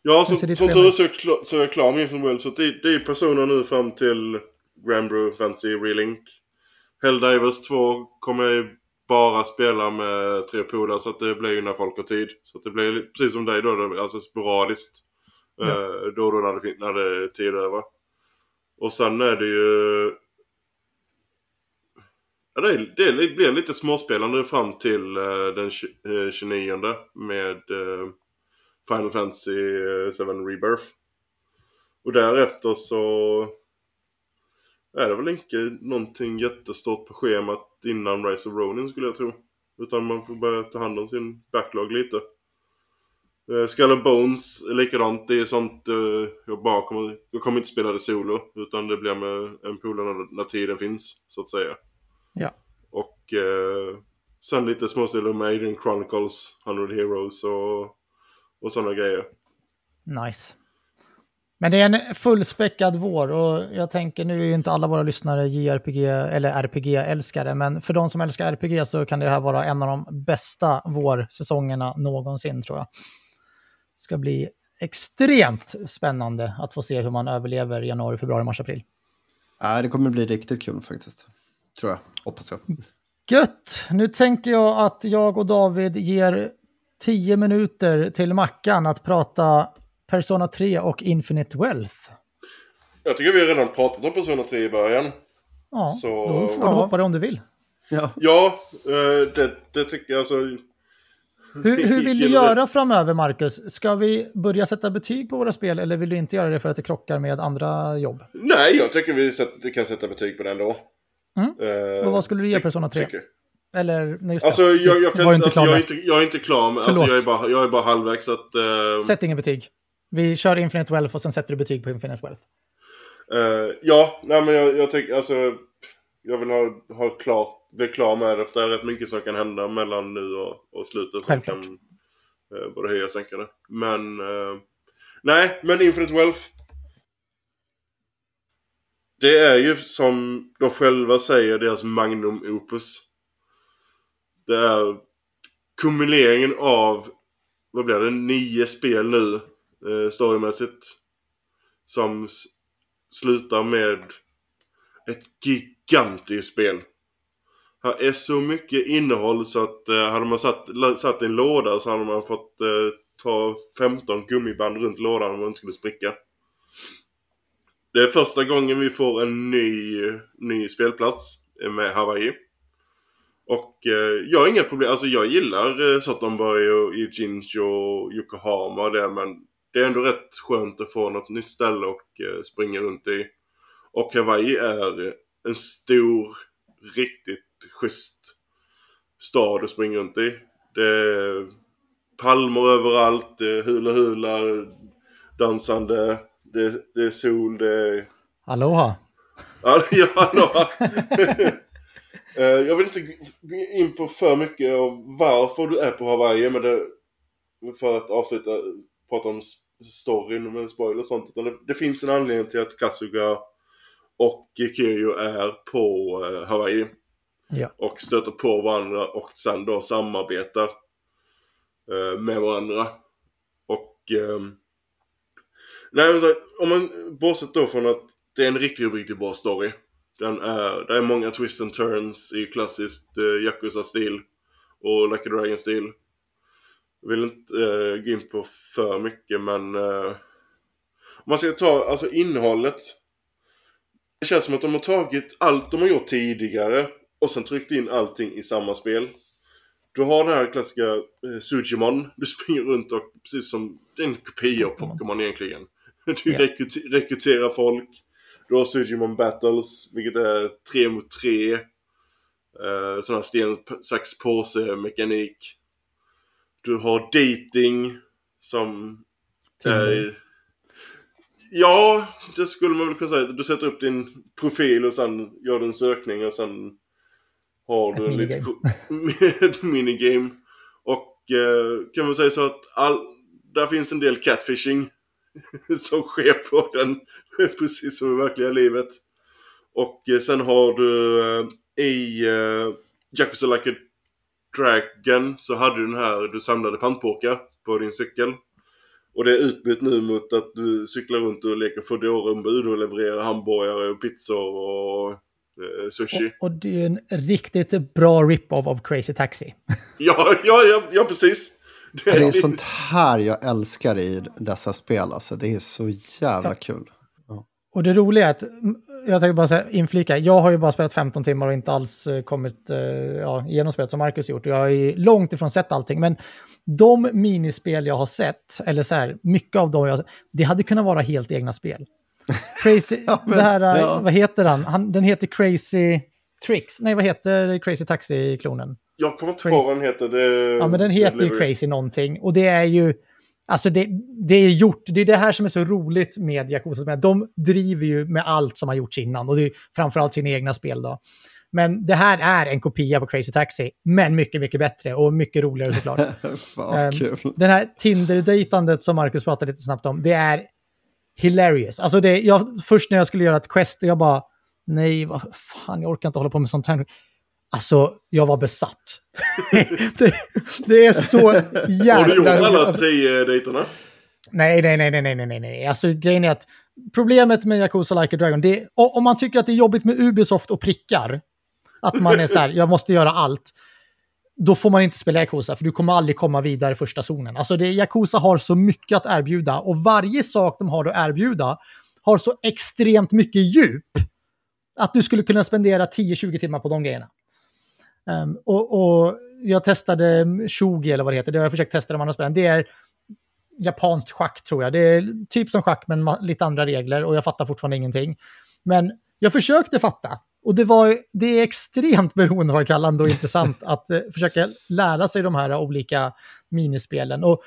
Ja, Hur som, tur är så, så är jag klar med Infinite World. Så det, det är personer nu fram till Granbrew Fantasy Relink. Helldivers 2 kommer jag ju bara spela med tre polare så att det blir ju när folk har tid. Så att det blir li- precis som dig då, alltså sporadiskt. Ja. Eh, då och då när det, när det är tid över. Och sen är det ju... Ja, det, är, det blir lite småspelande fram till eh, den tju- eh, 29 med eh, Final Fantasy eh, 7 Rebirth. Och därefter så är det väl inte någonting jättestort på schemat innan Rise of Ronin skulle jag tro. Utan man får börja ta hand om sin backlog lite. Uh, Skull and Bones likadant. Det är sånt eh, jag bara kommer... Jag kommer inte spela det solo. Utan det blir med en polare när, när tiden finns, så att säga. Ja. Och eh, sen lite småstil med Adrian Chronicles, 100 Heroes och, och sådana grejer. Nice. Men det är en fullspäckad vår och jag tänker nu är ju inte alla våra lyssnare JRPG eller RPG-älskare, men för de som älskar RPG så kan det här vara en av de bästa vårsäsongerna någonsin tror jag. Ska bli extremt spännande att få se hur man överlever januari, februari, mars, april. Nej, det kommer bli riktigt kul faktiskt. Tror jag, hoppas jag. Gött! Nu tänker jag att jag och David ger tio minuter till Mackan att prata Persona 3 och Infinite Wealth. Jag tycker vi har redan pratat om Persona 3 i början. Ja, Så- då får Ja. du hoppa det om du vill. Ja. Ja, eh, det, det tycker jag alltså. Hur, hur vill du det. göra framöver, Marcus? Ska vi börja sätta betyg på våra spel eller vill du inte göra det för att det krockar med andra jobb? Nej, jag tycker vi kan sätta betyg på den då. Mm. Eh, Och vad skulle du ge Persona 3? tycker- Eller, nej just det. Alltså jag, jag, kan, inte alltså, jag, är inte, jag är inte klar med, alltså, jag, är bara, jag är bara halvvägs att... eh, Sätt inga betyg. Vi kör Infinite Wealth och sen sätter du betyg på Infinite Wealth. eh, ja, nej men jag, jag tycker alltså... Jag vill ha, ha klart, bli klar med det för det är rätt mycket som kan hända mellan nu och, och slutet som Självklart. kan eh, både höja och sänka det. Men... Eh, nej, men Infinite Wealth. Det är ju som de själva säger deras magnum opus. Det är kumuleringen av, vad blir det, nio spel nu eh, storymässigt. Som slutar med ett gigantiskt spel. Här är så mycket innehåll så att eh, hade man satt, satt i en låda så hade man fått eh, ta 15 gummiband runt lådan om man inte skulle spricka. Det är första gången vi får en ny, ny spelplats eh, med Hawaii. Och eh, jag har inga problem, alltså jag gillar eh, Sotonbori och Jinjo och Yokohama och det men det är ändå rätt skönt att få något nytt ställe och eh, springa runt i. Och Hawaii är en stor, riktigt schysst stad att springa runt i. Det är palmer överallt, det är hula hula, dansande, det, det är sol, det är Aloha! ja, aloha! Eh, jag vill inte gå in på för mycket om varför du är på Hawaii, men det, för att avsluta, prata om storyn med spoiler och sånt. Utan det, det, finns en anledning till att Kasuga och Kiryu är på eh, Hawaii. Ja. Och stöter på varandra och sen då samarbetar eh, med varandra. Och... Eh, nej, om man bortsett då från att det är en riktigt, riktigt bra story. Den är, det är många twist and turns i klassiskt eh, Yakuza-stil och Lucky Dragon-stil. Vill inte eh, gå in på för mycket men eh, om man ska ta alltså innehållet. Det känns som att de har tagit allt de har gjort tidigare och sen tryckt in allting i samma spel. Du har den här klassiska eh, Sujimon. Du springer runt och precis som en kopia av Pokémon egentligen. Du yeah. rekryterar folk. Du har Sujimon Battles, vilket är tre mot tre. Eh, sån här sten, sax, påse mekanik. Du har dating som är... Ja, det skulle man väl kunna säga. Du sätter upp din profil och sen gör du en sökning och sen har du en lite ett minigame. Och eh, kan man säga så att all, där finns en del catfishing som sker på den. Precis som i verkliga livet. Och eh, sen har du eh, i eh, Yakuza Like a Dragon så hade du den här, du samlade pantpåkar på din cykel. Och det är utbytt nu mot att du cyklar runt och leker Foodora-ombud och levererar hamburgare och pizzor och eh, sushi. Och, och, det är en riktigt bra rip-off av Crazy Taxi. ja, ja, ja, ja, precis. Det är, det är sånt här jag älskar i dessa spel. Alltså. Det är så jävla ja. kul. Ja. Och det roliga är att, jag tänkte bara säga, inflika, jag har ju bara spelat 15 timmar och inte alls eh, kommit uh, ja, igenom spelet som Marcus gjort. Jag har ju långt ifrån sett allting, men de minispel jag har sett, eller så här, mycket av dem, jag, det hade kunnat vara helt egna spel. Crazy, ja, men, det här, eh, ja. vad heter han? han? Den heter Crazy Tricks. Nej, vad heter Crazy Taxi-klonen? Jag kommer inte ihåg vad den heter. Det, ja, men den heter ju Crazy någonting. Och det är ju... Alltså det, det är gjort, det är det här som är så roligt med Yakuza. De driver ju med allt som har gjorts innan och det är framförallt sina egna spel då. Men det här är en kopia på Crazy Taxi, men mycket, mycket bättre och mycket roligare såklart. Fan, um, den här Tinder-dejtandet som Marcus pratade lite snabbt om, det är hilarious. Alltså det, jag, först när jag skulle göra ett quest, jag bara, nej, vad fan, jag orkar inte hålla på med sånt här. Alltså, jag var besatt. det, det, är så jävla... Har du gjort alla tio dejterna? Nej, nej, nej, nej, nej, nej, nej. Alltså grejen är att problemet med Yakuza Like a Dragon, det är, om man tycker att det är jobbigt med Ubisoft och prickar, att man är så här, jag måste göra allt, då får man inte spela Yakuza, för du kommer aldrig komma vidare i första zonen. Alltså det, Yakuza har så mycket att erbjuda, och varje sak de har att erbjuda har så extremt mycket djup, att du skulle kunna spendera 10-20 timmar på de grejerna. Um, och, och, jag testade Shogi eller vad det heter, det har jag försökt testa de andra spelen. Det är japanskt schack tror jag. Det är typ som schack men lite andra regler och jag fattar fortfarande ingenting. Men jag försökte fatta. Och det, var, det är extremt beroendeframkallande och intressant att eh, försöka lära sig de här olika minispelen. Och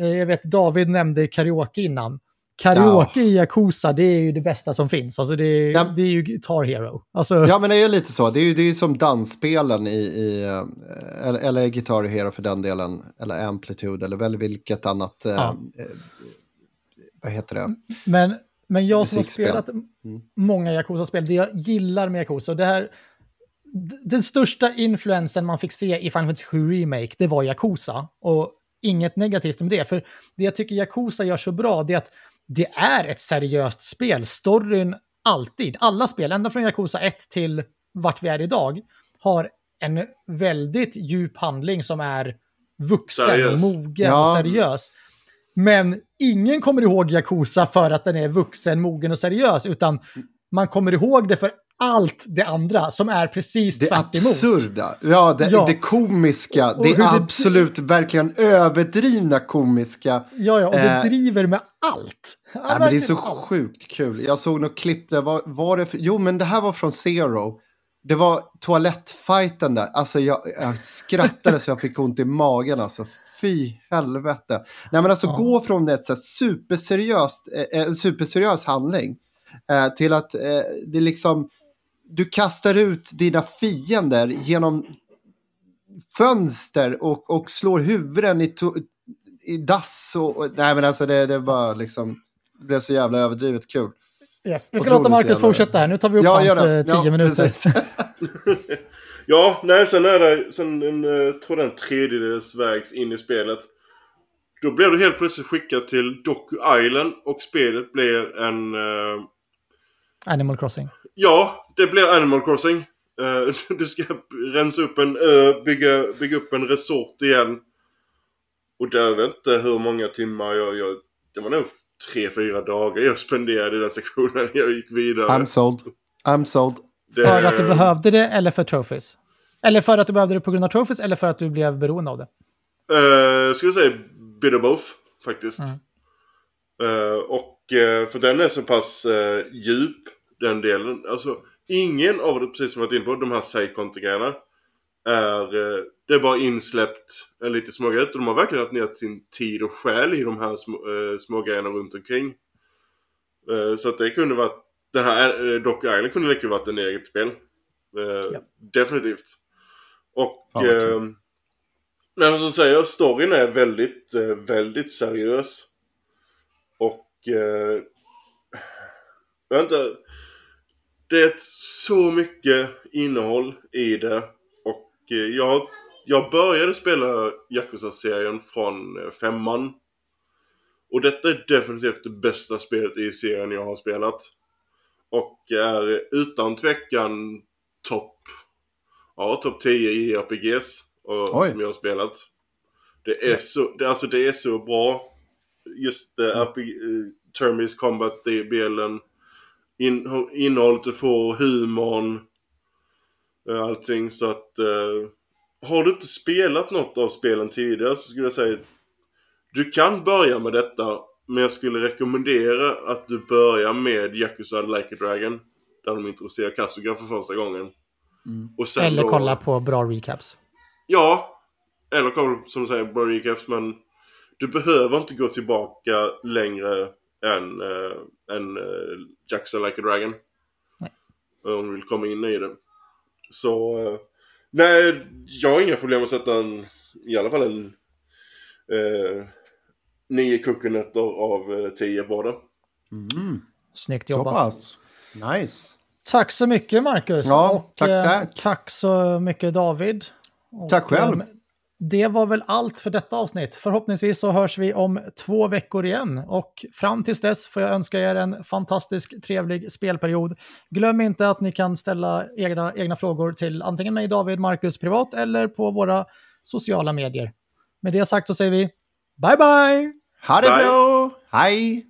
eh, jag vet, David nämnde karaoke innan. Karaoke ja. i Yakuza, det är ju det bästa som finns. Alltså det, ja. det är ju Guitar Hero. Alltså... Ja, men det är ju lite så. Det är ju, det är ju som dansspelen i, i eh, eller, eller Guitar Hero för den delen, eller Amplitude, eller väl vilket annat, ja. eh, eh vad heter det? Men, men jag som har spelat mm. många Yakuza-spel, det jag gillar med Yakuza, det här, den största influensen man fick se i Final Fantasy 7 Remake, det var Yakuza. Och inget negativt med det, för det jag tycker Yakuza gör så bra, det är att det är ett seriöst spel. Storyn alltid, alla spel, ända från Yakuza 1 till vart vi är idag, har en väldigt djup handling som är vuxen, seriös. mogen ja. och seriös. Men ingen kommer ihåg Yakuza för att den är vuxen, mogen och seriös, utan man kommer ihåg det för allt det andra som är precis det tvärt absurda, ja det, ja. det komiska, och, och det absolut det... verkligen överdrivna komiska. Ja, ja, och det eh, driver med allt. Ja, men det är så allt. sjukt kul. Jag såg något klipp där, var, var det för, jo men det här var från Zero. Det var toalettfighten där, alltså jag, jag skrattade så jag fick ont i magen alltså. Fy helvete. Nej men alltså ja. gå från ett så superseriöst, eh, superseriös handling eh, till att eh, det liksom, du kastar ut dina fiender genom fönster och, och slår huvuden i, to, i dass. Och, och, nej men alltså det, det var liksom, det blev så jävla överdrivet kul. Yes. Vi ska låta Marcus fortsätta här, nu tar vi upp ja, hans eh, tio ja, minuter. ja, nej sen är det, sen en, eh, tror det är en tredjedels vägs in i spelet. Då blir du helt plötsligt skickad till Doku Island och spelet blir en... Uh... Animal Crossing. Ja, det blir Animal Crossing. Uh, du ska rensa upp en ö, bygga, bygga upp en resort igen. Och det är inte hur många timmar jag, jag... Det var nog tre, fyra dagar jag spenderade i den sektionen. Jag gick vidare. I'm sold. I'm sold. Det... För att du behövde det eller för trophies? Eller för att du behövde det på grund av trophies eller för att du blev beroende av det? Uh, skulle säga bit of both faktiskt. Mm. Uh, och uh, för den är så pass uh, djup den delen. Alltså ingen av det, precis som vi varit inne på, de här sägkontegrejerna är, det är bara insläppt en lite smågrej. De har verkligen lagt ner sin tid och själ i de här små, äh, små grejerna runt omkring. så att det kunde varit, den här Dock Island kunde lika varit en eget spel. Ja. Definitivt. Och men som säger, storyn är väldigt, eh, väldigt seriös. Och... Eh, jag vet inte. Det är så mycket innehåll i det. Och eh, jag, jag började spela Yakuza-serien från eh, femman. Och detta är definitivt det bästa spelet i serien jag har spelat. Och är utan tvekan topp ja, top 10 i RPGs och, som jag har spelat. Det är, så, det, alltså det är så bra. Just det, mm. uh, Termis Combat-delen. In, innehållet du får, humorn. Uh, allting så att... Uh, har du inte spelat något av spelen tidigare så skulle jag säga du kan börja med detta men jag skulle rekommendera att du börjar med Yakuza Like a Dragon. Där de introducerar Kasuga för första gången. Mm. Eller då... kolla på bra recaps. Ja, eller kommer som du säger, bara recaps men du behöver inte gå tillbaka längre än, äh, än äh, Jackson Like a Dragon. Nej. Om du vill komma in i det. Så, äh, nej, jag har inga problem att sätta en, i alla fall en äh, nio cookinötter av tio på det. Mm. Snyggt jobbat. Så Nice. Tack så mycket Marcus. Ja, och, tack, tack. tack så mycket David. Och, tack själv. Det var väl allt för detta avsnitt. Förhoppningsvis så hörs vi om två veckor igen. Och fram tills dess får jag önska er en fantastisk trevlig spelperiod. Glöm inte att ni kan ställa egna, egna frågor till antingen mig, David, Marcus privat eller på våra sociala medier. Med det sagt så säger vi bye bye! Ha det bra! Hej!